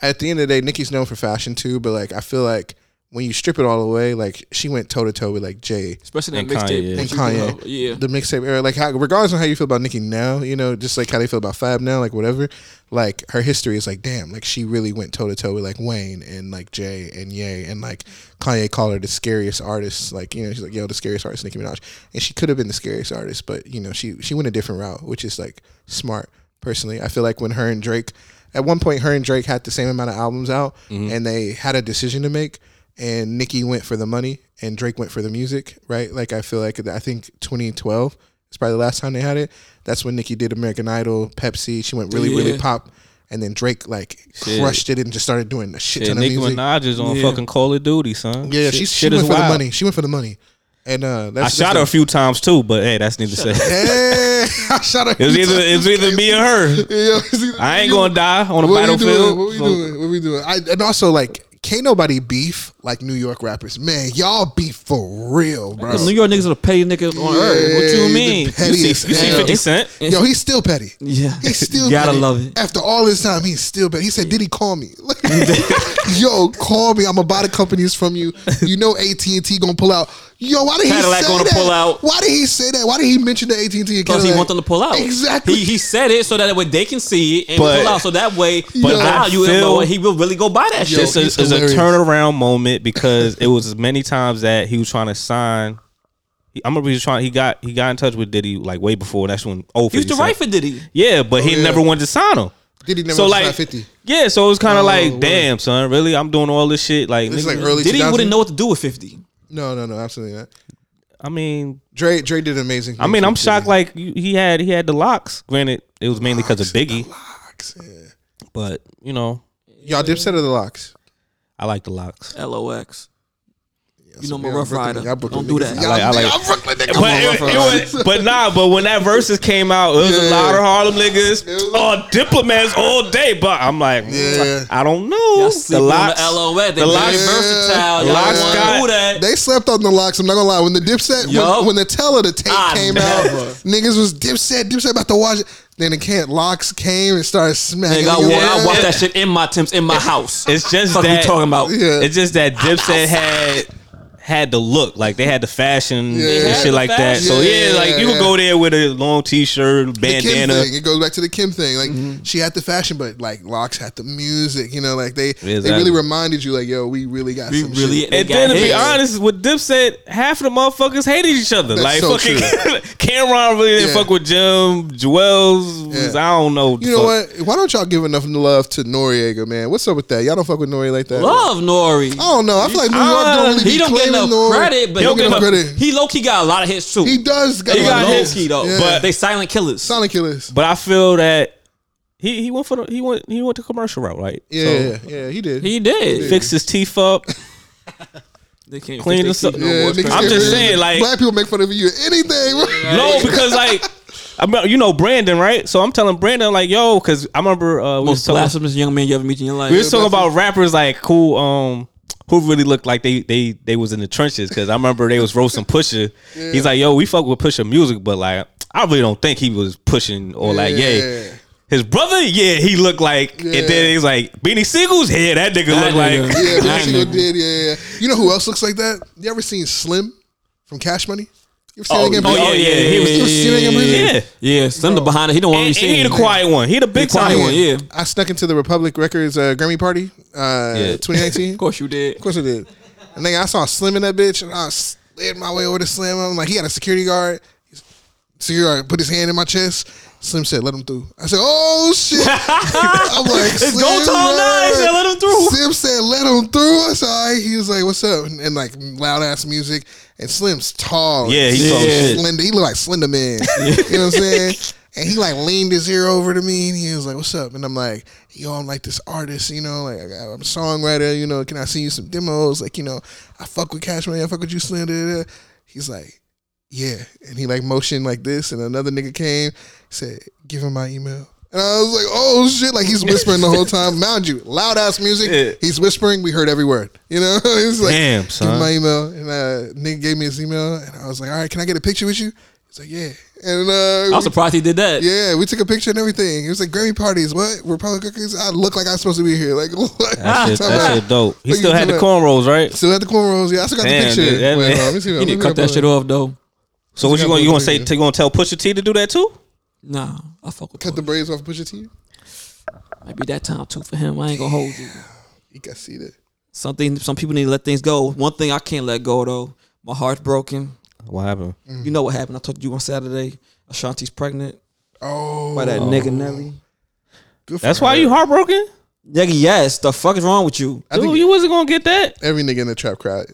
at the end of the day, Nicki's known for fashion too. But like I feel like when you strip it all away, like she went toe to toe with like Jay Especially And that mixtape. Kanye. what and you Kanye. Yeah. The mixtape era, like how, regardless of how you feel about Nicki now, you know, just like how they feel about Fab now, like whatever. Like her history is like, damn, like she really went toe to toe with like Wayne and like Jay and Ye and like Kanye called her the scariest artist. Like you know, she's like, yo, the scariest artist, Nicki Minaj, and she could have been the scariest artist, but you know, she she went a different route, which is like smart. Personally, I feel like when her and Drake, at one point, her and Drake had the same amount of albums out, mm-hmm. and they had a decision to make and Nicki went for the money and Drake went for the music, right? Like I feel like I think 2012 is probably the last time they had it. That's when Nicki did American Idol, Pepsi. She went really, really pop, and then Drake like Shit. crushed it and just started doing a shit Shit, ton of Nicki music. Minaj is on Yeah. fucking Call of Duty, son. Yeah, shit, she, she shit went is for the money. She went for the money, and uh, I shot her a few times too, but hey, that's to say. Hey, I shot her. It was either it was either me or her. Yeah, I ain't you- gonna die on a What we battlefield. doing? What we so- doing? What we doing? I, and also like. Can't nobody beef like New York rappers. Man, y'all be for real, bro. New York niggas are the petty niggas on earth. What Yeah, you the mean? You see, you see 50 Cent? Yo, he's still petty. Yeah. He's still Gotta petty. love it. After all this time, he's still petty. He said, "Did he call me? Yo, call me. I'm gonna buy the companies from you. You know AT and T gonna pull out. Yo, why did Cadillac he say gonna that? pull out. Why did he say that? Why did he mention the AT and T? Because he want them to pull out. Exactly. He, he said it so that way they can see it and But- pull out. So that way, But but I value feel- but he will really go buy that Yo, shit. It's a, it's a turnaround moment because it was many times that he was trying to sign. I remember he was trying. He got he got in touch with Diddy like way before. That's when old He used to 50 write for Diddy. Yeah, but he Oh, yeah. never wanted to sign him. Did he never So like, 50? yeah. So it was kind of Oh, like, word. damn, son, really? I'm doing all this shit. Like, This is nigga, like early Diddy 2000s? wouldn't know what to do with 50. No, no, no, absolutely not. I mean, Dre, Dre did amazing. I mean, I'm shocked. Diddy. Like he had he had the LOX. Granted, it was mainly because of Biggie, LOX, yeah. but you know, Y'all Dipset or the LOX? I like the locks. LOX. You know, I'm a rough rider. y'all Don't do that. Y'all- I like- I like- y'all Brooklyn niggas. But a it, rough it rider. was, but nah, but when that verses came out, it was a lot of Harlem niggas. was- Oh, diplomats all day. But I'm like, Yeah. I don't know. Y'all The sleep LOX, the LOX. They the very LOX, versatile. Y'all LOX don't got- do that. They slept on the LOX. I'm not gonna lie. When the Dipset, Yup. when, when the Teller the tape I came never. out, niggas was Dipset. Dipset about to watch it. Then the can't LOX came and started smacking. Nigga, I, niggas. I Yeah. watch that shit in my Tim's in my house. It's just Fuck that you talking about? Yeah. It's just that Dipset had had the look, like they had the fashion Yeah. and Had shit the like that. So yeah, Yeah, like you yeah. could go there with a long t-shirt, The Kim bandana. thing. It goes back to the Kim thing. Like Mm-hmm. she had the fashion, but like LOX had the music. You know, like they they Exactly. really reminded you, like, yo, we really got We some really- shit. They And got then to be hits. honest, with Dipset, half of the motherfuckers hated each other. That's like so fucking true. Cam'ron really didn't Yeah. fuck with Jim. Joel's was, Yeah. I don't know. You know what? Why don't y'all give enough love to Noreaga, man? What's up with that? Y'all don't fuck with Nori like that. Love Nori. I don't know. I feel like New York Uh, don't really he be don't get claiming enough Nori. credit, but he don't get enough credit. He low key got a lot of hits too. He does. Got He a got lot of low hits, key though. Yeah. but- they silent killers. Silent Killers. But I feel that he he went for the he went he went the commercial route, right? Yeah, So, yeah, yeah, he did. he did. fixed his teeth up. They can't Clean fix this their up. no yeah, more. I'm just saying, like- black people make fun of you at anything. No, because like I mean, you know Brandon, right? So I'm telling Brandon like, yo, because I remember uh, we was most talking, blasphemous young man you ever meet in your life. we was talking about rappers like who um who really looked like they they they was in the trenches because I remember they was roasting Pusha. He's like, yo, we fuck with Pusha music, but like I really don't think he was pushing or like, yeah. Yeah. His brother, yeah, he looked like, Yeah. and then he's like, Beanie Sigels, yeah, that nigga That look like. Yeah, That Big Single nigga. did. Yeah, yeah. You know who else looks like that? You ever seen Slim from Cash Money? You seen that nigga oh, breathe? yeah, yeah, he was- You ever seen that? Yeah. Yeah, Slim the behind it. He don't want And, to and be he seen. the quiet one. He the big quiet one, yeah. I snuck into the Republic Records uh, Grammy party, uh, Yeah. 2019. Of course you did. Of course I did. And then I saw Slim in that bitch, and I slid my way over to Slim. I'm like, he had a security guard. Security guard put his hand in my chest. Slim said, "Let him through." I said, "Oh shit!" I'm like, It's "Slim, go time now. He said, "Let him through." Slim said, "Let him through." I said, "All right." He was like, "What's up?" And, and, like loud ass music. And Slim's tall. Yeah, he tall. Slender. He looked like Slender Man. You know what I'm saying? And he like leaned his ear over to me and he was like, "What's up?" And I'm like, "Yo, I'm like this artist, you know, like I'm a songwriter, you know. Can I send you some demos? Like, you know, I fuck with Cash Money, I fuck with you, Slender." He's like, "Yeah," and he like motioned like this, and another nigga came, said, "Give him my email." And I was like, "Oh shit!" Like he's whispering the whole time. Mind you, loud ass music. Yeah. He's whispering. We heard every word. You know, he's like, Damn, "Give me my email." And uh, nigga gave me his email, and I was like, "All right, can I get a picture with you?" He's like, "Yeah." And uh, I was surprised he did that. yeah, we took a picture and everything. It was like Grammy parties. What? Republic Records? I look like I'm supposed to be here. Like, what? That shit, that shit dope. He Look, still had the talking cornrows, right? Still had the cornrows. Yeah, I still got Damn, the picture. dude, that Wait, man- let me see. You need to cut that shit off though. So what you got gonna you both gonna say? videos. You gonna tell Pusha T to do that too? Nah, I fuck with Cut the braids off Pusha T. Maybe that time too for him. I ain't gonna hold you. You can see that. Something. Some people need to let things go. One thing I can't let go though. My heart's broken. What happened? You know what happened? I told you on Saturday. Ashanti's pregnant Oh, by that nigga Nelly. good for That's why you heartbroken, Nigga, yes. The fuck is wrong with you? I dude. think You wasn't gonna get that. every nigga in the trap cried.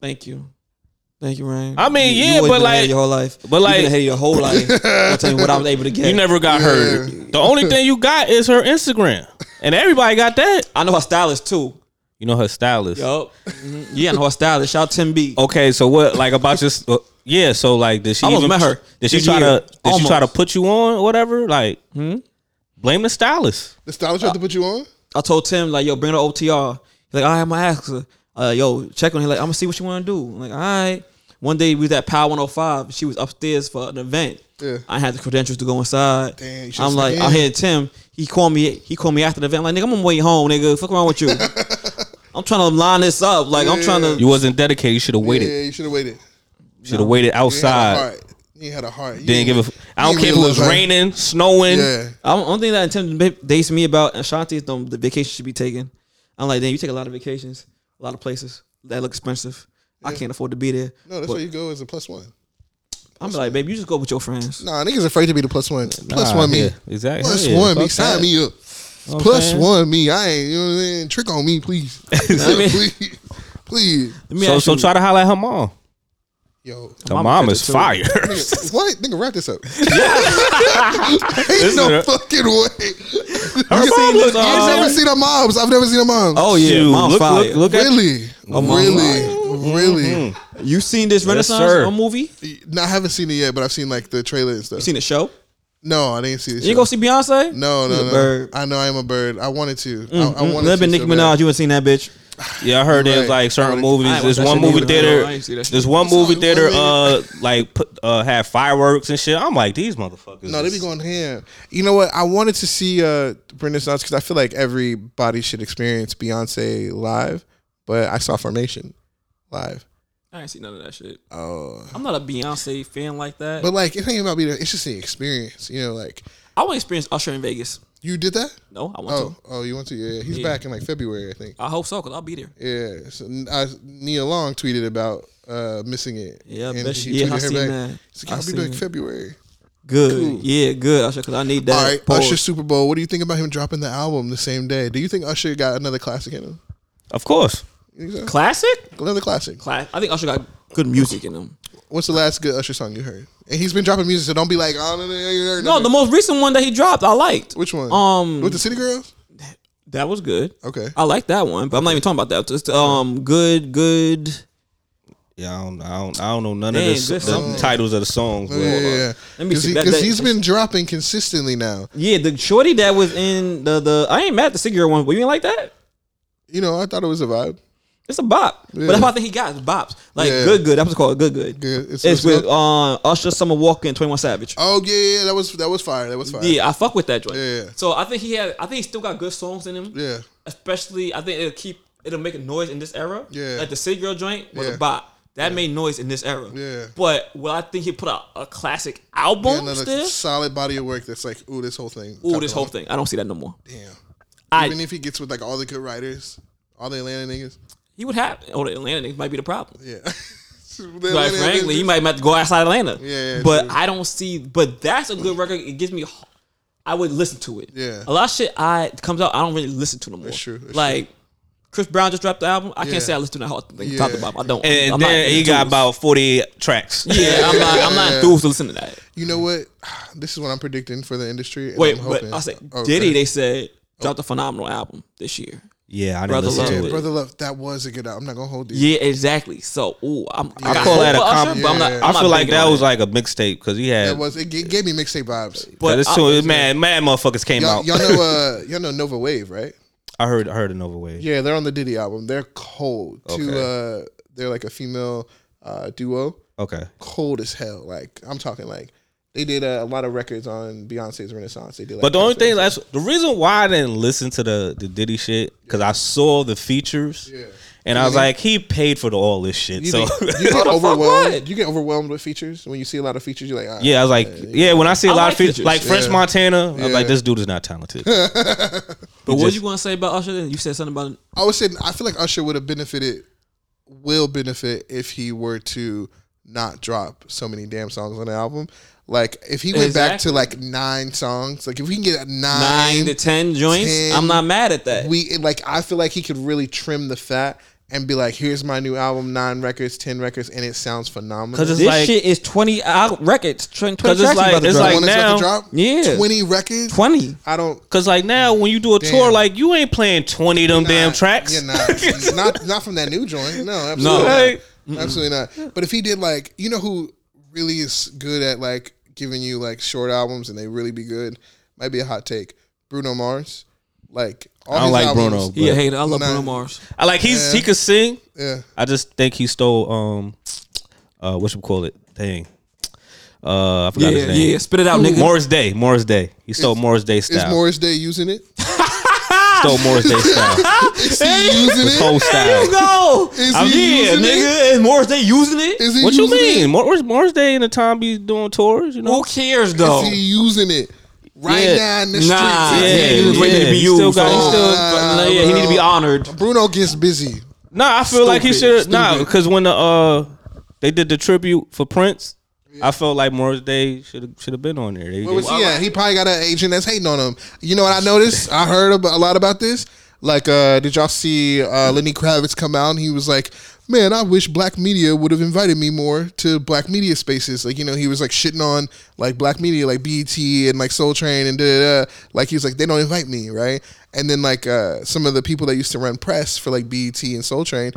Thank you. Thank you, Rain. I mean, You- yeah, you but been like- your whole life. but you like- been ahead your whole life. I'll tell you what I was able to get. You never got Yeah. hurt. The only thing you got is her Instagram, and everybody got that. I know her stylist too. You know her stylist. Yup. Mhm. Yeah, I know her stylist. Shout out Tim B. Okay, so what? Like about just uh, yeah. So like, did she I almost even met her Did she try year. to? Did she try to put you on or whatever? Like, blame the stylist. The stylist tried to put you on. I told Tim like, yo, bring her OTR. He's like, I'm gonna ask her. Uh, yo, check on her. Like, I'm gonna see what you want to do. I'm like, all right. One day we was at Power 105. She was upstairs for an event. Yeah. I had the credentials to go inside. Damn, you I'm like. I hear Tim. He called me. He called me after the event. I'm Like, nigga, I'm on my way home, nigga. Fuck around with you. I'm trying to line this up. Like, I'm trying to. You wasn't dedicated. You should have waited. Yeah, you should have waited. Should have waited You had a outside. heart. You had a heart. You Didn't give a. f- I don't care if it was love her. raining, snowing. Yeah. I don't, only thing that Tim dates me about Ashanti is the, the vacation should be taken. I'm like, damn, you take a lot of vacations, a lot of places that look expensive. I can't afford to be there. No, that's But where you go as a plus one. I'm like, baby, you just go with your friends. Nah, niggas afraid to be the plus one. Plus Nah, one me. yeah, exactly. Plus Yeah, one me. Sign that. me up. know what I'm Plus saying? one me. I ain't, you know what I'm saying? Trick on me, please. I please. Please. Let me So, so you, try to holler at her mom. Yo. Her Mama mom is fire. Nigga, what? Nigga, wrap this up. Ain't no her- fucking way. Her mom looks I've never seen her moms. I've never seen her moms. oh yeah, Shoot, mom's look, fire. look, look at really? mom's really? Really? you seen this Renaissance sir. on movie? No, I haven't seen it yet, but I've seen like the trailer and stuff. You seen the show? no, I didn't see this. You go see Beyonce? No, no, no. bird. I know I am a bird. I wanted to. I, I Mm, wanted Never to. been Nicki so. Minaj. You ain't seen that bitch. Yeah, I heard there's like certain I movies. There's one movie theater. I ain't see that shit. There's one movie theater. well, Uh, like put uh had fireworks and shit. I'm like these motherfuckers. No, they be is- going ham. You know what? I wanted to see uh Renaissance because I feel like everybody should experience Beyonce live, but I saw Formation live. I ain't seen none of that shit. Oh, I'm not a Beyonce fan like that. but like it ain't about being. It's just the experience. You know, like I want to experience Usher in Vegas. you did that. No, I want Oh, to. oh, you want to? Yeah, he's Yeah. back in like February, I think. I hope so, cause I'll be there. Yeah, so I, Nia Long tweeted about uh missing it. Yeah, I and bet she- yeah, I her seen back. that. He's like, I I'll be back it. February. Good, Cool. yeah, good Usher, cause I need that. All right, pause. Usher Super Bowl. What do you think about him dropping the album the same day? Do you think Usher got another classic in him? Of course. You so? classic. Another classic. Class. I think Usher got good music in him. What's the last good Usher song you heard? And he's been dropping music, so don't be like, oh no, no, no, you heard No, the most recent one that he dropped, I liked. Which one? Um, with the City Girls. that was good. Okay. I like that one, but I'm not even talking about that. Just um, good, good. Yeah, I don't, I don't, I don't know none Dang, of the, the song. titles of the songs. Yeah, yeah, yeah. Let me Because see. he, That- 'cause that- he's been dropping consistently now. Yeah, the shorty that was in the the. I ain't mad at the cigarette one, but you ain't like that. You know, I thought it was a vibe. It's a bop, Yeah. but that's what I think he got. Is bops like Yeah. good, good. That was called good, good. Good. It's- It's, with uh, Usher, Summer Walker, and Twenty One Savage. Oh yeah, yeah, that was that was fire. That was fire. Yeah, I fuck with that joint. Yeah. So I think he had. I think he still got good songs in him. Yeah. Especially, I think it'll keep. It'll make a noise in this era. Yeah. Like the City Girl joint was Yeah. a bop. That made noise in this era. Yeah. But well, I think he put out a classic album Yeah, still? solid body of work that's like, ooh, this whole thing. Ooh, this whole thing. I don't see that no more. Damn. I Even if he gets with like all the good writers, all the Atlanta niggas. He would have. Oh, the Atlanta niggas might be the problem. Yeah. The Like Atlanta frankly, niggas- you might have to go outside Atlanta. Yeah, yeah, but true. I don't see. But that's a good record. It gives me. I would listen to it. Yeah. A lot of shit I comes out. I don't really listen to no more. That's true, that's like Chris Brown just dropped the album. I Yeah. can't say I listen to that whole thing. Yeah. Talked about. I don't. And I'm not then he got about forty tracks. Yeah, I'm not. I'm not Yeah. enthused to listen to that. You know what? This is what I'm predicting for the industry. and Wait, I'm but I say Oh, Diddy. They said oh. dropped a phenomenal album this year. Yeah, I didn't Brother listen Love. Yeah, it. Brother Love, that was a good album. I'm not gonna hold you. Yeah, exactly. So, ooh, I'm. I, I call that a comp- but I'm not. I'm I feel like that was it. like a mixtape because he had. That was it. Gave me mixtape vibes. But it's I- too, man, mad motherfuckers came Y'all, out. y'all know, uh, y'all know Nova Wav, right? I heard, I heard of Nova Wav. Yeah, they're on the Diddy album. They're cold. Two, Okay. uh, they're like a female uh, duo. Okay. Cold as hell. Like I'm talking like they did uh, a lot of records on Beyonce's Renaissance. They did. Like But the only thing concerts. that's the reason why I didn't listen to the the Diddy shit because I saw the features, Yeah. and I was like, he paid for the, all this shit. You, So think- you get overwhelmed. You get overwhelmed with features when you see a lot of features. You're like, ah, yeah, I was like, yeah. When I see a I lot like of features, features. like French Yeah. Montana, I was Yeah. like, this dude is not talented. But what just- you gonna say about Usher? Then you said something about. I was saying, I feel like Usher would have benefited, will benefit if he were to not drop so many damn songs on the album. Like if he went back to like nine songs, like if we can get nine, Nine to ten joints. 10, I'm not mad at that. we like I feel like he could really trim the fat and be like, here's my new album, nine records, ten records, and it sounds phenomenal. Because this like- shit is 20 out records. 20 'Cause it's You tracks like- about to it's drop. like want us about now- drop Yeah. twenty records. 20. I don't. Cause like now when you do a tour, like you ain't playing twenty of them damn tracks. Yeah, nah, not not from that new joint. No, absolutely No. not. Right? Absolutely not. But if he did like, you know who really is good at like giving you like short albums and they really be good, might be a hot take. Bruno Mars, like all I don't like albums, Bruno. He a hater. I love Nah. Bruno Mars. I like he's Yeah. he could sing. Yeah, I just think he stole um uh what you call it? Dang. Uh I forgot Yeah, his name. yeah. Spit it out, nigga. Morris Day. Morris Day. He stole Morris Day style. is style. Morris Day using it? Stole Morris Day style. Is he using it? whole There you go. Is I'm he yeah, using nigga. And Morris, they using it? Is he What you using mean? It? Morris Morris Day and the time be doing tours, you know? Who cares though? Is he using it right Yeah. now in the Nah, streets? Yeah, he was waiting yeah, to be he used. still got- he so- still- Nah, yeah, he need to be honored. Bruno gets busy. Nah, I feel like he Stupid, should nah, because when the uh they did the tribute for Prince, I felt like Morris Day should have should have been on there. They Where was did- he at? He probably got an agent that's hating on him. You know what I noticed? I heard a lot about this. Like, uh, did y'all see uh, Lenny Kravitz come out and he was like, "Man, I wish Black Media would have invited me more to Black Media spaces." Like, you know, he was like shitting on like Black Media, like BET and like Soul Train and da da. da. Like, he was like, "They don't invite me, right?" And then like uh, some of the people that used to run press for like BET and Soul Train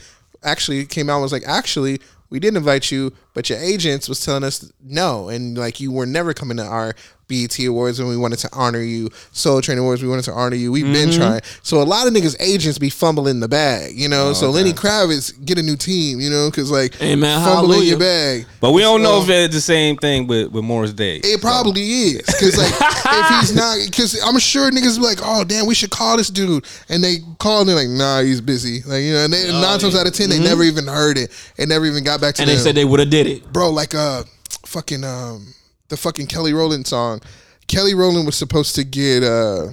actually came out and was like, "Actually." We didn't invite you, but your agents was telling us no, and like you were never coming to our BET Awards, and we wanted to honor you. Soul Train Awards, we wanted to honor you. We've been mm-hmm. trying. So a lot of niggas agents be fumbling the bag, you know. so Lenny Kravitz get a new team, you know, because like Hey, man, fumbling your bag. But we don't know if it's the same thing with, with Morris Day. It probably is because like if he's not, because I'm sure niggas be like, oh damn, we should call this dude, and they call and they're like, nah, he's busy, like you know, and they, nine times out of 10 they mm-hmm. never even heard it, it never even got back to And they said they would have did it. bro, like uh, fucking um, the fucking Kelly Rowland song. Kelly Rowland was supposed to get uh,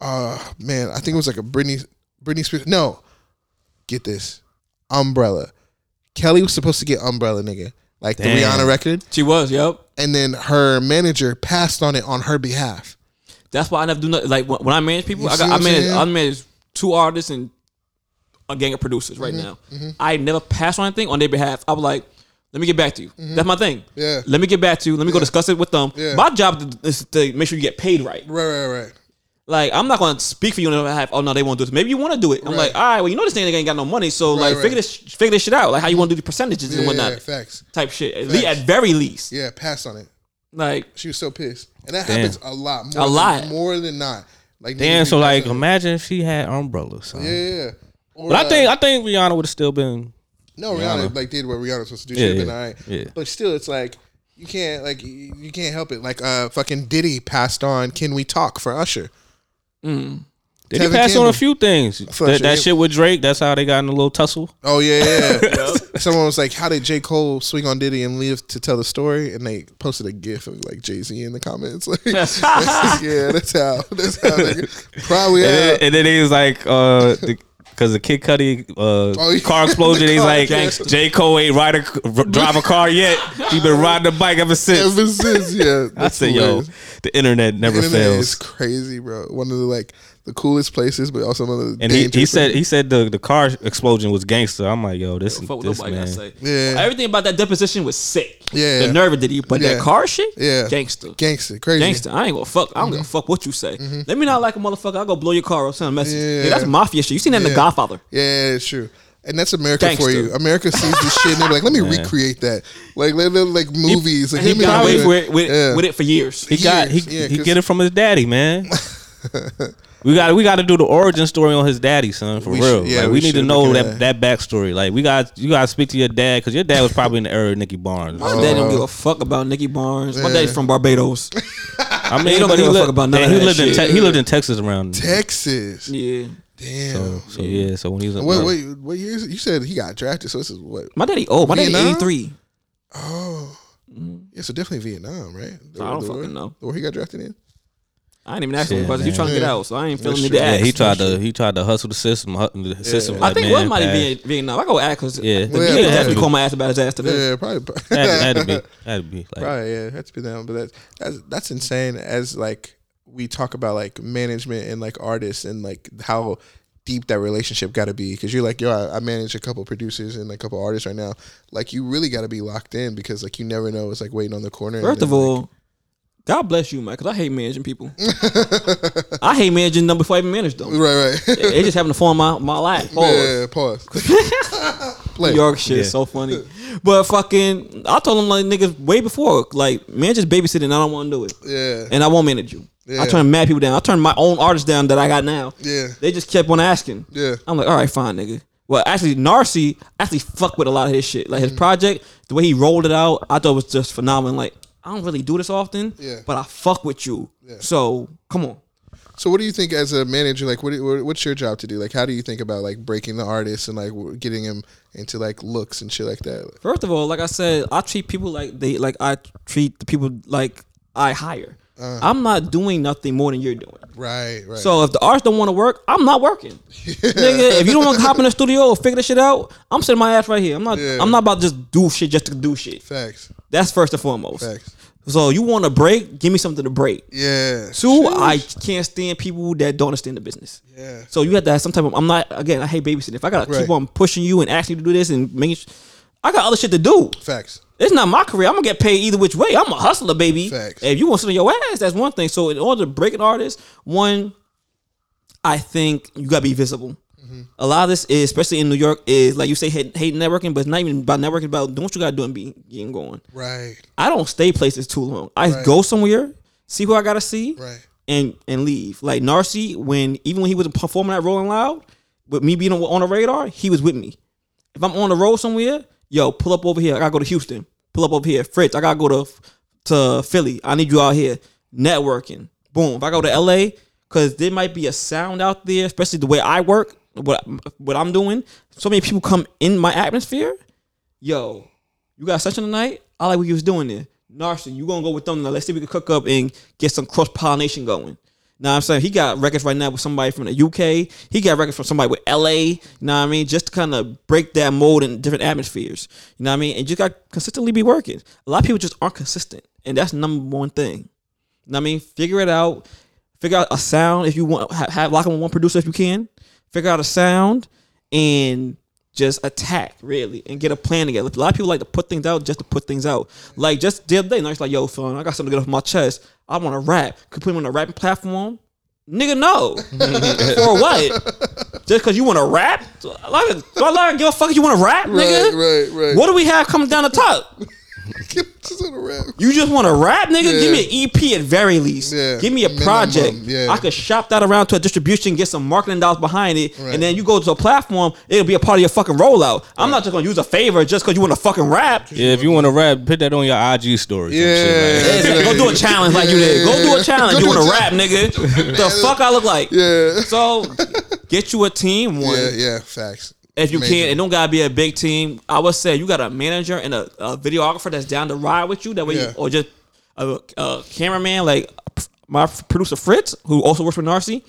uh, man, I think it was like a Britney Britney Spears. No, get this, Umbrella. Kelly was supposed to get Umbrella, nigga, like the Damn. Rihanna record, She was, yep. and then her manager passed on it on her behalf. That's why I never do nothing. Like when, when I manage people, You I got I manage? I manage two artists and a gang of producers right Mm-hmm, now. I never pass on anything on their behalf. I was like, let me get back to you. That's my thing. Mm-hmm. Yeah. Let me get back to you. Let me go discuss it with them. Yeah. My job is to make sure you get paid right. Right, right, right. Like I'm not gonna speak for you on their behalf. Oh no, they won't do this. Maybe you want to do it. I'm Right. like, all right, well, you know this thing they ain't got no money, so Right, like right. figure this figure this shit out. Like how you want to do the percentages Yeah, and whatnot, yeah, facts. type shit. At, Facts. least, at very least, Yeah, pass on it. like She was so pissed, and that Damn. happens a lot. More A than, lot. more than not. Like Damn, so like imagine if she had umbrellas. Son. yeah, yeah. Yeah. Or, But I uh, think I think Rihanna would have still been No, Rihanna, Rihanna. like did what Rihanna's supposed to do. Yeah, She'd have been all right. yeah. But still, it's like you can't like you, you can't help it. Like uh, fucking Diddy passed on "Can We Talk" for Usher. Mm. Did he Tevin pass on Campbell. a few things? thought That, you- that shit with Drake. That's how they got in a little tussle. Oh yeah, yeah. Someone was like, "How did J Cole swing on Diddy and live to tell the story?" And they posted a GIF of like Jay Z in the comments. Like, yeah, that's how. That's how. They, probably. And Yeah. then, and then he was like, uh, because the Kid Cudi uh, Oh, yeah. car explosion. He's like, gangster. J Cole ain't ride a, drive a car yet. He been riding a bike ever since. Ever since, yeah. I that's said, yo, the internet never Internet fails. It's crazy, bro. One of the like the coolest places, but also one of the And he, he said he said the, the car explosion was gangster. I'm like, yo, this Fuck what this man. say. Yeah. Everything about that deposition was sick. Yeah. The nerve of Diddy, but Yeah. that car shit, Yeah. gangster. gangster, crazy. Gangster, I ain't gonna fuck. I don't give a mm-hmm. fuck what you say. Mm-hmm. Let me not like a motherfucker. I'll go blow your car or send a message. Yeah. Yeah, that's mafia shit. You seen that in The Godfather? Yeah, it's true. And that's America for you. America sees this shit and they're like, let me recreate that. Like, let, let- like movies. Like, He him and got away with, with, Yeah. with it for years. He got he, Years, yeah, he 'cause- get it from his daddy, man. we got we got to do the origin story on his daddy, son, for We real. should- yeah, like, we we, need to know that at that backstory. Like we got you got to speak to your dad because your dad was probably in the era of Nicky Barnes. My dad don't give a uh, fuck about Nicky Barnes. My dad's from Barbados. I mean, He don't give a fuck about none and he that lived in shit. te- he lived in Texas around. Texas. yeah. Damn. So, so yeah, so when he was in What, what, what years? You said he got drafted, so this is what? My daddy Oh, My daddy Vietnam? 83. Oh. Mm-hmm. Yeah, so definitely Vietnam, right? The- I don't fucking war- know. The war he got drafted in? I ain't even ask Shit, him questions. He trying to get out, so I ain't feeling That's the true. Yeah, ask. he tried to he tried to hustle the system. hu- The system. I like, think man, Will might be in Vietnam. I go ask because Yeah. the Well, nigga yeah, definitely probably. call my ass about his ass today. Yeah, probably. Had, had to be. Had to be. Like, Probably, yeah, had to be them. But that's that's that's insane. As like we talk about like management and like artists and like how deep that relationship got to be. Because you're like, yo, I, I manage a couple producers and a couple artists right now. Like you really got to be locked in because like you never know. It's like waiting on the corner. and First then, of like- all, God bless you, man, because I hate managing people. I hate managing them before I even manage them. right, right. They just having to form my my life. Pause. yeah, pause. New York shit is Yeah. so funny. But fucking, I told them like niggas way before, like man, just babysitting. I don't want to do it, Yeah, and I won't manage you. Yeah. I turn mad people down. I turned my own artists down that I got now. yeah, They just kept on asking. yeah. I'm like, all right, fine, nigga. Well, actually, Narcy actually fucked with a lot of his shit. Like his mm. project, the way he rolled it out, I thought was just phenomenal. Like, I don't really do this often, Yeah. but I fuck with you. So come on. So what do you think as a manager? Like, what, what's your job to do? Like, how do you think about like breaking the artist and like getting him into like looks and shit like that? First of all, like I said, I treat people like they like I treat the people like I hire. Uh-huh. I'm not doing nothing more than you're doing. Right, right. So if the artist don't want to work, I'm not working. Nigga, if you don't want to hop in the studio or figure this shit out, I'm sitting my ass right here. I'm not. Yeah. I'm not about to just do shit just to do shit. facts, That's first and foremost. facts. So you want to break? Give me something to break. Yeah. Two. I can't stand people that don't understand the business. Yeah. So you have to have some type of. I'm not again. I hate babysitting. If I gotta Right. keep on pushing you and asking you to do this and making, I got other shit to do. Facts. It's not my career. I'm gonna get paid either which way. I'm a hustler, baby. Facts. If you want to sit on your ass, that's one thing. So in order to break an artist, one, I think you gotta be visible. Mm-hmm. A lot of this is, especially in New York, is like you say, hate, hate networking, but it's not even about networking. About doing what you gotta do and be getting going. Right. I don't stay places too long. I Right. go somewhere, see who I gotta see, Right. and and leave. Like Narcy, when even when he was performing at Rolling Loud, with me being on, on the radar, he was with me. If I'm on the road somewhere, yo, pull up over here. I gotta go to Houston. Pull up over here, Fritz. I gotta go to to Philly. I need you out here networking. Boom. If I go to LA, because there might be a sound out there, especially the way I work, what what I'm doing. So many people come in my atmosphere. Yo, you got a session tonight? I like what you was doing there. Narcy, you gonna go with them now. Let's see if we can cook up and get some cross pollination going. Now I'm saying he got records right now with somebody from the UK. He got records from somebody with LA. You know what I mean? Just to kind of break that mold in different atmospheres. You know what I mean? And you got consistently be working. A lot of people just aren't consistent, and that's number one thing. You know what I mean? Figure it out. Figure out a sound if you want. Have, have lock in with one producer if you can. Figure out a sound and just attack really and get a plan together. A lot of people like to put things out just to put things out. Like just the other day, it's like, yo, son, I got something to get off my chest. I want to rap. Could put him on a rapping platform. Nigga, no. For what? Just because you want to rap? Do I do I give a fuck if you want to rap, nigga? Right. Right. Right. What do we have coming down the top? Just on the rap. You just want to rap, nigga? Yeah. Give me an EP at very least. Yeah. Give me a Minimum, project. yeah. I could shop that around to a distribution, get some marketing dollars behind it, Right. and then you go to a platform, it'll be a part of your fucking rollout. I'm not just gonna use a favor just because you want to fucking rap. Yeah, if you want to rap, put that on your IG story. Yeah. shit like. Yeah, go do a challenge like you did. Go do a challenge. Go you want to rap, nigga? the fuck I look like? Yeah. So get you a team. One, Yeah, yeah, facts. If you can, it don't gotta be a big team. I would say you got a manager and a, a videographer that's down to ride with you. That way, Yeah. you, or just a, a cameraman like my producer Fritz, who also works with Narcy.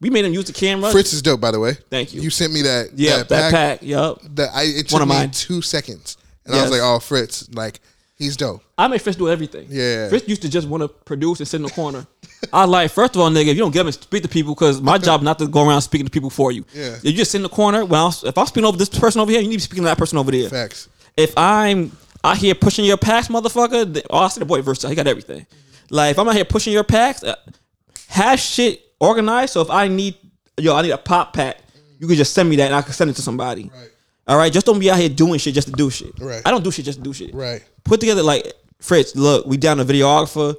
We made him use the camera. Mm-hmm. Fritz is dope, by the way. Thank you. You sent me that. yeah, that, that pack. pack. Yup. That I it took One of me mine. two seconds, and I was like, "Oh, Fritz, like he's dope." I made Fritz do everything. Yeah. Fritz used to just want to produce and sit in the corner. I was like, first of all, nigga, if you don't get and speak to people, because my job not to go around speaking to people for you. Yeah. If you just sit in the corner, well, if I'm speaking over this person over here, you need to be speaking to that person over there. Facts. if I'm out here pushing your packs, motherfucker, then, oh, I see the boy versatile. He got everything. Like if I'm out here pushing your packs, uh, have shit organized. So if I need, yo, I need a pop pack, you can just send me that and I can send it to somebody. Right. All right, just don't be out here doing shit just to do shit. Right. I don't do shit just to do shit. Right. Put together like Fritz. Look, we down a videographer.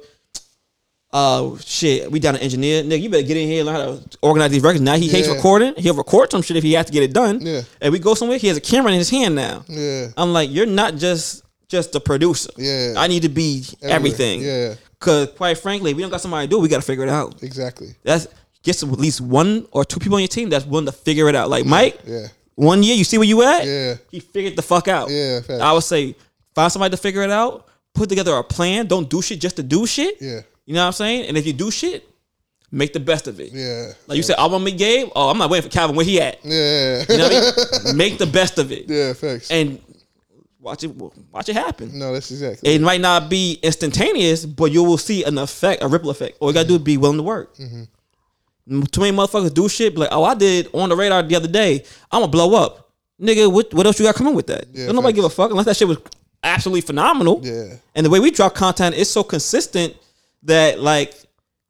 Uh, shit, we down an engineer. Nigga, you better get in here and learn how to organize these records. Now he hates Yeah. recording. He'll record some shit if he has to get it done. Yeah. And we go somewhere. He has a camera in his hand now. Yeah. I'm like, you're not just just a producer. Yeah. I need to be everything. Yeah. Cause quite frankly, we don't got somebody to do, it, we gotta figure it out. Exactly. That's get some, at least one or two people on your team that's willing to figure it out. Like Mike, Yeah. One year you see where you at. Yeah. He figured the fuck out. Yeah, facts. I would say find somebody to figure it out. Put together a plan. Don't do shit just to do shit. Yeah. You know what I'm saying? And if you do shit, make the best of it. Yeah. Like you said, I want to meet Gabe. Oh, I'm not waiting for Calvin. Where he at? Yeah. You know what I mean? Make the best of it. yeah. Facts. And watch it. Watch it happen. no, that's exactly. It might not be instantaneous, but you will see an effect, a ripple effect. All you gotta do is be willing to work. Mm-hmm. Too many motherfuckers do shit. be Like, oh, I did on the radar the other day. I'm gonna blow up, nigga. What what else you got coming with that? Yeah, Don't nobody give a fuck unless that shit was absolutely phenomenal. Yeah. And the way we drop content is so consistent that like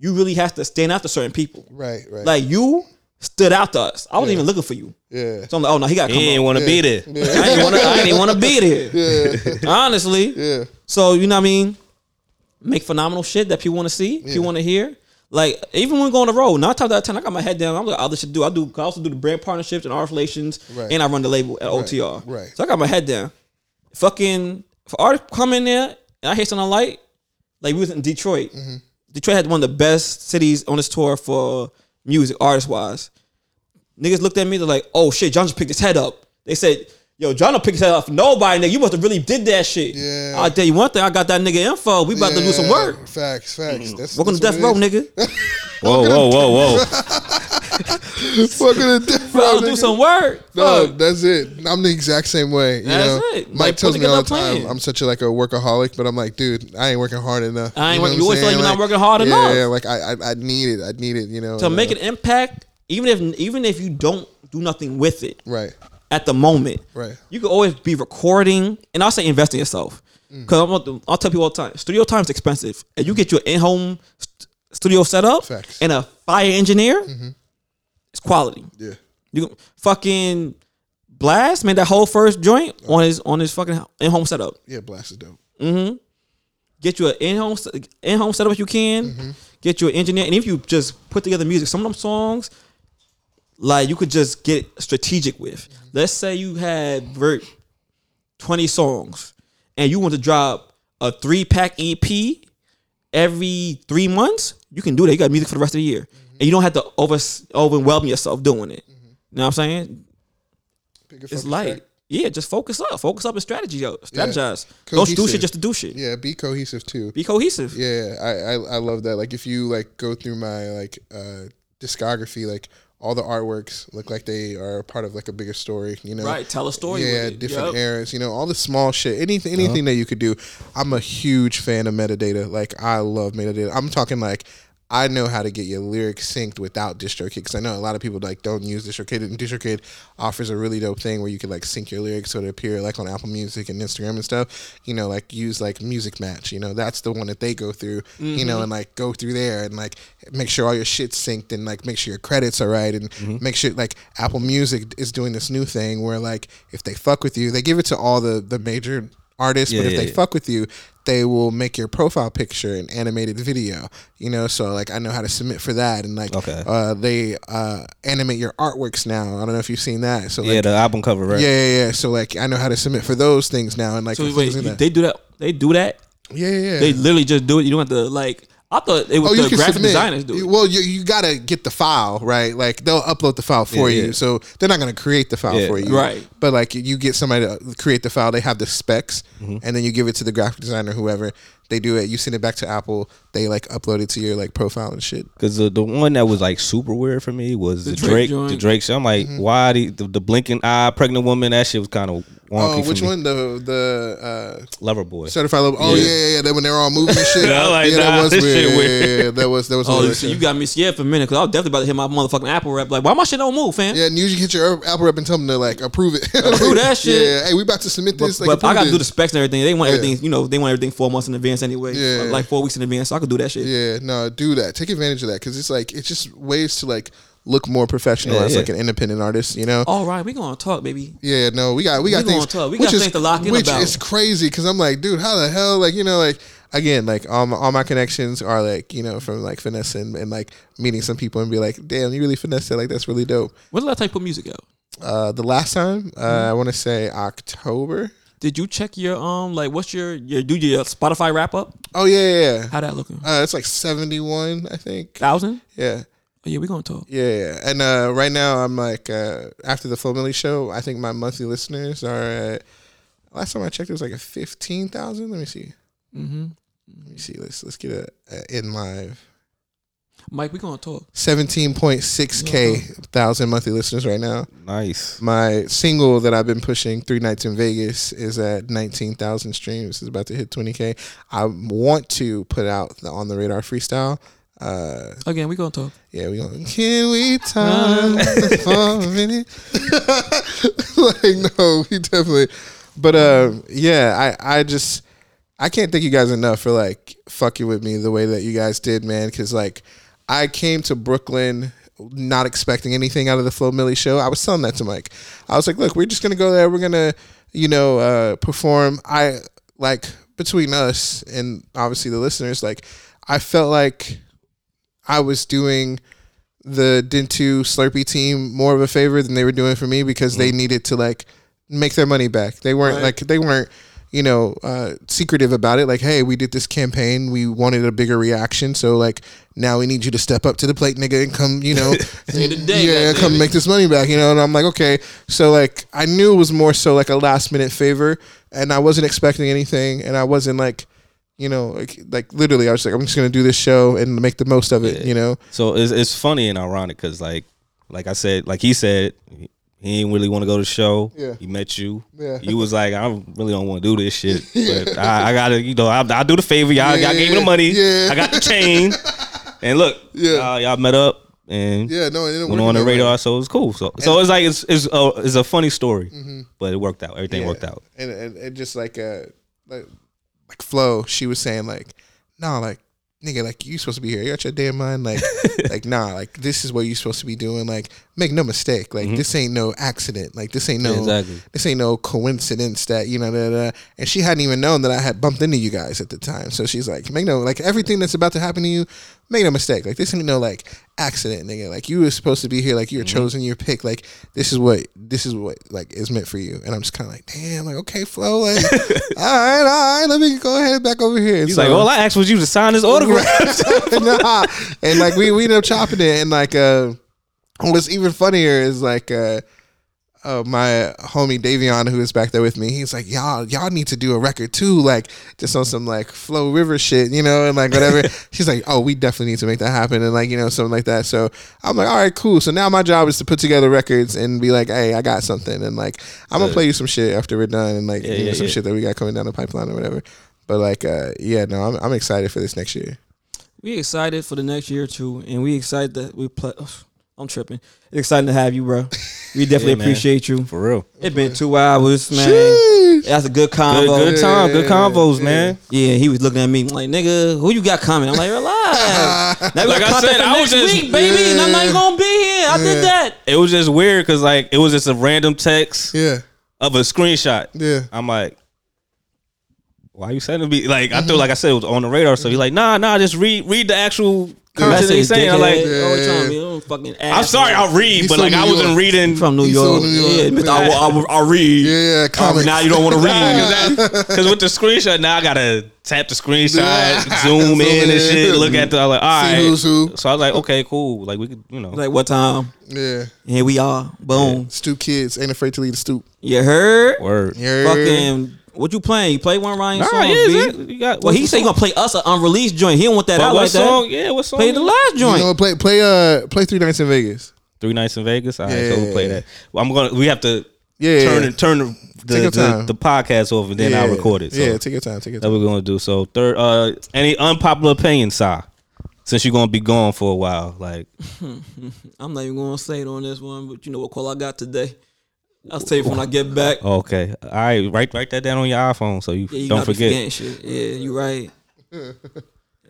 you really have to stand out to certain people. Right. Right. Like you stood out to us. I wasn't Yeah. even looking for you. yeah. So I'm like, oh no, he got come. He ain't up. want to be there. I ain't wanna. I ain't even want to be there. Yeah. Honestly. Yeah. So you know what I mean? Make phenomenal shit that people want to see, people want to hear. Like even when we go on the road, nine times out of ten, I got my head down. I'm like, other shit to do. I do. I also do the brand partnerships and art relations, Right. and I run the label at OTR. right. So I got my head down. Fucking if artists come in there and I hear something like, like we was in Detroit. Mm-hmm. Detroit had one of the best cities on this tour for music, artist wise. Niggas looked at me, they're like, oh shit, John just picked his head up. They said, yo, John don't pick his head up for nobody, nigga. You must have really did that shit. Yeah. I'll tell you one thing, I got that nigga info. We about to do some work. Facts. Facts. That's Welcome to death row, nigga. Whoa, whoa, whoa, whoa. is. Welcome to death row. I'll do some work. No, Fuck. that's it. I'm the exact same way. You That's know, it. Mike Like, tells put me all the time plan. I'm such a like a workaholic, but I'm like, dude, I ain't working hard enough. I ain't know working- you always feel like you're not working hard yeah, enough. Yeah, like I, I, I need it. I need it. You know, To uh, make an impact, even if even if you don't do nothing with it right, at the moment, right, you can always be recording, and I'll say invest in yourself. Mm. Because I'll tell people all the time, studio time is expensive, and you get your in-home st- studio set up Facts. and a fire engineer, it's quality. yeah, You fucking blast made that whole first joint on his on his fucking in-home setup. yeah. Blast is dope. Get you an in-home in-home setup if you can. Mm-hmm. Get you an engineer, and if you just put together music, some of them songs, like you could just get strategic with. Mm-hmm. Let's say you had ver- twenty songs, and you want to drop a three-pack EP every three months. You can do that. You got music for the rest of the year, Mm-hmm. and you don't have to over overwhelm yourself doing it. You know what I'm saying? It's light. track. Yeah, just focus up. Focus up and strategy, yo. Strategize. Don't do shit just to do shit. Yeah, be cohesive too. Be cohesive. Yeah, I, I I love that. Like if you like go through my like uh discography, like all the artworks look like they are part of like a bigger story. You know, Right. Tell a story. Yeah, with it. different Yup. eras. You know, all the small shit. Anything, anything that you could do. I'm a huge fan of metadata. Like I love metadata. I'm talking like. I know how to get your lyrics synced without DistroKid because I know a lot of people like don't use DistroKid and DistroKid offers a really dope thing where you can like sync your lyrics so they appear like on Apple Music and Instagram and stuff. You know, like use like Musixmatch. You know, that's the one that they go through. You know, mm-hmm. and like go through there and like make sure all your shit's synced and like make sure your credits are right and mm-hmm. make sure like Apple Music is doing this new thing where like if they fuck with you, they give it to all the the major artist, Yeah, but if yeah, they yeah. fuck with you, they will make your profile picture an animated video. You know, so like I know how to submit for that, and like Okay. uh, they uh, animate your artworks now. I don't know if you've seen that. So like, yeah, the album cover, right? yeah, yeah, yeah. So like I know how to submit for those things now, and like So things wait, you- they do that? They do that? yeah, yeah, yeah. They literally just do it. You don't have to like. I thought it was Oh, you the graphic submit. designers do it. Well, you you gotta get the file right. Like they'll upload the file for Yeah, you, yeah. so they're not gonna create the file Yeah. for you, Right. But like you get somebody to create the file, they have the specs, Mm-hmm. and then you give it to the graphic designer, whoever. They do it. You send it back to Apple. They like upload it to your like profile and shit. Because the, the one that was like super weird for me was the, Drake Drake, the Drake shit. I'm like, Mm-hmm. why the, the the blinking eye pregnant woman? That shit was kind of wonky Oh, for which me. one? The the uh, Lover boy. certified level. Oh Yeah. yeah, yeah, yeah. That when they're all moving and shit. Yeah, like, yeah, that was this weird. shit Yeah, weird. yeah, yeah, that was that was. Oh, so you got me scared for a minute because I was definitely about to hit my motherfucking Apple rep. Like, why my shit don't move, fam? Yeah, and usually hit your Apple rep and tell them to like approve it. Approve that shit. Yeah, hey, we about to submit But, this. like, but I approve got to do the specs and everything. They want Yeah. everything, you know, they want everything four months in advance anyway. Yeah. Like four weeks in advance. So I could do that shit. Yeah, no, do that. Take advantage of that because it's like it's just ways to like look more professional Yeah, as yeah. like an independent artist. You know. All right, we gonna talk, baby. Yeah, no, we got we got We things. talk. We which got is- things to lock in which about. is crazy because I'm like, dude, how the hell? Like, you know, like again, like all my, all my connections are like, you know, from like finesse and, and like meeting some people and be like, damn, you really finessed it. Like that's really dope. When did I type put music out? Uh, the last time, uh, Mm-hmm. I want to say October. Did you check your um like what's your your do your Spotify wrap up? Oh yeah, yeah. yeah. How that looking? Uh, it's like 71, I think. Thousand? Yeah. Oh yeah, we gonna talk. Yeah, yeah. And uh, right now, I'm like, uh, after the Flo Milli show, I think my monthly listeners are at, last time I checked, it was like a 15,000. Let me see. Mm-hmm. Let me see. Let's let's get a, a in live. Mike, we gonna talk. 17.6K thousand monthly listeners right now. Nice. My single that I've been pushing, Three Nights in Vegas, is at 19,000 streams. It's about to hit 20K. I want to put out the On the Radar freestyle. Uh, Again, we gonna talk. Yeah, we going. To. Can we talk for a minute? like, no, we definitely. But um, yeah, I I just I can't thank you guys enough for like fucking with me the way that you guys did, man. Because like I came to Brooklyn not expecting anything out of the Flo Milli show. I was telling that to Mike. I was like, look, we're just gonna go there. We're gonna, you know, uh, perform. I like between us and obviously the listeners. Like, I felt like I was doing the Dintu Slurpee team more of a favor than they were doing for me because they needed to like make their money back. They weren't Right. like they weren't you know uh, secretive about it. Like, hey, we did this campaign, we wanted a bigger reaction, so like now we need you to step up to the plate, nigga, and come, you know, day, yeah, goddammit. come make this money back, you know. And I'm like, okay, so like I knew it was more so like a last minute favor, and I wasn't expecting anything, and I wasn't like. You know, like, like literally, I was like, I'm just gonna do this show and make the most of it. Yeah. You know, So it's it's funny and ironic because like like I said, like he said, he didn't really want to go to the show. Yeah. He met you. Yeah. You was like, I really don't want to do this shit, but I, I gotta, you know, I, I do the favor. Y'all, Yeah, y'all gave me the money. yeah. I got the chain, and look, Yeah. y'all, y'all met up and yeah, no, it went on the radar, so it was cool. So, so it's like it's it's a, it's a funny story, but it worked out. Everything Yeah. worked out. and and, and just like uh like like Flo, she was saying like, no, like nigga, like you supposed to be here. You got your damn mind, like like nah, like this is what you supposed to be doing. Like make no mistake, like this ain't no accident. Like this ain't no Mm-hmm. Yeah, exactly. this ain't no coincidence that you know da, da, da. and she hadn't even known that I had bumped into you guys at the time. So she's like, make no like everything that's about to happen to you, make no mistake. Like this ain't no like accident, nigga. Like you were supposed to be here. Like you're Mm-hmm. chosen. You're picked. Like this is what this is what like is meant for you. And I'm just kind of like, damn. Like okay, Flo. Like all right, all right. Let me go ahead back over here. He's So- like, all I asked was you to sign this autograph. nah. And like we we ended up chopping it, and like uh, what's even funnier is like uh, uh, my homie Davion, who is back there with me, he's like, y'all y'all need to do a record too, like just on some like Flow River shit, you know, and like whatever. She's like, oh, we definitely need to make that happen, and like you know something like that. So I'm like, all right, cool. So now my job is to put together records and be like, hey, I got something, and like I'm gonna play you some shit after we're done, and like Yeah, you know, yeah, some yeah. shit that we got coming down the pipeline or whatever. But like, uh, yeah, no, I'm I'm excited for this next year. We excited for the next year too, and we excited that we play. I'm tripping. It's exciting to have you, bro. We definitely Yeah, appreciate you. For real. It's been two hours, man. Sheesh. That's a good Good, combo. good time. Good Yeah, convos, yeah. man. Yeah, he was looking at me like, "Nigga, who you got coming?" I'm like, "Relax." Now we Like I content said, for I was next just- week, baby, and I'm not Yeah. gonna be here. I did that. It was just weird because like it was just a random text Yeah, of a screenshot. yeah. I'm like, why you sending me like I thought like I said it was on the radar. So he's like, nah, nah, just read read the actual Message, content he's saying. I'm like, dickhead. Oh, what you Yeah. telling me? You don't fucking I'm sorry, I'll read, He's but from like New I wasn't York. reading from New He's York. from New York. Yeah, Mr. I, will, I, will, I'll read. Yeah, Um, comics. now you don't want to read. Because with the screenshot, now I gotta tap the screenshot, Yeah. zoom Zoom in and shit, look at the. I'm like, all See right. who's who. So I was like, okay, cool. Like we could, you know. like what time? Yeah. Here we are. Boom. StoopKidz ain't afraid to lead a stoop. You heard? Word. Yeah. Fucking. What you playing? You play one Rhyan Nah, song? yeah, exactly. You got- well, he said the he gonna play us an unreleased joint. He don't want that But out what like song? that. Yeah, what song? Play the last joint. You joint. know, play play uh play three nights in Vegas. Three nights in Vegas. All right, Yeah. so we'll play that. Well, I'm gonna. We have to Yeah, turn yeah. and turn the the, the, the podcast off, and then yeah. I'll record it. So yeah, take your time. Take your time. that time. we're gonna do. So third, uh, any unpopular opinion, Si? Since you're gonna be gone for a while, like I'm not even gonna say it on this one, but you know what call I got today. I'll tell you when I get back. Oh, okay, all right, write write that down on your iPhone so you, Yeah, you don't forget. Shit. Yeah, you right.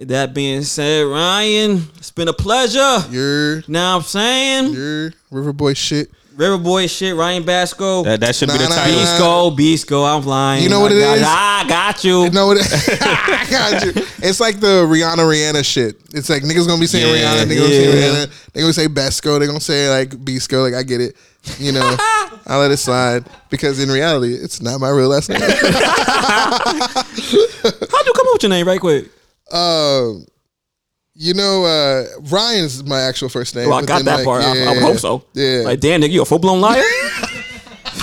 that being said, Rhyan, it's been a pleasure. You're Now I'm saying you're Riverboy shit. Riverboy shit, Rhyan Besco. That that should be the Nah, nah, title. nah. Beast go, Beast go. I'm lying. You know what I it got is? I got you. You know what? It is? I got you. It's like the Rihanna Rihanna shit. It's like niggas gonna be saying Yeah, Rihanna, niggas gonna say yeah. Rihanna. They gonna say Besco. They gonna say like Bisco. Like I get it. You know, I let it slide because in reality, it's not my real last name. How'd you come up with your name right quick? Um, you know, uh, Rhyan's my actual first name. Well, I got then, that like, part. I, I would hope so. Yeah. Like, damn, nigga, you a full blown liar?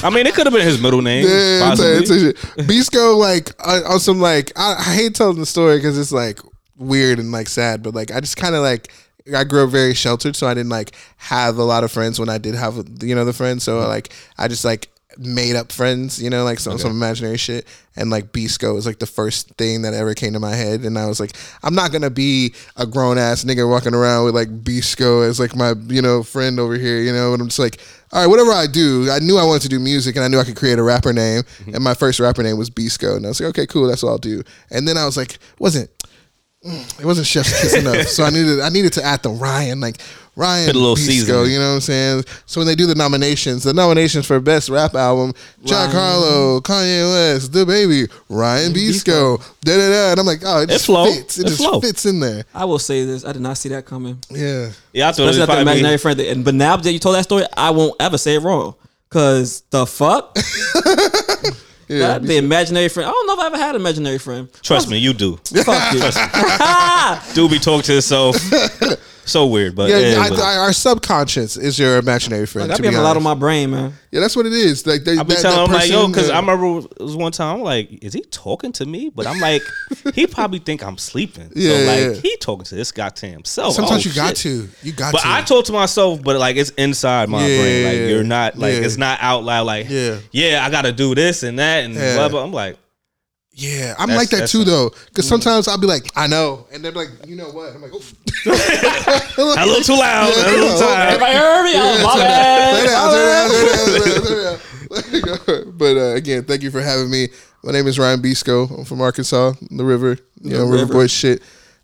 I mean, it could have been his middle name. Yeah, it's possibly. a- it's a shit. Bisco, like on, on some like I, I hate telling the story because it's like weird and like sad, but like I just kind of like I grew up very sheltered, so I didn't like have a lot of friends when I did have you know the friends. So like I just like made up friends, you know, like some some imaginary shit. And like Bisco was like the first thing that ever came to my head, and I was like, I'm not gonna be a grown ass nigga walking around with like Bisco as like my you know friend over here, you know. And I'm just like, all right, whatever I do, I knew I wanted to do music, and I knew I could create a rapper name, mm-hmm. and my first rapper name was Bisco, and I was like, okay, cool, that's what I'll do. And then I was like, wasn't it wasn't Chef's Kiss enough, so I needed I needed to add the Rhyan like. Rhyan Put a little Bisco, seasoning. you know what I'm saying? So when they do the nominations, the nominations for best rap album, Jack Ryan. Harlow, Kanye West, The Baby, Rhyan Besco, da da da, and I'm like, oh, it just flow. fits. It, It just flow. fits in there. I will say this. I did not see that coming. Yeah. Yeah, I thought Especially it after was imaginary probably. friend. And but now that you told that story, I won't ever say it wrong. Cause the fuck? Yeah. That- the imaginary friend. I don't know if I ever had an imaginary friend. Trust me, you do. Fuck you. Do be talking to himself. so weird, but Yeah, yeah, I, but- I, our subconscious is your imaginary friend. Like, I to be having be a lot on my brain, man. Yeah, that's what it is. Like they, I be that, telling that him like, yo, because uh, I remember it was one time I'm like, is he talking to me? But I'm like, he probably think I'm sleeping. Yeah, so like, yeah. he talking to this guy to himself. Sometimes Oh, you got to. You got to. But to. I talk to myself, but like it's inside my Yeah, brain. Like yeah, you're not like yeah. it's not out loud. Like Yeah. yeah, I got to do this and that and Yeah. blah blah. I'm like, yeah, I'm That's- like that too, a- though. Because sometimes I'll be like, I know, and they're like, you know what? I'm like, oh. a little too loud, a little tired. Everybody heard me? Oh, my Turn bad. but uh, again, thank you for having me. My name is Rhyan Besco. I'm from Arkansas, the river, you know, river river. boy shit.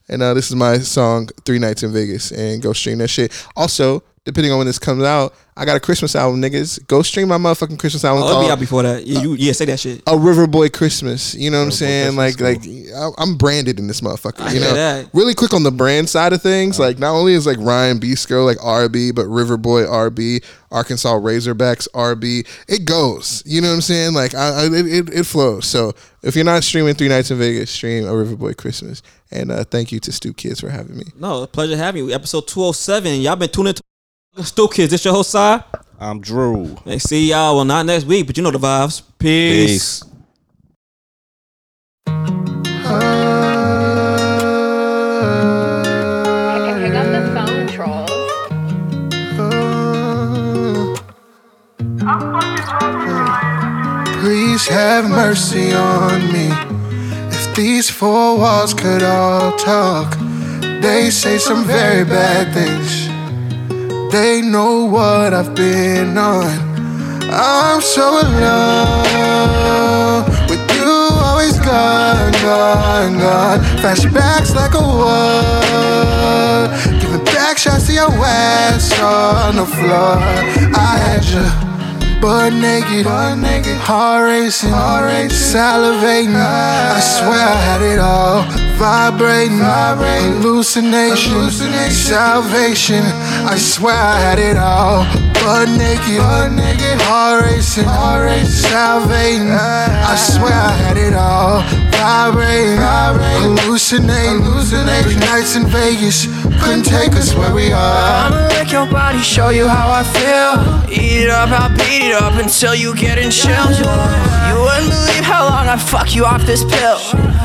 And uh, this is my song, Three Nights in Vegas. And go stream that shit. Also, depending on when this comes out, I got a Christmas album, niggas. Go stream my motherfucking Christmas album Oh, it'll be out before that. Yeah, you, yeah, say that shit. a Riverboy Christmas. You know what I'm saying? Like, like I'm branded in this motherfucker. I you know, that. really quick on the brand side of things. Like, not only is like Rhyan Besco like RB, but Riverboy RB, Arkansas Razorbacks RB. It goes. You know what I'm saying? Like, I, I, it, it it flows. So if you're not streaming Three Nights in Vegas, stream a Riverboy Christmas. And uh, thank you to StoopKidz for having me. No, pleasure having you. Episode 207. Y'all been tuning to StoopKidz. This your host, side. I'm Drew. Hey, see y'all. Well, not next week, but you know the vibes. Peace. Peace. Pick up the phone, trolls. Please have mercy on me. If these four walls could all talk, they say some very bad things. They know what I've been on. I'm so alone with you, always gone, gone, gone. Flashbacks like a war. Giving back shots to your ass on the floor. I had you butt naked, heart racing, salivating. I swear I had it all, vibrating, hallucination, salvation. I swear I had it all, butt naked, heart racing, salivating. I swear I had it all, vibrating, vibrating. hallucinating. Every nights in Vegas couldn't take us where we are. I'ma lick your body, show you how I feel. Eat it up, I'll beat it up until you get in chills. Wouldn't believe how long I fuck you off this pill.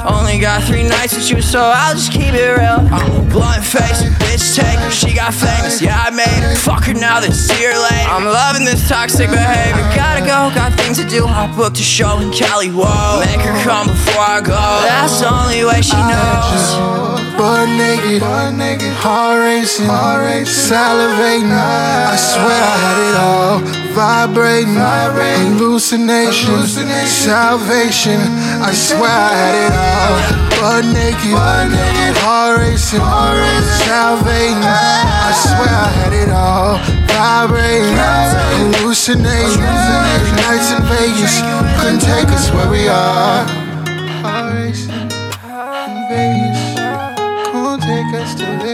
Only got three nights with you, so I'll just keep it real. I'm a blunt face, bitch take her, she got famous. Yeah, I made her. Fuck her now, then see her later. I'm loving this toxic behavior. Gotta go, got things to do. I booked a show in Cali, whoa. Make her come before I go. That's the only way she knows. Butt naked, heart racing, salivating. I swear I had it all, vibrating, hallucination, salvation. I swear I had it all. Butt naked, heart racing, salivating. I swear I had it all, vibrating, hallucinating. Every nights in Vegas couldn't take us where we are. Heart racing Vegas. Us to Vegas.